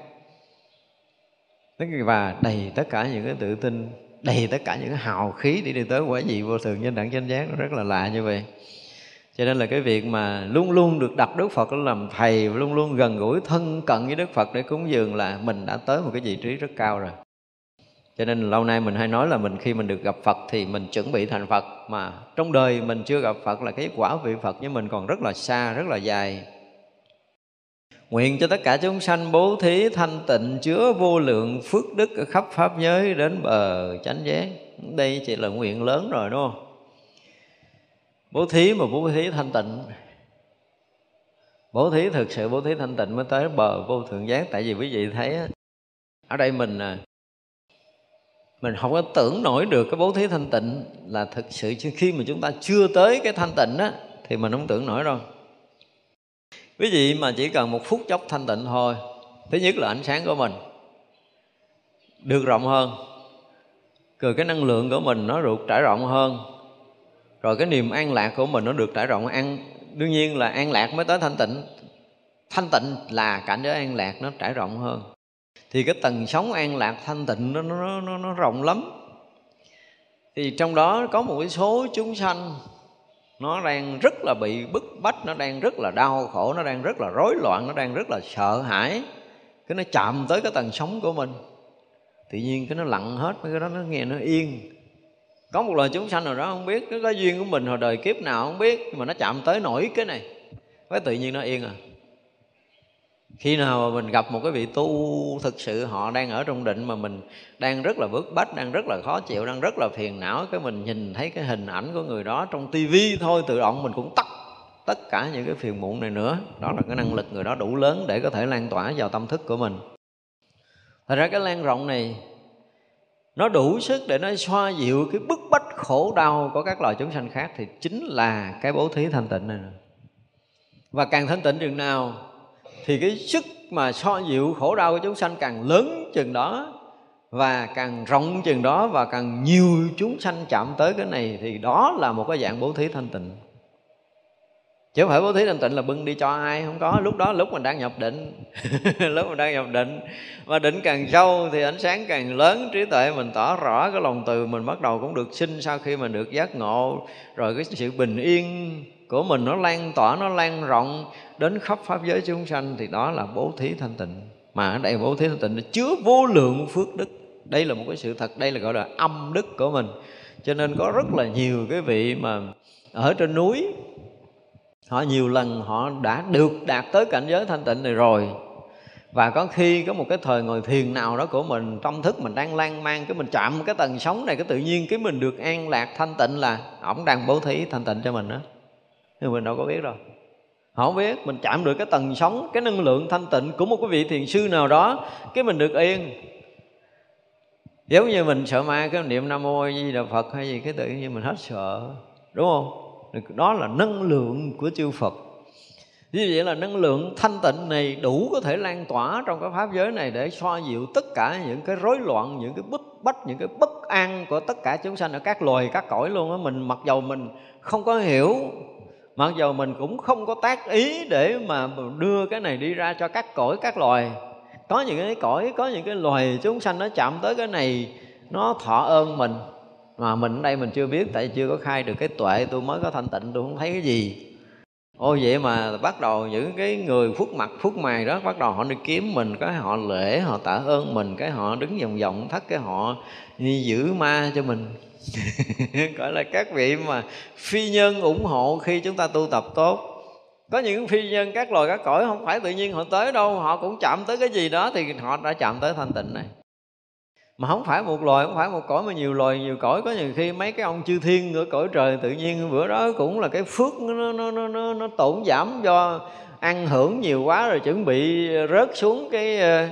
Và đầy tất cả những cái tự tin, đầy tất cả những cái hào khí để đi tới quả vị vô thường nhân đẳng chánh giác. Nó rất là lạ như vậy cho nên là cái việc mà luôn luôn được đặt Đức Phật làm thầy, luôn luôn gần gũi, thân cận với Đức Phật để cúng dường là mình đã tới một cái vị trí rất cao rồi cho nên lâu nay mình hay nói là mình khi mình được gặp Phật thì mình chuẩn bị thành Phật, mà trong đời mình chưa gặp Phật là cái quả vị Phật với mình còn rất là xa, rất là dài Nguyện cho tất cả chúng sanh bố thí thanh tịnh, chứa vô lượng phước đức ở khắp pháp giới đến bờ chánh giác. Đây chỉ là nguyện lớn rồi, đúng không? Bố thí mà bố thí thanh tịnh. Bố thí thực sự bố thí thanh tịnh mới tới bờ vô thượng giác. Tại vì quý vị thấy ở đây mình à, mình không có tưởng nổi được cái bố thí thanh tịnh là thực sự khi mà chúng ta chưa tới cái thanh tịnh á, thì mình không tưởng nổi đâu. Quý vị mà chỉ cần một phút chốc thanh tịnh thôi, thứ nhất là ánh sáng của mình được rộng hơn. Rồi cái năng lượng của mình nó được trải rộng hơn rồi cái niềm an lạc của mình nó được trải rộng. An đương nhiên là an lạc mới tới thanh tịnh. Thanh tịnh là cảnh giới an lạc nó trải rộng hơn. Thì cái tầng sống an lạc thanh tịnh nó nó nó, nó rộng lắm. Thì trong đó có một cái số chúng sanh nó đang rất là bị bức bách nó đang rất là đau khổ nó đang rất là rối loạn nó đang rất là sợ hãi. Cái nó chạm tới cái tầng sống của mình. Tự nhiên cái nó lặng hết mấy cái đó nó nghe nó yên có một loài chúng sanh nào đó không biết, nó có duyên của mình hồi đời kiếp nào không biết, nhưng mà nó chạm tới nổi cái này. Cái tự nhiên nó yên à. Khi nào mà mình gặp một cái vị tu thực sự họ đang ở trong định mà mình đang rất là bức bách, đang rất là khó chịu, đang rất là phiền não, cái mình nhìn thấy cái hình ảnh của người đó trong tivi thôi, tự động mình cũng tắt tất cả những cái phiền muộn này nữa. Đó là cái năng lực người đó đủ lớn để có thể lan tỏa vào tâm thức của mình. Thật ra cái lan rộng này nó đủ sức để nó xoa dịu cái bức bách khổ đau của các loài chúng sanh khác thì chính là cái bố thí thanh tịnh này và càng thanh tịnh chừng nào, thì cái sức mà so dịu khổ đau của chúng sanh càng lớn chừng đó, và càng rộng chừng đó, và càng nhiều chúng sanh chạm tới cái này, thì đó là một cái dạng bố thí thanh tịnh chứ không phải bố thí thanh tịnh là bưng đi cho ai, không có. Lúc đó lúc mình đang nhập định. Lúc mình đang nhập định. Và định càng sâu thì ánh sáng càng lớn, trí tuệ mình tỏ rõ cái lòng từ mình bắt đầu cũng được sinh sau khi mình được giác ngộ. Rồi cái sự bình yên của mình nó lan tỏa, nó lan rộng đến khắp pháp giới chúng sanh thì đó là bố thí thanh tịnh. Mà ở đây bố thí thanh tịnh nó chứa vô lượng phước đức. Đây là một cái sự thật, đây là gọi là âm đức của mình. Cho nên có rất là nhiều cái vị mà ở trên núi họ nhiều lần họ đã được đạt tới cảnh giới thanh tịnh này rồi. Và có khi có một cái thời ngồi thiền nào đó của mình, trong thức mình đang lan man, cái mình chạm cái tầng sống này, cái tự nhiên cái mình được an lạc, thanh tịnh là ổng đang bố thí thanh tịnh cho mình đó nhưng mình đâu có biết đâu. Họ không biết, mình chạm được cái tầng sống, cái năng lượng thanh tịnh của một cái vị thiền sư nào đó, cái mình được yên. Giống như mình sợ ma, cái niệm nam mô di đà phật hay gì, cái tự nhiên mình hết sợ, đúng không? Đó là năng lượng của chư phật như vậy là năng lượng thanh tịnh này đủ có thể lan tỏa trong cái pháp giới này để xoa dịu tất cả những cái rối loạn, những cái bức bách, những cái bất an của tất cả chúng sanh ở các loài, các cõi luôn á. Mình mặc dầu mình không có hiểu, mặc dầu mình cũng không có tác ý để mà đưa cái này đi ra cho các cõi, các loài. Có những cái cõi, có những cái loài chúng sanh nó chạm tới cái này, nó thọ ơn mình. Mà mình ở đây mình chưa biết, tại chưa có khai được cái tuệ, tôi mới có thanh tịnh, tôi không thấy cái gì. Ôi vậy mà bắt đầu những cái người phúc mặt phúc mày đó, Bắt đầu họ đi kiếm mình, Cái họ lễ, họ tạ ơn mình, Cái họ đứng vòng vòng thắt cái họ giữ ma cho mình. Gọi là các vị mà phi nhân ủng hộ khi chúng ta tu tập tốt. Có những phi nhân các loài các cõi không phải tự nhiên họ tới đâu, họ cũng chạm tới cái gì đó thì họ đã chạm tới thanh tịnh này mà không phải một loài không phải một cõi mà nhiều loài nhiều cõi. Có nhiều khi mấy cái ông chư thiên ở cõi trời tự nhiên bữa đó cũng là cái phước nó nó nó nó, nó tổn giảm do ăn hưởng nhiều quá rồi chuẩn bị rớt xuống cái ờ,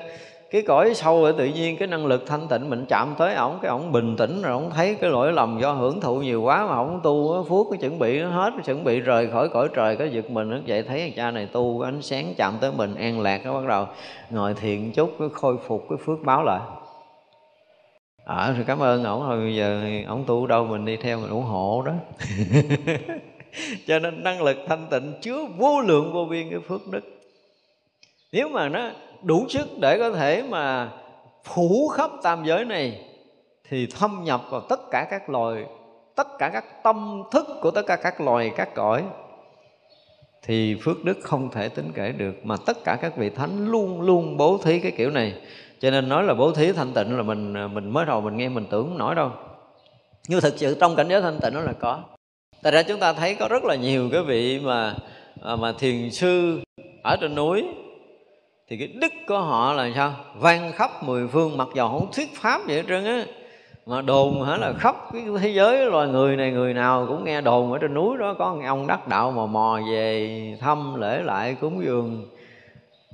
cái cõi sâu rồi tự nhiên. Cái năng lực thanh tịnh mình chạm tới ổng cái ổng bình tĩnh rồi ổng thấy cái lỗi lầm do hưởng thụ nhiều quá mà ổng tu phước cái chuẩn bị nó hết chuẩn bị rời khỏi cõi trời cái giật mình nó vậy thấy cha này tu ánh sáng chạm tới mình an lạc nó bắt đầu ngồi thiền chút cái khôi phục cái phước báo lại ở à, cảm ơn ổng. Rồi bây giờ ổng tu đâu mình đi theo mình ủng hộ đó. Cho nên năng lực thanh tịnh chứa vô lượng vô biên cái phước đức. Nếu mà nó đủ sức để có thể mà phủ khắp tam giới này thì thâm nhập vào tất cả các loài tất cả các tâm thức của tất cả các loài các cõi thì phước đức không thể tính kể được. Mà tất cả các vị thánh luôn luôn bố thí cái kiểu này cho nên nói là bố thí thanh tịnh là mình à, mình mới đầu mình nghe, mình tưởng không nổi đâu. Nhưng thực sự trong cảnh giới thanh tịnh nó là có. Tại ra chúng ta thấy có rất là nhiều cái vị mà à, mà thiền sư ở trên núi. Thì cái đức của họ là sao? Vang khắp mười phương, mặc dầu không thuyết pháp vậy hết trơn á, mà đồn hả là khắp cái thế giới, loài người này, người nào cũng nghe đồn ở trên núi đó, có ông đắc đạo mà mò về thăm lễ lại cúng dường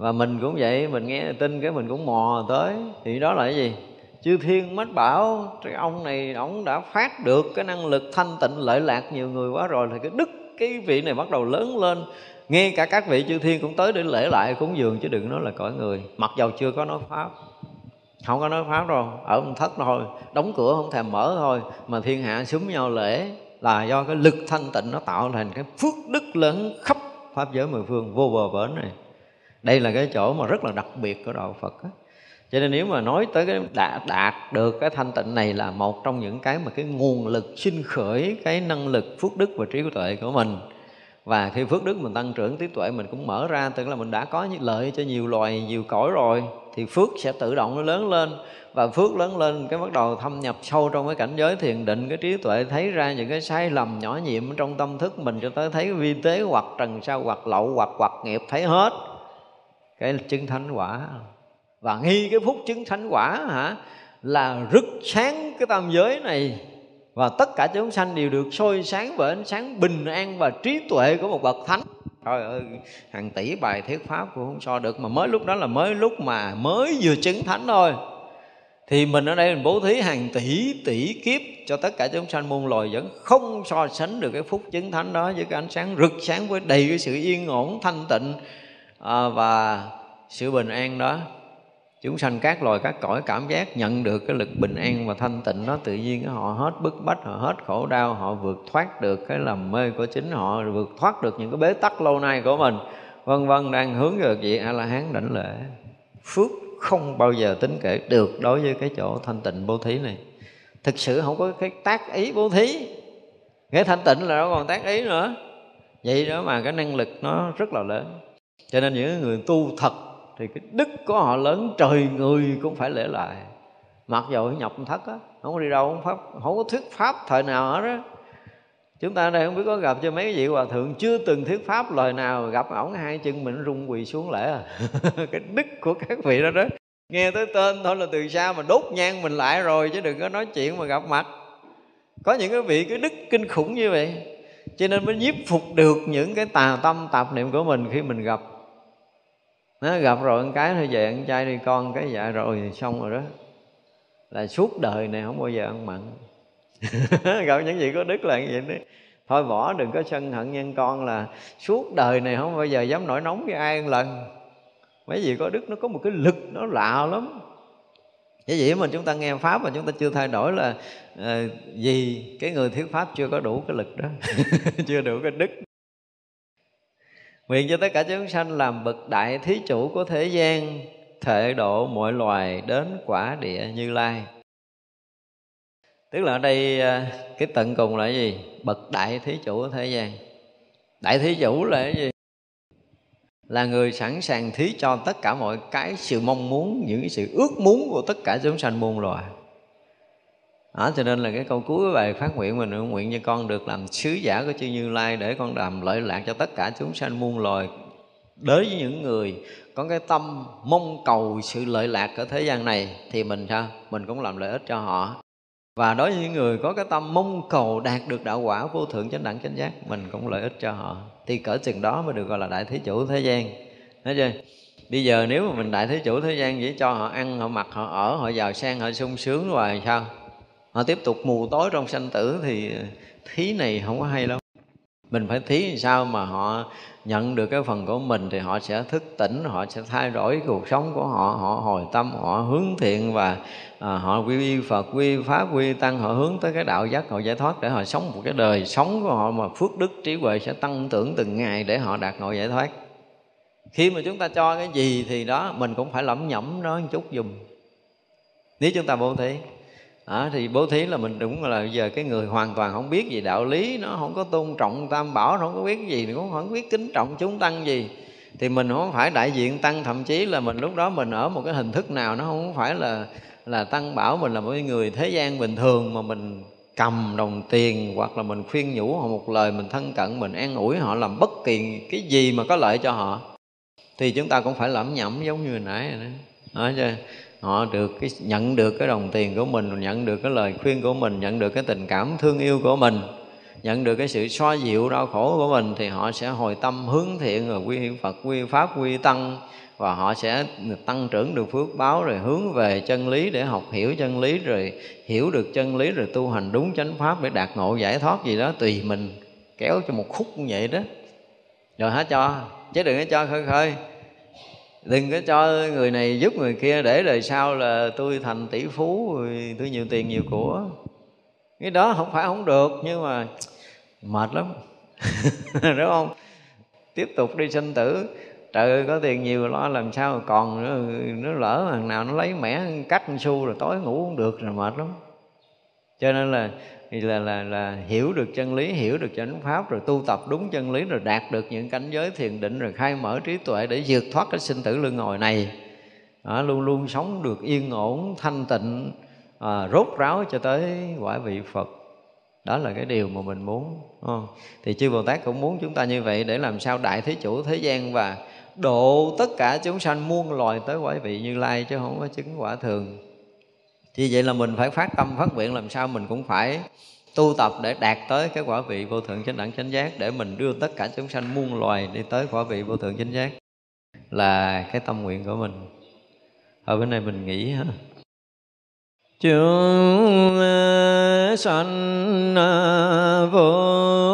và mình cũng vậy, mình nghe tin cái mình cũng mò tới. Thì đó là cái gì? Chư thiên mách bảo, cái ông này, ông đã phát được cái năng lực thanh tịnh, lợi lạc nhiều người quá rồi thì cái đức, cái vị này bắt đầu lớn lên. Nghe cả các vị chư thiên cũng tới để lễ lại cúng dường, chứ đừng nói là cõi người. Mặc dầu chưa có nói pháp, không có nói pháp đâu, ở một thất thôi, đóng cửa không thèm mở thôi, mà thiên hạ súng nhau lễ là do cái lực thanh tịnh nó tạo thành cái phước đức lớn khắp pháp giới mười phương, vô bờ bến này đây là cái chỗ mà rất là đặc biệt của đạo phật đó. cho nên nếu mà nói tới cái đạt, đạt được cái thanh tịnh này là một trong những cái mà cái nguồn lực sinh khởi cái năng lực phước đức và trí tuệ của mình. Và khi phước đức mình tăng trưởng trí tuệ mình cũng mở ra tức là mình đã có những lợi cho nhiều loài nhiều cõi rồi thì phước sẽ tự động nó lớn lên. Và phước lớn lên cái bắt đầu thâm nhập sâu trong cái cảnh giới thiền định cái trí tuệ thấy ra những cái sai lầm nhỏ nhiệm trong tâm thức mình cho tới thấy vi tế hoặc trần sao hoặc lậu hoặc hoặc nghiệp thấy hết cái chứng thánh quả. Và nghi cái phút chứng thánh quả hả, là rực sáng cái tam giới này. Và tất cả chúng sanh đều được soi sáng bởi ánh sáng bình an và trí tuệ của một bậc thánh. Trời ơi, hàng tỷ bài thuyết pháp cũng không so được, mà mới lúc đó là mới lúc mà mới vừa chứng thánh thôi. Thì mình ở đây mình bố thí hàng tỷ tỷ kiếp cho tất cả chúng sanh muôn loài vẫn không so sánh được cái phúc chứng thánh đó với cái ánh sáng rực sáng với đầy cái sự yên ổn thanh tịnh à, và sự bình an đó chúng sanh các loài các cõi cảm giác nhận được cái lực bình an và thanh tịnh đó tự nhiên họ hết bức bách họ hết khổ đau họ vượt thoát được cái lầm mê của chính họ vượt thoát được những cái bế tắc lâu nay của mình. Vân vân đang hướng về vị a la hán đảnh lễ. Phước không bao giờ tính kể được đối với cái chỗ thanh tịnh bố thí này. Thực sự không có cái tác ý bố thí. Cái thanh tịnh là đâu còn tác ý nữa. Vậy đó mà cái năng lực nó rất là lớn cho nên những người tu thật thì cái đức của họ lớn, trời người cũng phải lễ lại. Mặc dù nhập thất á không có đi đâu, không pháp, không có thuyết pháp thời nào hết á. Chúng ta đây không biết có gặp cho mấy vị hòa thượng chưa từng thuyết pháp lời nào, gặp ổng hai chân mình rung quỳ xuống lễ à. Cái đức của các vị đó đó. Nghe tới tên thôi là từ xa mà đốt nhang mình lại rồi chứ đừng có nói chuyện mà gặp mặt. Có những cái vị cái đức kinh khủng như vậy, cho nên mới nhiếp phục được những cái tà tâm tạp niệm của mình khi mình gặp nó gặp rồi con cái thôi về ăn trai đi con cái dạ rồi xong rồi đó. Là suốt đời này không bao giờ ăn mặn. Gặp những gì có đức là như vậy đấy thôi bỏ đừng có sân hận nhân con là suốt đời này không bao giờ dám nổi nóng với ai một lần. Mấy gì có đức nó có một cái lực nó lạ lắm. Cái gì mà chúng ta nghe pháp mà chúng ta chưa thay đổi là ờ, uh, vì cái người thuyết pháp chưa có đủ cái lực đó. Chưa đủ cái đức nguyện cho tất cả chúng sanh làm bậc đại thí chủ của thế gian, thể độ mọi loài đến quả địa như lai. Tức là ở đây à, cái tận cùng là gì? Bậc đại thí chủ của thế gian. Đại thí chủ là cái gì? Là người sẵn sàng thí cho tất cả mọi cái sự mong muốn, những cái sự ước muốn của tất cả chúng sanh muôn loài đó, cho nên là cái câu cuối bài phát nguyện mình nguyện cho con được làm sứ giả của chư Như Lai để con làm lợi lạc cho tất cả chúng sanh muôn loài. Đối với những người có cái tâm mong cầu sự lợi lạc ở thế gian này thì mình sao? Mình cũng làm lợi ích cho họ. Và đối với những người có cái tâm mong cầu đạt được đạo quả vô thượng chánh đẳng chánh giác mình cũng lợi ích cho họ. Thì cỡ chừng đó mới được gọi là đại thế chủ thế gian. Nói chưa? Bây giờ nếu mà mình đại thế chủ thế gian chỉ cho họ ăn họ mặc họ ở họ giàu sang họ sung sướng rồi sao? Họ tiếp tục mù tối trong sanh tử thì thí này không có hay đâu. Mình phải thí làm sao mà họ nhận được cái phần của mình thì họ sẽ thức tỉnh họ sẽ thay đổi cuộc sống của họ họ hồi tâm họ hướng thiện và à, họ quy y phật quy pháp quy tăng họ hướng tới cái đạo giác họ giải thoát để họ sống một cái đời sống của họ mà phước đức trí huệ sẽ tăng trưởng từng ngày để họ đạt ngộ giải thoát. Khi mà chúng ta cho cái gì thì đó mình cũng phải lẩm nhẩm nó một chút dùm. Nếu chúng ta vô thí à, thì bố thí là mình đúng là giờ cái người hoàn toàn không biết gì đạo lý nó không có tôn trọng tam bảo nó không có biết gì nó cũng không biết kính trọng chúng tăng gì thì mình không phải đại diện tăng thậm chí là mình lúc đó mình ở một cái hình thức nào nó không phải là là tăng bảo mình là một người thế gian bình thường mà mình cầm đồng tiền hoặc là mình khuyên nhủ họ một lời mình thân cận mình an ủi họ làm bất kỳ cái gì mà có lợi cho họ thì chúng ta cũng phải lẩm nhẩm giống như hồi nãy rồi đó. đó họ được cái, nhận được cái đồng tiền của mình, nhận được cái lời khuyên của mình, nhận được cái tình cảm thương yêu của mình, nhận được cái sự xoa dịu đau khổ của mình thì họ sẽ hồi tâm hướng thiện rồi quy phật, quy pháp, quy tăng và họ sẽ tăng trưởng được phước báo rồi hướng về chân lý để học hiểu chân lý rồi hiểu được chân lý rồi tu hành đúng chánh pháp để đạt ngộ giải thoát gì đó tùy mình, kéo cho một khúc như vậy đó. Rồi hả cho, chứ đừng có cho khơi khơi đừng có cho người này giúp người kia để đời sau là tôi thành tỷ phú rồi tôi nhiều tiền nhiều của. Cái đó không phải không được nhưng mà mệt lắm. Đúng không? Tiếp tục đi sinh tử. Trời ơi có tiền nhiều lo làm sao còn nó, nó lỡ thằng nào nó lấy mẻ cắt xu rồi tối ngủ không được rồi mệt lắm. Cho nên là thì là là là hiểu được chân lý hiểu được chánh pháp rồi tu tập đúng chân lý rồi đạt được những cảnh giới thiền định rồi khai mở trí tuệ để vượt thoát cái sinh tử luân hồi này. Đó, luôn luôn sống được yên ổn thanh tịnh à, rốt ráo cho tới quả vị phật. Đó là cái điều mà mình muốn không? thì chư bồ tát cũng muốn chúng ta như vậy để làm sao đại thế chủ thế gian và độ tất cả chúng sanh muôn loài tới quả vị như lai chứ không có chứng quả thường vì vậy là mình phải phát tâm, phát nguyện làm sao mình cũng phải tu tập để đạt tới cái quả vị vô thượng chánh đẳng chánh giác, để mình đưa tất cả chúng sanh muôn loài đi tới quả vị vô thượng chánh giác. Là cái tâm nguyện của mình. Ở bên này mình nghĩ ha. Chúng sanh vô